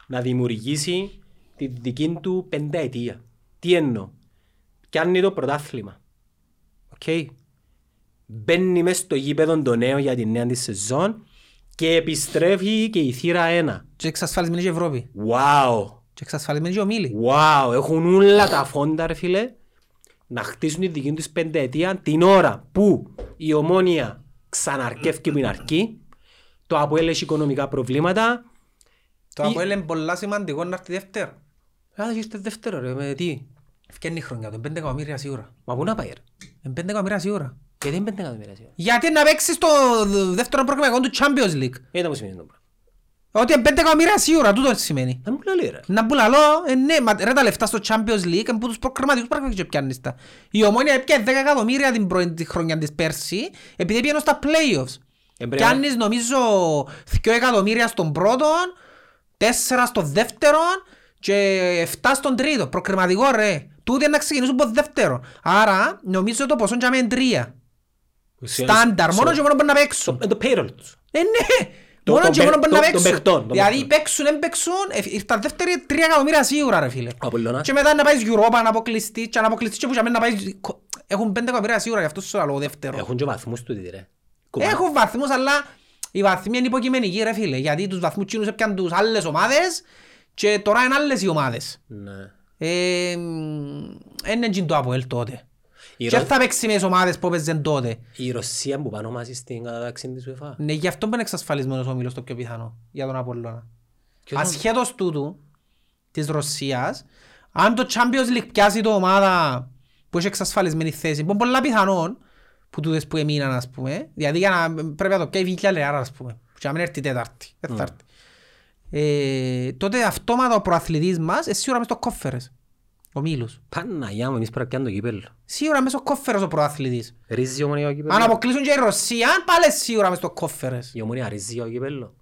να δημιουργήσει τη δική του πενταετία. Τι εννοώ. Πιάνει το πρωτάθλημα. Οκ. Μπαίνει μες στο γήπεδο το νέο για την νέα της σεζόν και επιστρέφει και η θύρα 1. Και εξασφαλισμένη και η Ευρώπη. Wow. Και εξασφαλισμένη και ο Μίλη. Wow, έχουν όλα τα φόντα ρε φίλε να χτίσουν τη δική τους πενταετία την ώρα που η ομόνια ξαναρκεύει που είναι αρκεί, το Αποέλ έχει οικονομικά προβλήματα. Το Ή- Αποέλ είναι πολλά σημαντικό να έρθει δεύτερο. Α, ήρθε δεύτερο ρε, με τι; Φτιάχνει η χρονιά του, είναι 5 εκατομμύρια σίγουρα. Μα πού να πάει ρε; Είναι 5 εκατομμύρια σίγουρα. Γιατί είναι πέντε εκατομμύρια σήμερα. Γιατί να παίξεις το δεύτερο προκριματικό του Champions League; Γιατί μου σημαίνει το πράγμα. Ότι είναι 5 εκατομμύρια σίγουρα, τούτο σημαίνει. Να μου λέει ρε. Να που λαλώ, ε, ναι, μα ρε τα λεφτά στο Champions League είναι που τους προκριματικούς πράγματα και πιάνεις τα. Η Ομόνια έπιανε 10 εκατομμύρια την πρώτη χρονιά της πέρσι, επειδή πήγαινε στα playoffs. Εμπρέ- Πιάνεις νομίζω 2 εκατομμύρια στον πρώτο, 4 στον δεύτερο και 7 στον τρίτο. Προκριματικό ρε. Τούτοι είναι να ξεκινήσουν από δεύτερο. Άρα νομίζω το ποσό για μένα είναι 3. Στάνταρ, μόνο και μόνο μπορεί να παίξουν. Με το payroll τους. Ε, ναι. Το- Μόνο των και μόνο παί- μπορεί να των- των παίξουν. παιχτών, των Δηλαδή παιχτών. παίξουν, δεν παίξουν, ε, ήρθαν δεύτερη τρία εκατομμύρια σίγουρα ρε φίλε. Ο Απολλωνάς. Και μετά να πάεις Europa να αποκλειστείς και να αποκλειστείς και που για μένα να πάεις... κο- Έχουν πέντε εκατομμύρια σίγουρα, γι' αυτό σου λέω δεύτερο. Έχουν και βαθμούς του ρε. Κουβά- Έχουν βαθμούς, αλλά οι βαθμοί είναι υποκειμενικοί ρε φίλε. Γιατί τους βαθμούς τσίνους έπιαν τους άλλες ομάδες και τώρα είναι άλλες οι ομάδες. Ναι. Ε, μ, Είναι εκείνο το Αποέλ τότε. Η Και Ρο- θα παίξει με τις ομάδες που έπαιζαν τότε. Η Ρωσία που πάνω μαζί στην κατάταξη της UEFA. Ναι, γι' αυτό είναι εξασφαλισμένος ο Μήλος το πιο πιθανό για τον Απολλώνα. Ποιος είναι- Ασχέτως τούτου της Ρωσίας, αν το Champions League πιάσει το ομάδα που έχει εξασφαλισμένη θέση, που είναι πολλά πιθανόν, που τούτες που έμειναν ας πούμε, δηλαδή για να πρέπει να το πιάει βίλια λεάρα ας πούμε, και να μην έρθει τέταρτη, δεν θα έρθει. Ε, τότε αυτόματα ο προαθλητής μας είναι σίγουρα μες στο κόφερες, ο Μήλος. Παναγιά μου, εμείς πρέπει να πιάνουμε το κύπελλο. Σίγουρα μες στο κόφερες ο προαθλητής. Ρίζει η ομονία ο κύπελλο. Αν αποκλείσουν και η Ρωσία, πάλι σίγουρα μες στο κόφερες. Η ομονία ρίζει ο κύπελλο.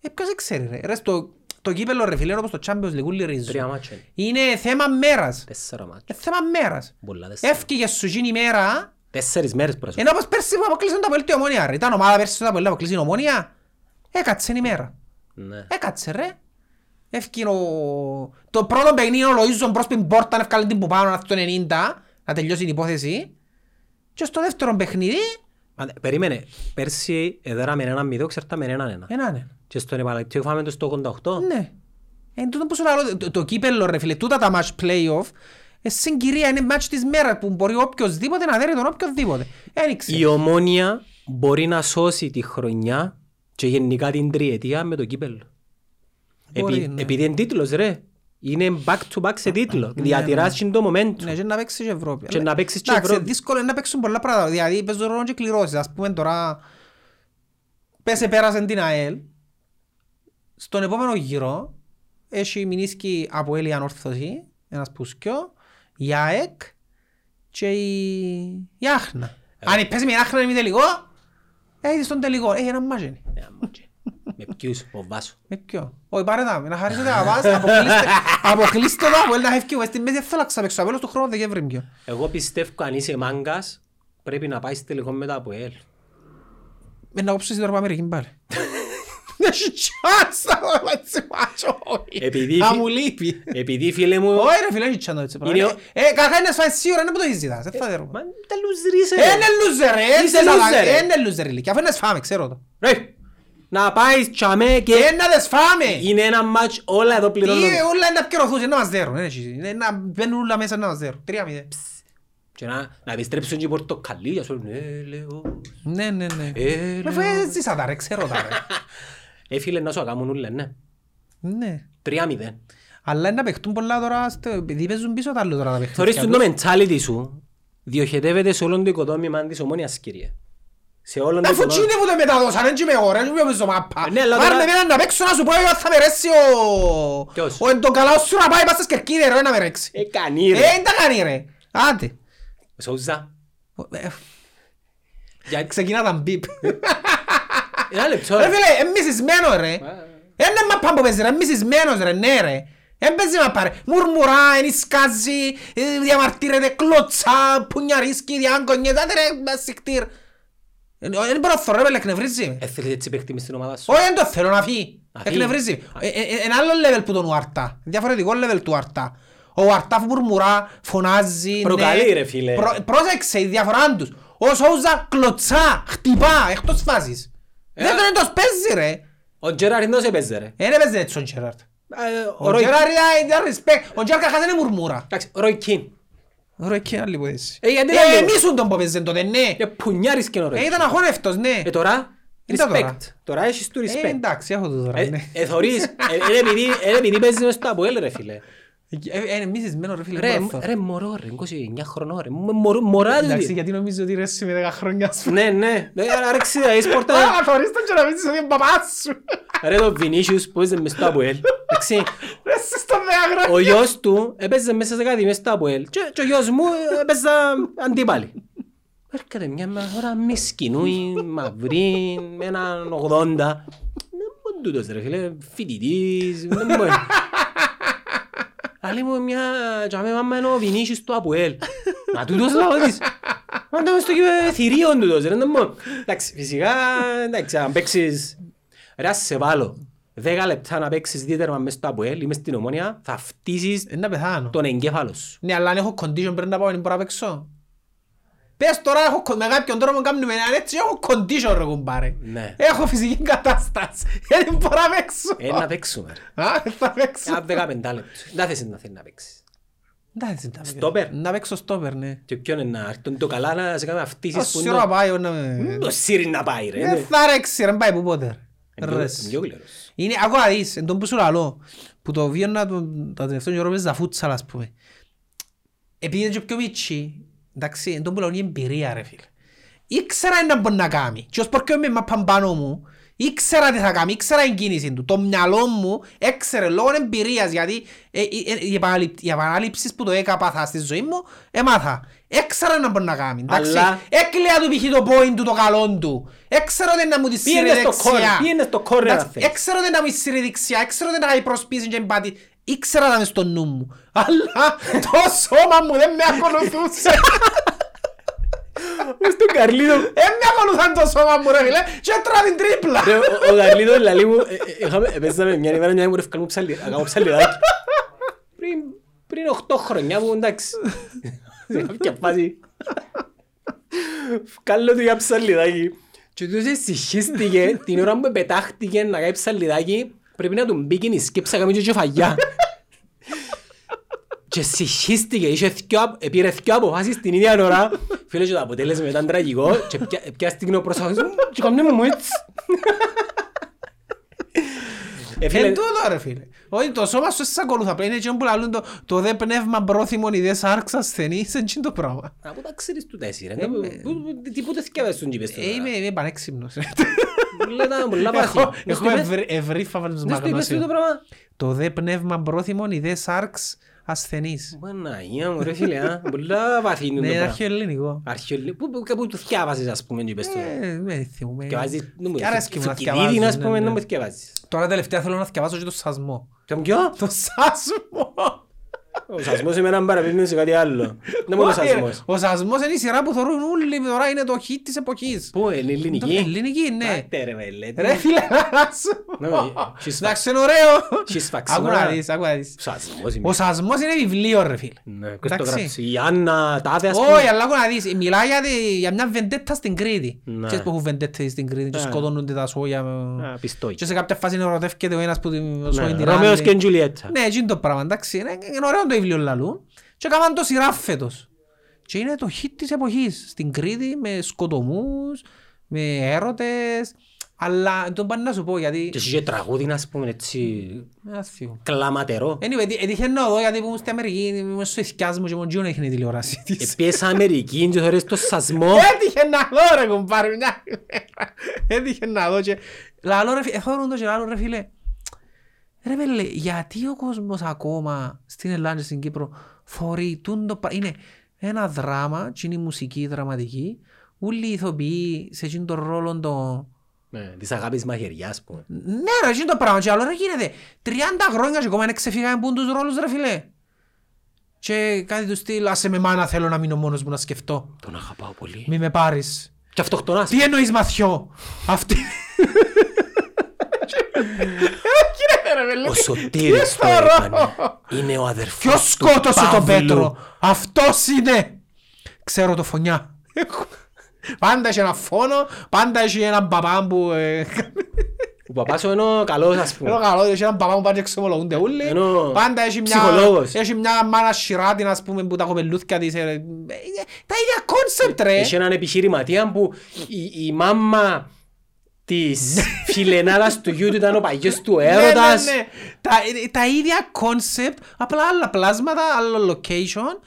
Ε, ποιος δεν ξέρει ρε. Ρε, στο, το κύπελλο ρε φίλε, όπως το Champions League, όλοι ρίζουν. Τρία μάτια είναι. Είναι θέμα μέρας. Τέσσερα μάτια. Είναι θέμα μέρας. Πολλά τέσσερα. Έφυγε σου γίνει η μέρα, Τέσσερις μέρες πρέπει να σου ενώ όπως πέρσι που αποκλείσαν τα Αποέλ τη ομόνια ρε. Ήταν ομάδα πέρσι που αποκλείσαν αποκλείσει η ομόνια. Έκατσε η μέρα. πω. Ναι. Έκατσε ρε. Έφυγε ο... Το πρώτο παιχνίδι ο Λοΐζον προς την πόρτα να ευκάλει την που πάνω να έρθει το 90, να τελειώσει την υπόθεση. Και στο δεύτερο παιχνίδι, Μα, Περίμενε. Πέρσι έδεραμε έναν μηδό, ξέρταμε έναν ένα. έναν ένα. Και στον επαλακτήριο φάμε το στο 88. Ναι. Εν τούτο που σου λέω, το, το κύπελλο ρε φίλε, τούτα τα match playoff, Ε, συγκυρία είναι μάτς της μέρας που μπορεί οποιοσδήποτε να δέρει τον οποιοδήποτε. Ένιξε. Η ομόνια μπορεί να σώσει τη χρονιά και γενικά την τριετία με το κύπελο. Μπορεί, Επί, ναι. Επειδή είναι τίτλος ρε. Είναι back to back σε τίτλο. Διατηράς και το momentum. Ναι, και να παίξεις και Ευρώπη. Και να παίξεις και Εντάξει, Ευρώπη. δύσκολο είναι να παίξουν πολλά πράγματα. Δηλαδή παίζουν ρόλο και κληρώσεις. Ας πούμε τώρα, πέσε πέρασε την ΑΕΛ. Στον επόμενο γύρο έχει μηνίσκει από Έλλη Ανόρθωση, ένας πουσκιό, η ΑΕΚ και η, η Άχνα. Ε. Αν παίζει με η Άχνα είναι μη τελικό, έχει στον τελικό. Έχει ένα μάτζ είναι. Ναι, αμμάτζε. Με ποιους, ο Βάσο; Με ποιο; Όχι πάρε τα, να χαρίσετε να πας, αποκλείστε- αποκλείστε το από να φεύγει μες στη μέση, δεν θέλω να ξαπαίξω, απέλος του χρόνου Δεκέμβρη πιο. Εγώ πιστεύω αν είσαι μάγκας πρέπει να πάεις τελικό μετά από ελ. Με να κόψω στην Αμερική πάλι. Δεν έχει chance να δω έτσι μάτσο, όχι. Επειδή Α, φι- μου λείπει. Επειδή φίλε μου... Όχι ρε φίλε, έχει chance έτσι Είναι πράγμα. ο- Ε, κακά είναι σφάει σίγουρα, είναι που το έχεις ζητάς, δεν θα δέρω. Μα τα λουζρείς Ε, ρε. Είναι loser, ρε, Είσαι είναι loser, ρε. Είναι loser, ηλικία, αφού είναι σφάμε, ξέρω το. Ρε, να πάεις τσαμέ και Και να δεν σφάμε. είναι ένα μάτς όλα εδώ Τι, πληρώνουν. όλα είναι να πιερωθούν και να μας δέρουν, δεν έχει. Είναι να μπαίνουν όλα μέσα να μας δέρουν. Τρία μηδέν. Και να, να επιστρέψουν και οι πορτοκαλί, για σου λένε, «Ε, λέω, Ναι, ναι, ναι. ε, Με λέω». φέρε ζήσα τα ρε, ξέρω τα ρε. Ε, φίλε, να σου ακάμουν ούλε, ναι. Ναι. Τρία μηδέν. Αλλά είναι να παιχτούν πολλά τώρα, στο- επειδή παίζουν πίσω τα άλλο τώρα τα Θωρείς παιχνίδια το τους. mentality σου, διοχετεύεται σε όλον το οικοδόμημα της ομόνιας, κύριε. Σε όλον το Αφού τι οικοδόμημα. είναι που το μεταδώσαν, έτσι με ώρα, έτσι με παίζω μάπα. Ναι, αλλά Πάρε τώρα- με εμένα να παίξω να σου πω, εγώ θα με ρέσει ο... Ποιος; Ο εντοκαλάος σου να πάει πας στις κερκίδες ρε, να με ρέξει. Ε, κανεί Ε, ρε. δεν τα κάνει ρε. Άντε. Σόουζα. Ε, Για- Ξεκινά τα μπιπ. Ένα λεπτό. Ρε ρε. φίλε, είναι μισισμένος ρε. Είναι μαπά που παίζει ρε, είναι μισισμένος ρε, ναι ρε. Δεν παίζει μαπά ρε. Μουρμουρά, ενισκάζει, ε, διαμαρτύρεται, κλωτσά, πουνιαρίσκει, διάγκονιες, άντε ρε, μασικτήρ. Δεν μπορώ να θωρώ ρε, πέλε, εκνευρίζει με. Ε, θέλεις έτσι παίχτη μες στην ομάδα σου. Όχι, δεν το θέλω να φύγει. Να φύγει. Εκνευρίζει. Ε, ε, ε, Ένα άλλο level που τον Ουαρτά. Διαφορετικό level του Ουαρτά. Ο Ουαρτά που μουρμουρά, φωνάζει. Προκαλεί, ναι. ρε, φίλε. Προ- Πρόσεξε η διαφορά τους. Ο Σόουζα κλωτσά, χτυπά, εκτός φάσης. Ε, Δεν τον εντός παίζει ρε. Ο Τζεράριν δεν σε παίζει ρε. Δεν έπαιζε έτσι ο Τζεράρτ. Ε, Ο Ο Ρόι- Τζεράρτ ήταν respect. Ο Τζεράρτ καθώς είναι μουρμούρα. Εντάξει, ο Ρόι Κιν. Ρε και άλλη που έτσι. Ε, γιατί Ε, να λέω; εμείς τον που παίζε τότε, ναι. Ε, πουνιάρης και ο Ρόι Ε, Κιν. ήταν αχώνευτος, ναι. Ε, τώρα, Ήταν τώρα. respect. Τώρα έχεις του Ε, respect. εντάξει, έχω το τώρα, Ε, ναι. ε, θωρείς, ε, είναι επειδή- είναι επειδή παίζεις μες στο Αποέλ ρε φίλε. Ε, ε, Είναι μισισμένο ρε φίλε. Ρε, δεν μπορώ να θωρώ. ρε μωρό ρε, 29 χρονών ρε, μ- μωρό- μωρά Εντάξει, τούτη. γιατί νομίζω ότι ρέσει με 10 χρόνια σου. Ναι, ναι, ναι, άρα ξύδα, είσαι πόρτα. Α, θωρείς τον και να πεις ότι είναι παπάς σου. Ρε το Βινίσιους που έπαιζε μες στο Αποέλ. Εντάξει, Ρέσει στον 10 χρόνια. ο γιος του έπαιζε μέσα σε κάτι μες στο Αποέλ και και ο γιος μου έπαιζε αντίπαλοι. Έρχεται μια ώρα μισκινούι, μαυρή, με έναν 80. Δεν μπορεί τούτος ρε φίλε, φοιτητής, δεν μπορεί. Άλλη μου μια τζάμε μάμα είναι ο Βινίσιους του Αποέλ. Μα τούτος λαό της. Μα ήταν στο κήπε θηρίον τούτος ρε, δεν μπορεί. Εντάξει, φυσικά, εντάξει, αν παίξεις... Ρε, ας σε βάλω. Δέκα λεπτά να παίξεις δίτερμα μες στο Αποέλ ή μες στην Ομόνια, θα φτύσεις Ε, να πεθάνω. τον εγκέφαλο σου. Ναι, αλλά αν έχω condition πρέπει να πάω, δεν μπορώ να παίξω. Πες τώρα, έχω, con- με κάποιον τρόπο κάνουμε έναν έτσι, έχω condition ρε κουμπάρε. Ναι. Έχω φυσική κατάσταση. Ε, Δεν μπορώ να παίξω. Ε, να παίξουμε ρε. Α, δεν θα παίξω. Ένα δεκαπεντά λεπτό. Δεν θες να θέλεις να παίξεις. Εντάξει, να παίξω. Στόπερ. Να παίξω στόπερ, ναι. Και ποιον είναι να έρθει το καλά να σε κάνει αυτήσεις Ως που σειρά είναι πάει, να με... το σύρι να πάει ρε. Δεν θα ρέξει, ρε, πάει που πότε. ρε. Είναι πιο- Ρες. είναι πιο γλερός. Είναι, ακόμα δεις, εν τόν που σου λαλώ, που το βίωνα τον- τα τελευταία καιρό παίζα φούτσαλ, ας πούμε. Επειδή είναι και πιο μίτσι, εντάξει, εν τόν που λέω είναι η εμπειρία, ρε φίλε. Ήξερα να μπορεί να κάνει. Και ως πορκό με μαπαν πάνω μου, ήξερα τι θα κάνει, ήξερα την κίνηση του. Το μυαλό μου έξερε λόγω εμπειρίας, γιατί ε, ε, ε, οι επαναληπ- οι επανάληψεις που το έκαπαθα στη ζωή μου, έμαθα. Έξερα να μπορεί να κάνει, εντάξει. Αλλά- Έκλαια του π.χ. το point του, το καλό του. Έξερα ότι να μου τη σύρει Πήγαινε στο δεξιά. corner, πήγαινε στο corner να Εντάξει, θες. Έξερα ότι να μου σύρει δεξιά, έξερα ότι να κάνει προσπίση και εμπάτη. Ήξερα να είμαι στο νου μου. Αλλά το σώμα μου δεν με ακολουθούσε. Μες στον Καρλίδο. Δεν με ακολουθάν το σώμα μου ρε φίλε και έτρωα την τρίπλα. Ρε, ο- Ο Καρλίδος λαλεί μου, ε, ε, είχαμε- παίζαμε μια ημέρα μια μου ρε φκάλουμε ψαλι- να κάνω ψαλιδάκι. Πριν- Πριν 8 χρόνια που εντάξει. Σε κάποια φάση. Βγάλω του για ψαλιδάκι. Και τους εσυχίστηκε την ώρα που πετάχτηκε να κάνει ψαλιδάκι πρέπει να του μπήκε η σκέψη να κάνει και φαγιά. Και συγχύστηκε, είχε δυο, πήρε δυο αποφάσεις την ίδια ώρα. Φίλε, και το αποτέλεσμα ήταν τραγικό και πια- πιάστηκε ο πρόσωπος μου και κάνουμε μου έτσι. Ε, φίλε, Εν τούτο ρε φίλε. Όχι το σώμα σου σε ακολουθά. Απλά Είναι εκείνο που λαλούν το, το δε πνεύμα πρόθυμον οι δε σάρξ ασθενείς. Είναι εκείνο το πράγμα. Από τα ξέρεις του τέσσερα. ρε. Πού- πού- Τι πότε θυκεύες τον κήπες Ε, Είμαι είμαι πανέξυπνος. Πολλά πολλά βαθύ. Έχω- Μες Έχω το είπες- ευρύ- ευρύ μες το είπες φαβαλισμά τούτο το πράγμα. Το δε πνεύμα πρόθυμον οι δε σάρξ ασθενείς. Παναγία μου ρε φίλε, α. πολλά βαθύ είναι το Ναι, είναι πράγμα. αρχαιοελληνικό. Αρχαιολι- Πού- πού- Πού το θυκεύασες ας πούμε και είπες το. Ε, με θυμούμε. Θυκευάζεις, δεν μου- Και αρέσκει μου να Φουκιδίδη, θυκευάζω, ας ναι, πούμε, ναι. να μου θυκευάζεις. Τώρα τελευταία θέλω να θυκευάσω και το σασμό. Τον ποιο; Το σασμό! Ο σασμός εμένα μου παραπέμπει σε κάτι άλλο. Δεν μου το Όχι, ρε. σασμός. Ο σασμός είναι η σειρά που θεωρούν όλοι τώρα είναι το hit της εποχής. Πού είναι Το- ελληνική. Ελληνική, ναι. Πάτε ρε βέλε. Ρε φίλε, να σου Ναι, πω. she's Εντάξει, είναι ωραίο. She's facts, Άκου να ωραία. δεις, άκου να δεις. Σασμός είμαι. Ο σασμός είναι βιβλίο ρε φίλε. Ναι, ποιος το Εντάξει. γράψει. Η Άννα Τάδε ας πούμε. Όχι, αλλά άκου να δεις. Μιλάει για τη- για μια βεντέτα στην Κρήτη. Ναι. Ξέρεις που έχουν βεντέτες στην Κρήτη και Ναι. σκοτώνονται τα σόγια. Α, πιστόι. Και σε κάποια φάση ερωτεύκεται ο ένας που την Ναι, σώει την Ρωμαίος άλλη. και Τζουλιέτα. Ναι, εκείνο το πράγμα, εντάξει. Είναι, είναι ωραίο το βιβλίο λαλού. Και έκαναν το σειρά φέτος. Και είναι το hit της εποχής. Στην Κρήτη με σκοτωμούς, με έρωτες. Αλλά τον πάνε να σου πω γιατί... Και εσύ και τραγούδι ας πούμε έτσι Ε, ας φύγω. κλαματερό. Anyway, έτυχε- έτυχε να δω γιατί που ήμουν στην Αμερική, ήμουν στο ηθιάς μου και μόνο Τζιόν έχει τηλεόραση της. Επιες Αμερική και θωρείς το σασμό. Έτυχε να δω ρε κουμπάρι μια ημέρα. Έτυχε να δω και... Λαλό ρε φίλε, εθώρουν το και λαλό ρε φίλε. Ρε πέλε, γιατί ο κόσμος ακόμα στην Ελλάδα και στην Κύπρο θωρεί τούτο πρα- Είναι ένα δράμα και είναι η μουσική δραματική. Όλοι οι ηθοποιοί σε εκείνον τον ρόλο το... Ναι, Της αγάπης μαχαιριάς ας πούμε. Ναι ρε, εκείνο το πράγμα και άλλο ρε γίνεται. 30 χρόνια και ακόμα δεν ξεφύγαμε που τους ρόλους ρε φίλε. Και κάτι του στυλ, άσε με μάνα θέλω να μείνω μόνος μου να σκεφτώ. Τον αγαπάω πολύ. Μη με πάρεις. Και αυτοκτονάς. Τι εννοείς μαθιό; Αυτή... Κύριε ρε βελέ. Ο Σωτήρης το θωρώ. έκανε. Είναι ο αδερφός Ποιος του σκότωσε τον Παύλου. Πέτρο; Αυτός είναι. Ξέρω το φωνιά. Πάντα έχει ένα φόνο, πάντα έχει έναν παπά που... ε, Ο παπάς σου είναι ο καλός ας Ενώ πούμε. καλός, έχει έναν παπά που πάντα εξομολογούνται όλοι. Ενώ Πάντα έχει μια, ψυχολόγος. έχει μια μάνα σιράτη, ας πούμε, που τα κοπελούθια της. ε, ε, Τα ίδια concept, ρε. Έχει έναν επιχειρηματία που η, η μάμα της φιλενάδας του γιού του ήταν ο παγιός του Ναι, έρωτας. ναι, ναι. Τα, τα ίδια concept, απλά άλλα πλάσματα, άλλο location.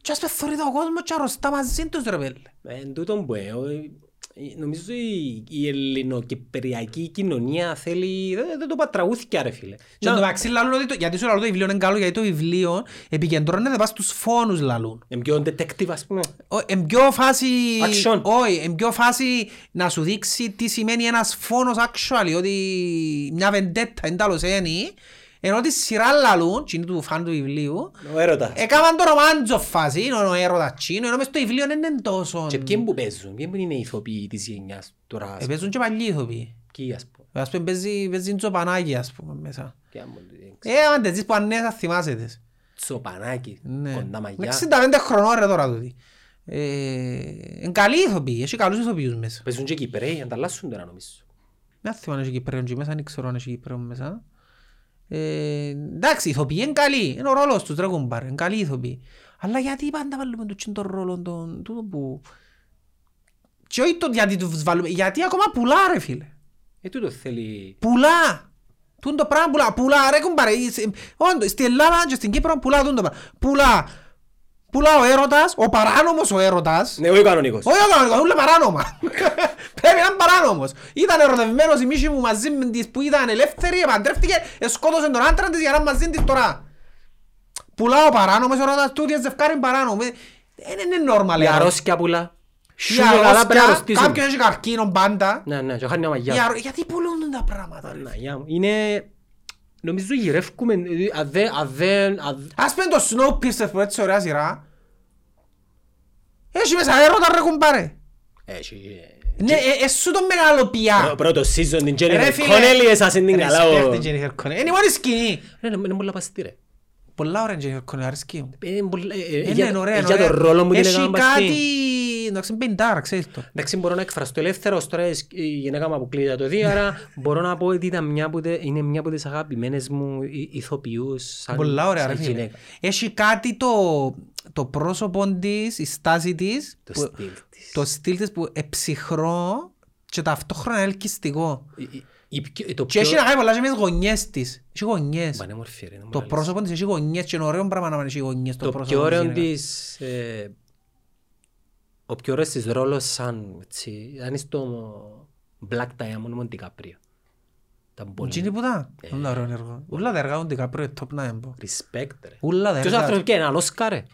Και ας πεθωρεί το κόσμο και αρρωστά μαζί τους, ρε πελλέ. Ε, Εν τούτον που ε, ο- ε, νομίζω η, η ελληνοκυπριακή κοινωνία θέλει, δεν, δεν το πατραγούθηκια ρε φίλε. Και Να- το μεταξύ λαλούν ότι το- γιατί σου λαλούν το βιβλίο είναι καλό, γιατί το βιβλίο επικεντρώνεται πάνω στους φόνους λαλούν. Είναι πιο detective ας πούμε. Ο- Εν πιο φάση... Action. Όχι, εν πιο φάση να σου δείξει τι σημαίνει ένας φόνος actually, ότι μια βεντέτα είναι τέλος ένι, ενώ τη σειρά λαλούν, και είναι του φαν του βιβλίου, Ο έρωτας. έκαναν το ρομάντζο φάση, είναι ο έρωτας τσίνο, ενώ μες στο βιβλίο δεν είναι τόσο... Και ποιοι που παίζουν, ποιοι που είναι οι ηθοποιοί της γενιάς τώρα. ας Ε, πούμε. παίζουν και παλιοί ηθοποιοί. Ποιοι ας πούμε. Ας πούμε παίζει, παίζει Τζοπανάκη ας πούμε μέσα. Τι άμα το δείξω. Ε, αν δεν ζεις που ανές θα θυμάσαι τις. Τσοπανάκι, Ναι. κοντά Με μαγιά. 65 χρονών ρε τώρα τούτη. Ε, Είναι καλοί ηθοποιοί, έχει καλούς ηθοποιούς μέσα. Παίζουν και Κυπρέοι, ανταλλάσσουν τώρα νομίζω. Δεν θυμάμαι αν έχει Κυπρέον και μέσα, δεν ξέρω αν έχει Κυπρέον μέσα. Ε, εντάξει, οι ηθοποιοί είναι καλοί, είναι ο ρόλος τους ρε κουμπάρε, είναι καλοί ηθοποιοί. Αλλά γιατί πάντα βάλουμε τον τον ρόλο τον τούτο που... Και όχι το γιατί τους βάλουμε, γιατί ακόμα πουλά ρε φίλε. Ε, τούτο θέλει... Πουλά. Τούν το πράγμα πουλά. Πουλά ρε κουμπάρε. Είσαι- Όντως, στην Ελλάδα και στην Κύπρο πουλά τούν το πράγμα. Πουλά. Πουλά ο έρωτας, ο παράνομος ο έρωτας. Ναι, όχι ο κανονικός. Όχι ο κανονικός, ούλα παράνομα. Πρέπει να είναι παράνομος. Ήταν ερωτευμένος η μίση μου μαζί με της που ήταν ελεύθερη, επαντρεύτηκε, σκότωσε τον άντρα της για να είναι μαζί της τώρα. Πουλά ο παράνομος ο έρωτας, τούτοι ζευκάρι παράνομο. Ε, Δεν είναι normal. Η ε. αρρώσκια πουλά. Σου Η και καλά αρρώσκια, πρέπει να αρρωστήσουμε. Κάποιον έχει καρκίνο πάντα. Ναι, ναι, και χάνει μια Η μαγιά. αρρω- Γιατί πουλούν τα πράγματα. ρε. Παναγιά μου. Είναι... Νομίζω γυρεύκουμε... ε, Αν δεν... Αν δεν... αν- Ας πούμε το Snowpiercer που έτσι ωραία σειρά. Έχει μέσα έρωτα ρε κουμπάρε. Έχει... Ναι, ε, ε, σου το μεγαλοπιά. Πρω- Πρώτο season την Ρε Jennifer φίλε, Connelly εσάς είναι καλά. respect ο- την Jennifer Connelly. Είναι η μόνη σκηνή. Ρε, Είναι είναι πολλά παστή ρε. Πολλά ωραία η Jennifer Connelly, αρέσκει μου. Ε, είναι πολλά- ε, ε, Είναι για- ωραία, ε, είναι Για τον ωραία. ρόλο μου την Έχει έκαναν παστή. κάτι, εντάξει, πεντάρα, ξέρεις το. Εντάξει, μπορώ να εκφραστώ ελεύθερα, ως τώρα η γυναίκα μου αποκλείεται το δει, άρα μπορώ να πω ότι ήταν μια από τε- είναι μια από τις αγαπημένες μου ηθ- ηθοποιούς σαν, Πολλά ωραία, ρε σαν φίλε. γυναίκα. Έχει κάτι το, το πρόσωπο της, η στάση της, Το που- στυλ της. το στυλ της που εψυχρό και ταυτόχρονα ελκυστικό. Η- η- η πιο- Το Και έχει πιο... να κάνει πολλά και με τις γωνιές της. Έχει γωνιές. Μα είναι μορφή, ρε, να μου Το λαλείς. πρόσωπο της έχει γωνιές και είναι ωραίο πράγμα να έχει γωνιές το Το πρόσωπο πιο ωραίο γυναίκας. της... ε, Ο πιο ωραίος της ρόλος σαν... έτσι, Ήταν στο Black Diamond με τον DiCaprio. Ήταν πολύ... Τι είναι που τα. Ούλα ωραίο έργο. Ούλα τα έργα του DiCaprio top να έμπω. Respect, ρε. Ούλα τα Ποιος έργα. άνθρωπος και έναν Όσκαρ, ρε.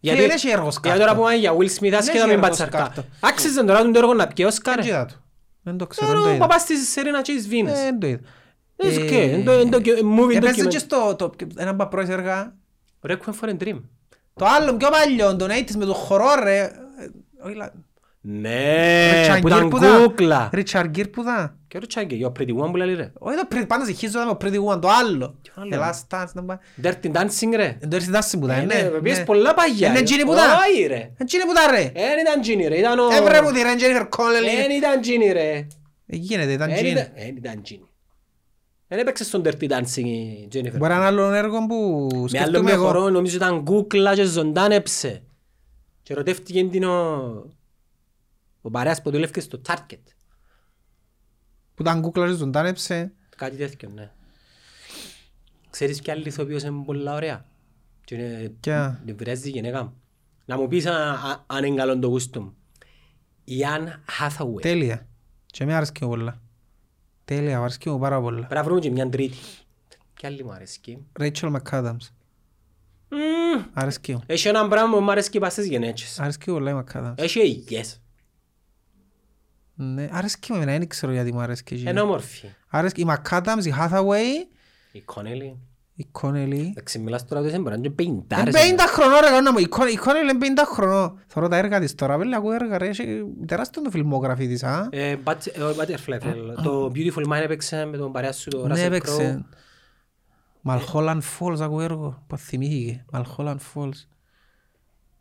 Φίλε, δεν έχει έργο σκάρτο. Γιατί τώρα που είπαμε για Will Smith, άσχετα έχει με έργο μπατσαρκά. σκάρτο. Άξιζε τώρα το έργο να πιει Όσκαρ, Δεν ρε. είδα το. Δεν το ξέρω, Τώρα δεν το ο είδα. παπάς της Σερίνα και της Βίνες. Ε, Δεν το είδα. It's okay. Ε, Είναι το- είναι το movie Έπαιζε document. και στο το- ένα παπρόης έργα. Requiem for a Dream. Το άλλο πιο παλιό, τον 80's με το χορό ρε. Ε, όχι, λα- Ναι, Richard που Gere ήταν που τα. κούκλα. Richard Gere που τα. Και ο Ριτσάγκη, ο Pretty One που λέει ρε. Όχι το Pretty- πάντα συγχύζω το Pretty Woman, το άλλο. άλλο; The Last Dance, να πάει. Dirty Dancing ρε. Εν το έρθει τάση που τα, Ε, ναι. ναι, ναι. πιες πολλά παγιά. Είναι ρε. εκείνη που τα. Όχι ρε. Εν εκείνη που τα ρε. Δεν ήταν Gini ρε, ήταν ο... Ε, βρε μου τη ρε, Jennifer Connelly. Δεν ήταν Gini ρε. Ε, Γίνεται, ήταν Δεν Gene. ήταν- Δεν ήταν Gini. Δεν έπαιξε στον Dirty Dancing η Jennifer. Μπορεί να είναι άλλο έργο που Με άλλο σκέφτομαι μια εγώ. χορό νομίζω ήταν κούκλα και ζωντάνεψε. Και ερωτεύτηκε την ο... Ο παρέας που δουλεύκε στο Target. Που ήταν κούκλα και ζωντάνεψε. Κάτι τέτοιο, ναι. Ξέρεις ποια άλλη ηθοποιός είναι πολλά ωραία; Και είναι... Ποια; Την βράζει η γυναίκα μου. Να μου πεις α- α- αν είναι καλό το γούστο μου. Η Anne Hathaway. Τέλεια. Και με άρεσκε μου πολλά. Τέλεια, μου άρεσκε μου πάρα πολλά. Πρέπει να βρούμε και μια τρίτη. Ποια άλλη μου αρέσκει. Rachel McAdams. Μμμ. Άρεσκε μου. Έχει ένα πράγμα που μου αρέσκει πας στις γενέτσες. Άρεσκε μου πολλά η McAdams. Έχει υγιές. Ναι, άρεσκε μου, εμένα, δεν ξέρω γιατί μου άρεσκε. εκείνη. Είναι όμορφη. Άρεσκε η McAdams, η Hathaway, Η Connelly. η Connelly. Εντάξει, μιλάς τώρα ότι μπορεί να είναι Είναι πεντάρες. 50 χρονών ρε κόνα μου, η Con- η Connelly είναι 50 χρονών. Θωρώ τα έργα της τώρα, πέλε ακούω έργα ρε, έχει τεράστιο το φιλμόγραφη της, α. Ε, But- ε, ο Butterfly, θέλω. Το Beautiful Mind έπαιξε με τον παρέα σου, το Ναι, Russell Crowe. Έπαιξε. Malholland Falls ακούω έργο, που θυμήθηκε. Malholland Falls.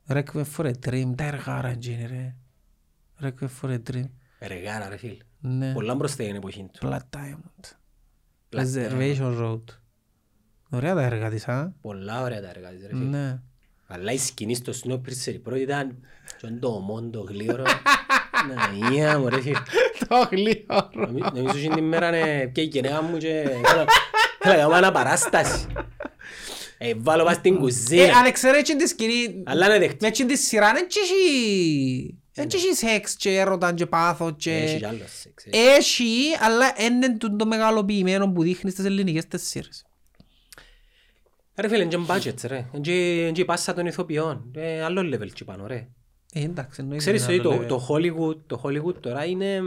Requiem for a Dream, τα έργα ρε εκείνη ρε. Requiem for a Dream. Εργάρα, ρε φίλ. Ναι. Πολλά μπροστά είναι η εποχή του. Blood Diamond. Black Reservation Road. Ωραία τα έργα της, α. Πολλά ωραία τα έργα της, ρε φίλ. Ναι. Αλλά η σκηνή στο Snowpiercer πρώτη ήταν και το ομόν, το γλύωρο. Να, γεια μου, ρε φίλ. Το γλύωρο. Νομι- Νομίζω ότι την μέρα είναι πια η γενέκα μου και έλα- έλα κάνουμε αναπαράσταση. Ε, βάλω πας στην Ε, κουζίνα. αν εξαιρέτσι τη σκηνή, Αλλά είναι με δεχτή. έτσι τη σειρά, δεν έχει... Δεν έχει σεξ και έρωτα και πάθος Έχει και... κι άλλο σεξ. ε. Έχει, αλλά είναι το το μεγαλοποιημένο που δείχνει στις ελληνικές τις σειρές. Ρε φίλε, είναι και budget, ρε. Είναι και- είναι και η πάσα των ηθοποιών. Ε, Άλλο level και πάνω, ρε. Ε, εντάξει, εννοείται. Ξέρεις είναι ότι άλλο το, level. το, Hollywood, το Hollywood τώρα είναι,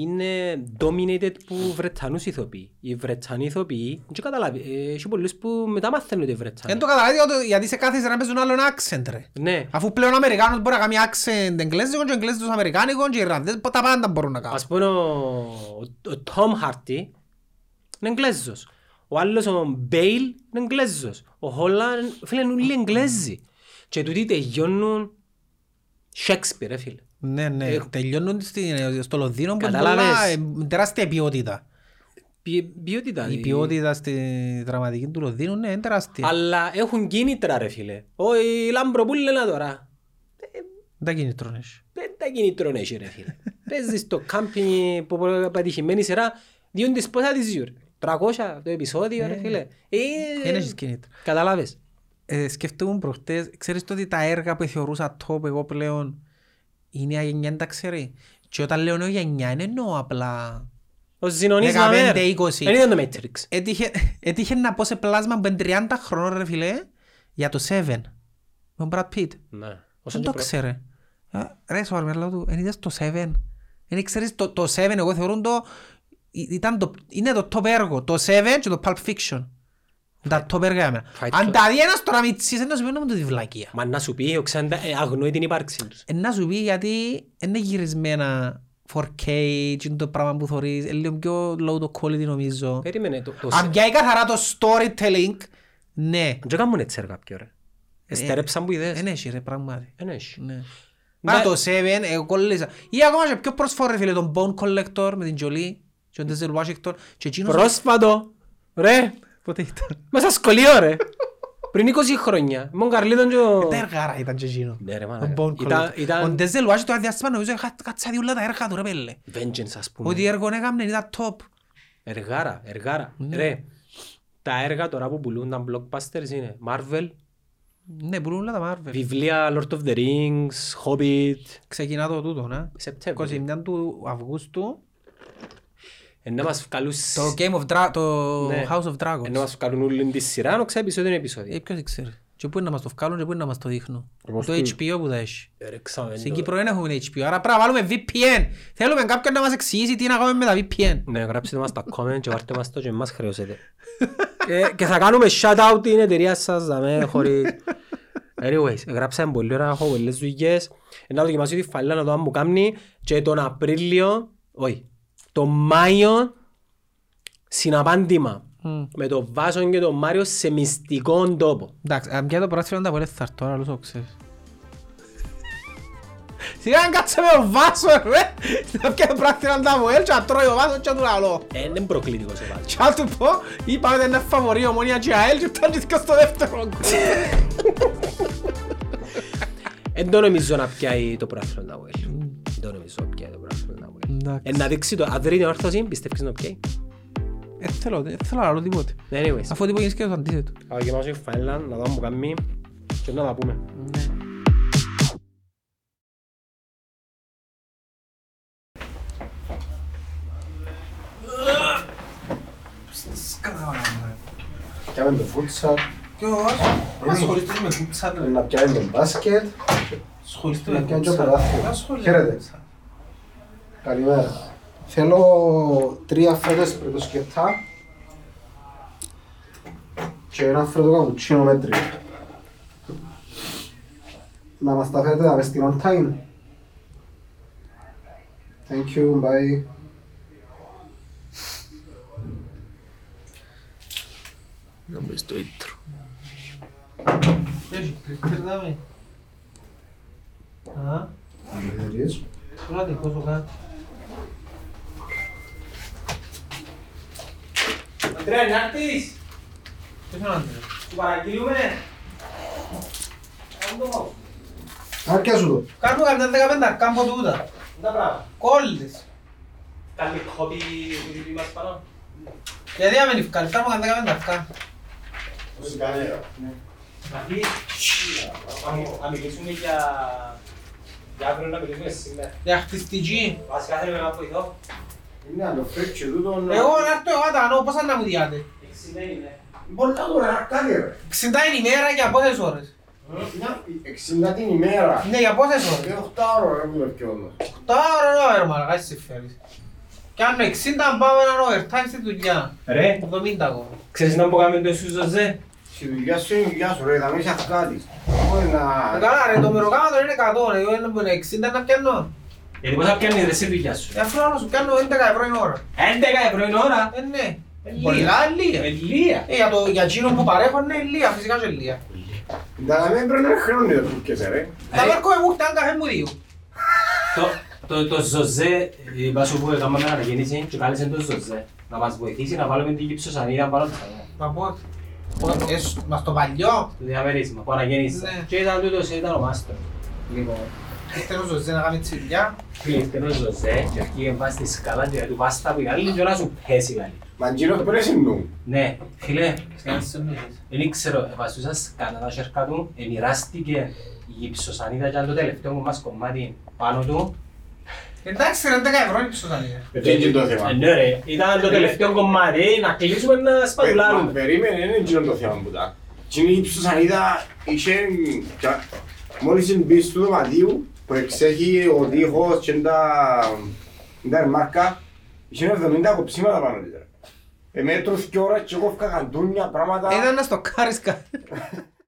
είναι dominated που Βρετανούς ηθοποιοί. Οι Βρετανοί ηθοποιοί, δεν καταλάβει, ε, έχει πολλούς που μετά μαθαίνουν ότι είναι Βρετανοί. Δεν το καταλάβει ότι- γιατί σε κάθε σειρά παίζουν άλλον accent ρε. Ναι, Αφού πλέον ο Αμερικάνος μπορεί να κάνει accent εγγλέζικο και εγγλέζικος αμερικάνικο και οι Ιρλανδές τα πάντα μπορούν να κάνουν. ας πούμε ο, ο, ο Tom Hardy είναι Εγγλέζος. Ο άλλος ο Bale είναι Εγγλέζος. Ο Holland, φίλε, είναι όλοι Εγγλέζοι. Και τούτοι τελειώνουν Shakespeare, ρε φίλε. Ναι, ναι. Έχω- Τελειώνουν στην- στο Λονδίνο που είναι Κατάλαβες. πολλά, ε, τεράστια ποιότητα. Ποι- Ποιότητα. Η ποιότητα στη δραματική του Λονδίνου ναι, είναι τεράστια. Αλλά έχουν κίνητρα ρε φίλε. Όχι Λαμπροπούλ λένε τώρα. Δεν τα κίνητρον έχει. Δεν τα κίνητρον έχει ρε φίλε. Παίζεις στο κάμπινγκ που που- πετυχημένη σειρά διούν τις πόσα της γιου. 300 το επεισόδιο ρε φίλε. Ε, Δεν έχεις κίνητρα. Καταλάβες. Ε, σκεφτόμουν προχτές, ξέρεις το ότι τα έργα που θεωρούσα top εγώ πλέον η νέα γενιά δεν τα ξέρει. Και όταν λέω νέα γενιά δεν εννοώ απλά... Ο Ζηνονής 15, Μαμέρ. 20. Δεν ήταν το Matrix. Έτυχε, έτυχε να πω σε πλάσμα που είναι 30 χρόνων ρε φίλε για το Seven. Με τον Brad Pitt. Ναι. Δεν Όσον το και προ- ξέρε. Α, Ρε σου αρμέλα του, εν είδες το Seven. Εν ξέρεις το, το Seven εγώ θεωρούν το, ή- ήταν το, είναι το top έργο. Το Seven και το Pulp Fiction. Τα top έργα για μένα. Fight Αν Club. τα δει ένας τώρα μητσής, δεν να σου πει να μου το τη βλακεία. Μα να σου πει, ο Ξέντα ε, αγνοεί την ύπαρξη τους. Ε, να σου πει γιατί είναι γυρισμένα 4K και είναι το πράγμα που θωρείς, είναι λίγο πιο low το quality νομίζω. Περίμενε. το- το- Αν πιάει καθαρά το storytelling, ναι. Δεν κάνουν έτσι έργα κάποιο ρε. Εστέρεψαν που ιδέες. Δεν έχει ρε πράγματι. Δεν έχει. Ναι. Μα Ναι. το Seven, εγώ κόλλησα. Ή ακόμα και πιο πρόσφορο ρε φίλε, τον Bone Collector με την Jolie και τον Denzel Washington και εκείνος... Πρόσφατο. Ρε. Πότε ήταν; Μέσα σχολείο ρε. Πριν 20 χρόνια. Μον Καρλίτον και ο... Τα έργαρα ήταν και εκείνο. Ναι ρε Ο μάνα. Bone Ήταν, Collector. Ο ήταν Denzel Washington ένα διάστημα νομίζω είχα κάτσα διούλα τα έργα του ρε πέλε. vengeance ας πούμε. Ό,τι έργο έκαμνε ήταν top. Εργάρα, εργάρα. Ναι. Ρε. Τα έργα τώρα που πουλούν τα blockbusters είναι Marvel, Ναι, πουλούν όλα τα Marvel. βιβλία Lord of the Rings, Hobbit, Ξεκινά το τούτο, ναι. Σεπτέμβριο. 21 του Αυγούστου. Εν να μας βγάλουν Το Game of Dra... το Ναι. House of Εν να Dragons. μας βγάλουν όλη τη σειρά, οξά επεισόδιο είναι Ε, επεισόδιο. ποιος ξέρει. Και πού είναι να μας το βγάλουν και πού είναι να μας το δείχνουν. Όπως Το που- HBO που θα έχει. Ρε, ξάμε Στην το. Κύπρο δεν έχουμε HBO, άρα πρέπει να βάλουμε VPN. Θέλουμε κάποιον να μας εξηγήσει τι να κάνουμε με τα VPN. Ναι, γράψτε μας τα comment και βάρτε μας το και μας χρεώσετε. Ε, Και θα κάνουμε shout-out την εταιρεία σας, δαμέ, χωρίς... Anyways, γράψαμε πολύ ώρα, έχω πολλές δουλειές. Ε, Να δοκιμάσω τη φαλή να δω αν μου κάνει και τον Απρίλιο, όχι, τον Μάιο, συναπάντημα με τον Βάσον και τον Μάριο σε μυστικό τόπο. Εντάξει, αν πια το πράθυρο να τα πολύ θα έρθω, τώρα άλλο το ξέρεις. Σιγά να κάτσε με ο Βάσο ρε! Να πια το πράθυρο να τα πω και να τρώει ο Βάσος και να του λαλώ. Ε, Είναι προκλητικός ο Βάσος. Και να του πω, είπαμε ότι είναι φαβορή ομονία και ΑΕΛ και φτάνει και στο δεύτερο γκολ. Εν το νομίζω να πιάει το πράθυρο να βγάλει. Δεν το νομίζω να πιάει το Ε, να δείξει το, αν βρει την όρθωση, πιστεύεις να πιάει. Ε, θέλω, δεν θέλω να λέω τίποτε. Anyways, Αφού τίποτε γίνεις και το αντίθετο. θα δοκιμάσω τη φαίλα, να δω αν μου κάνει και να τα πούμε. Ναι. Πιάμε το φούτσαλ, Ποιος; Ασχοληθείς με φούτσαλ να πιάμε το μπάσκετ, Ασχοληθείς να με πιάμε και φούτσαλ. πρωτάθλημα. Ασχοληθείς Χαίρετε. Με φούτσαλ. Καλημέρα. Θέλω τρία φρέτες πρωτοσκεπτά και ένα φρέτο καπουτσίνο μέτρη. Να μας τα φέρετε να στην on time. Thank you, bye. Να μπεις στο intro. Έχει, περνάμε. Α, Ευχαριστώ. πλάτη, πόσο κάτι. Αντρέα, να έρθεις. Ποιος είναι ο Αντρέας. Σου παραγγείλουμε. Κάνουμε το μάου. Άρκεια σου το. Κάνουμε καμιά δεκαπέντα, κάμπο τούτα. Τα πράγματα. Κόλλες. Κάνει κόπη που μας πάνω. Γιατί να μην ευκάλεις, κάνουμε καμιά δεκαπέντα, ευκά. Μαθή, να μιλήσουμε για... Για αύριο να μιλήσουμε σήμερα. Για χτιστική. Βασικά θέλουμε να βοηθώ. Είναι να το φέρεις και τούτο να... Εγώ να έρθω εγώ τα νο, πόσα να μου διάτε. 60 είναι. Πολλά τώρα, κάτι ρε. 60 είναι η μέρα για πόσες ώρες; Μια 60 την ημέρα. Ναι, για πόσες ώρες; Και 8 ώρα ρε που με πιώνω. Τώρα ώρα ρε μαλακά εσύ φέρεις. Κι αν με 60 πάμε έναν overtime στη δουλειά. Ρε, 70 ακόμα. ξέρεις να πω κάνουμε το σου Ζωζέ; Στη δουλειά σου είναι η δουλειά σου ρε, θα μην είσαι κάτι. Όχι Ε, να... Καλά ρε, το μεροκάματο είναι 100 ρε, εγώ είναι 60 να πιάνω. Γιατί πώς θα πιάνεις ρε στη δουλειά σου; Ε, αφού να σου πιάνω 11 ευρώ την ώρα. 11 ευρώ είναι ώρα; Ε, ναι. Ελία. Πολλά ελία. Ελία. Ε, για το για εκείνο που παρέχω είναι ελία, φυσικά και ελία. Να μην πρέπει να χρεώνει το τουρκές ρε. Τα βέρκο μου χτάν καφέ μου δύο. Το- Το, το Ζωζέ, είπα σου που έκαναμε αναγέννηση και κάλεσε το Ζωζέ να μας βοηθήσει να βάλουμε την γυψοσανίδα πάνω στα Μα πότε. Πότε, ε, σ- Μας στο παλιό. το διαμέρισμα που αναγέννησα. Ναι. Και ήταν τούτος, ήταν ο μάστρος. Λοιπόν, Ήρθε ο Ζωζέ να κάνει τσιλιά. φίλε, ο Ζωζέ και αρχίγε βάζει στη σκάλα και του πας τα που άλλη και να σου πέσει καλή. Μα γύρω πρέπει να συννού. Ναι, φίλε, Σκέφτεσαι δεν ήξερα, βάζουσα σκάλα τα σέρκα του, εμοιράστηκε η γυψοσανίδα και αν το τελευταίο μου μας κομμάτι πάνω του. Εντάξει ρε, 11 ευρώ είναι πίσω τα λίγα. Δεν είναι το θέμα. Ε, Ναι ρε, ήταν το τελευταίο κομμάτι, να κλείσουμε να Μα σπατουλάρουμε. Περίμενε, δεν είναι εκείνο το θέμα που τα. Τι είναι η ψωσανίδα, είχε... κα- Μόλις μπει στο δωματίου, που εξέχει ο τείχος και τα... τα μάρκα, είχε 70 κοψίματα πάνω της. ρε. Εμέτρους και ώρα και εγώ έφυγα καντούνια, πράγματα. Ήταν να στο κάρεις κάτι.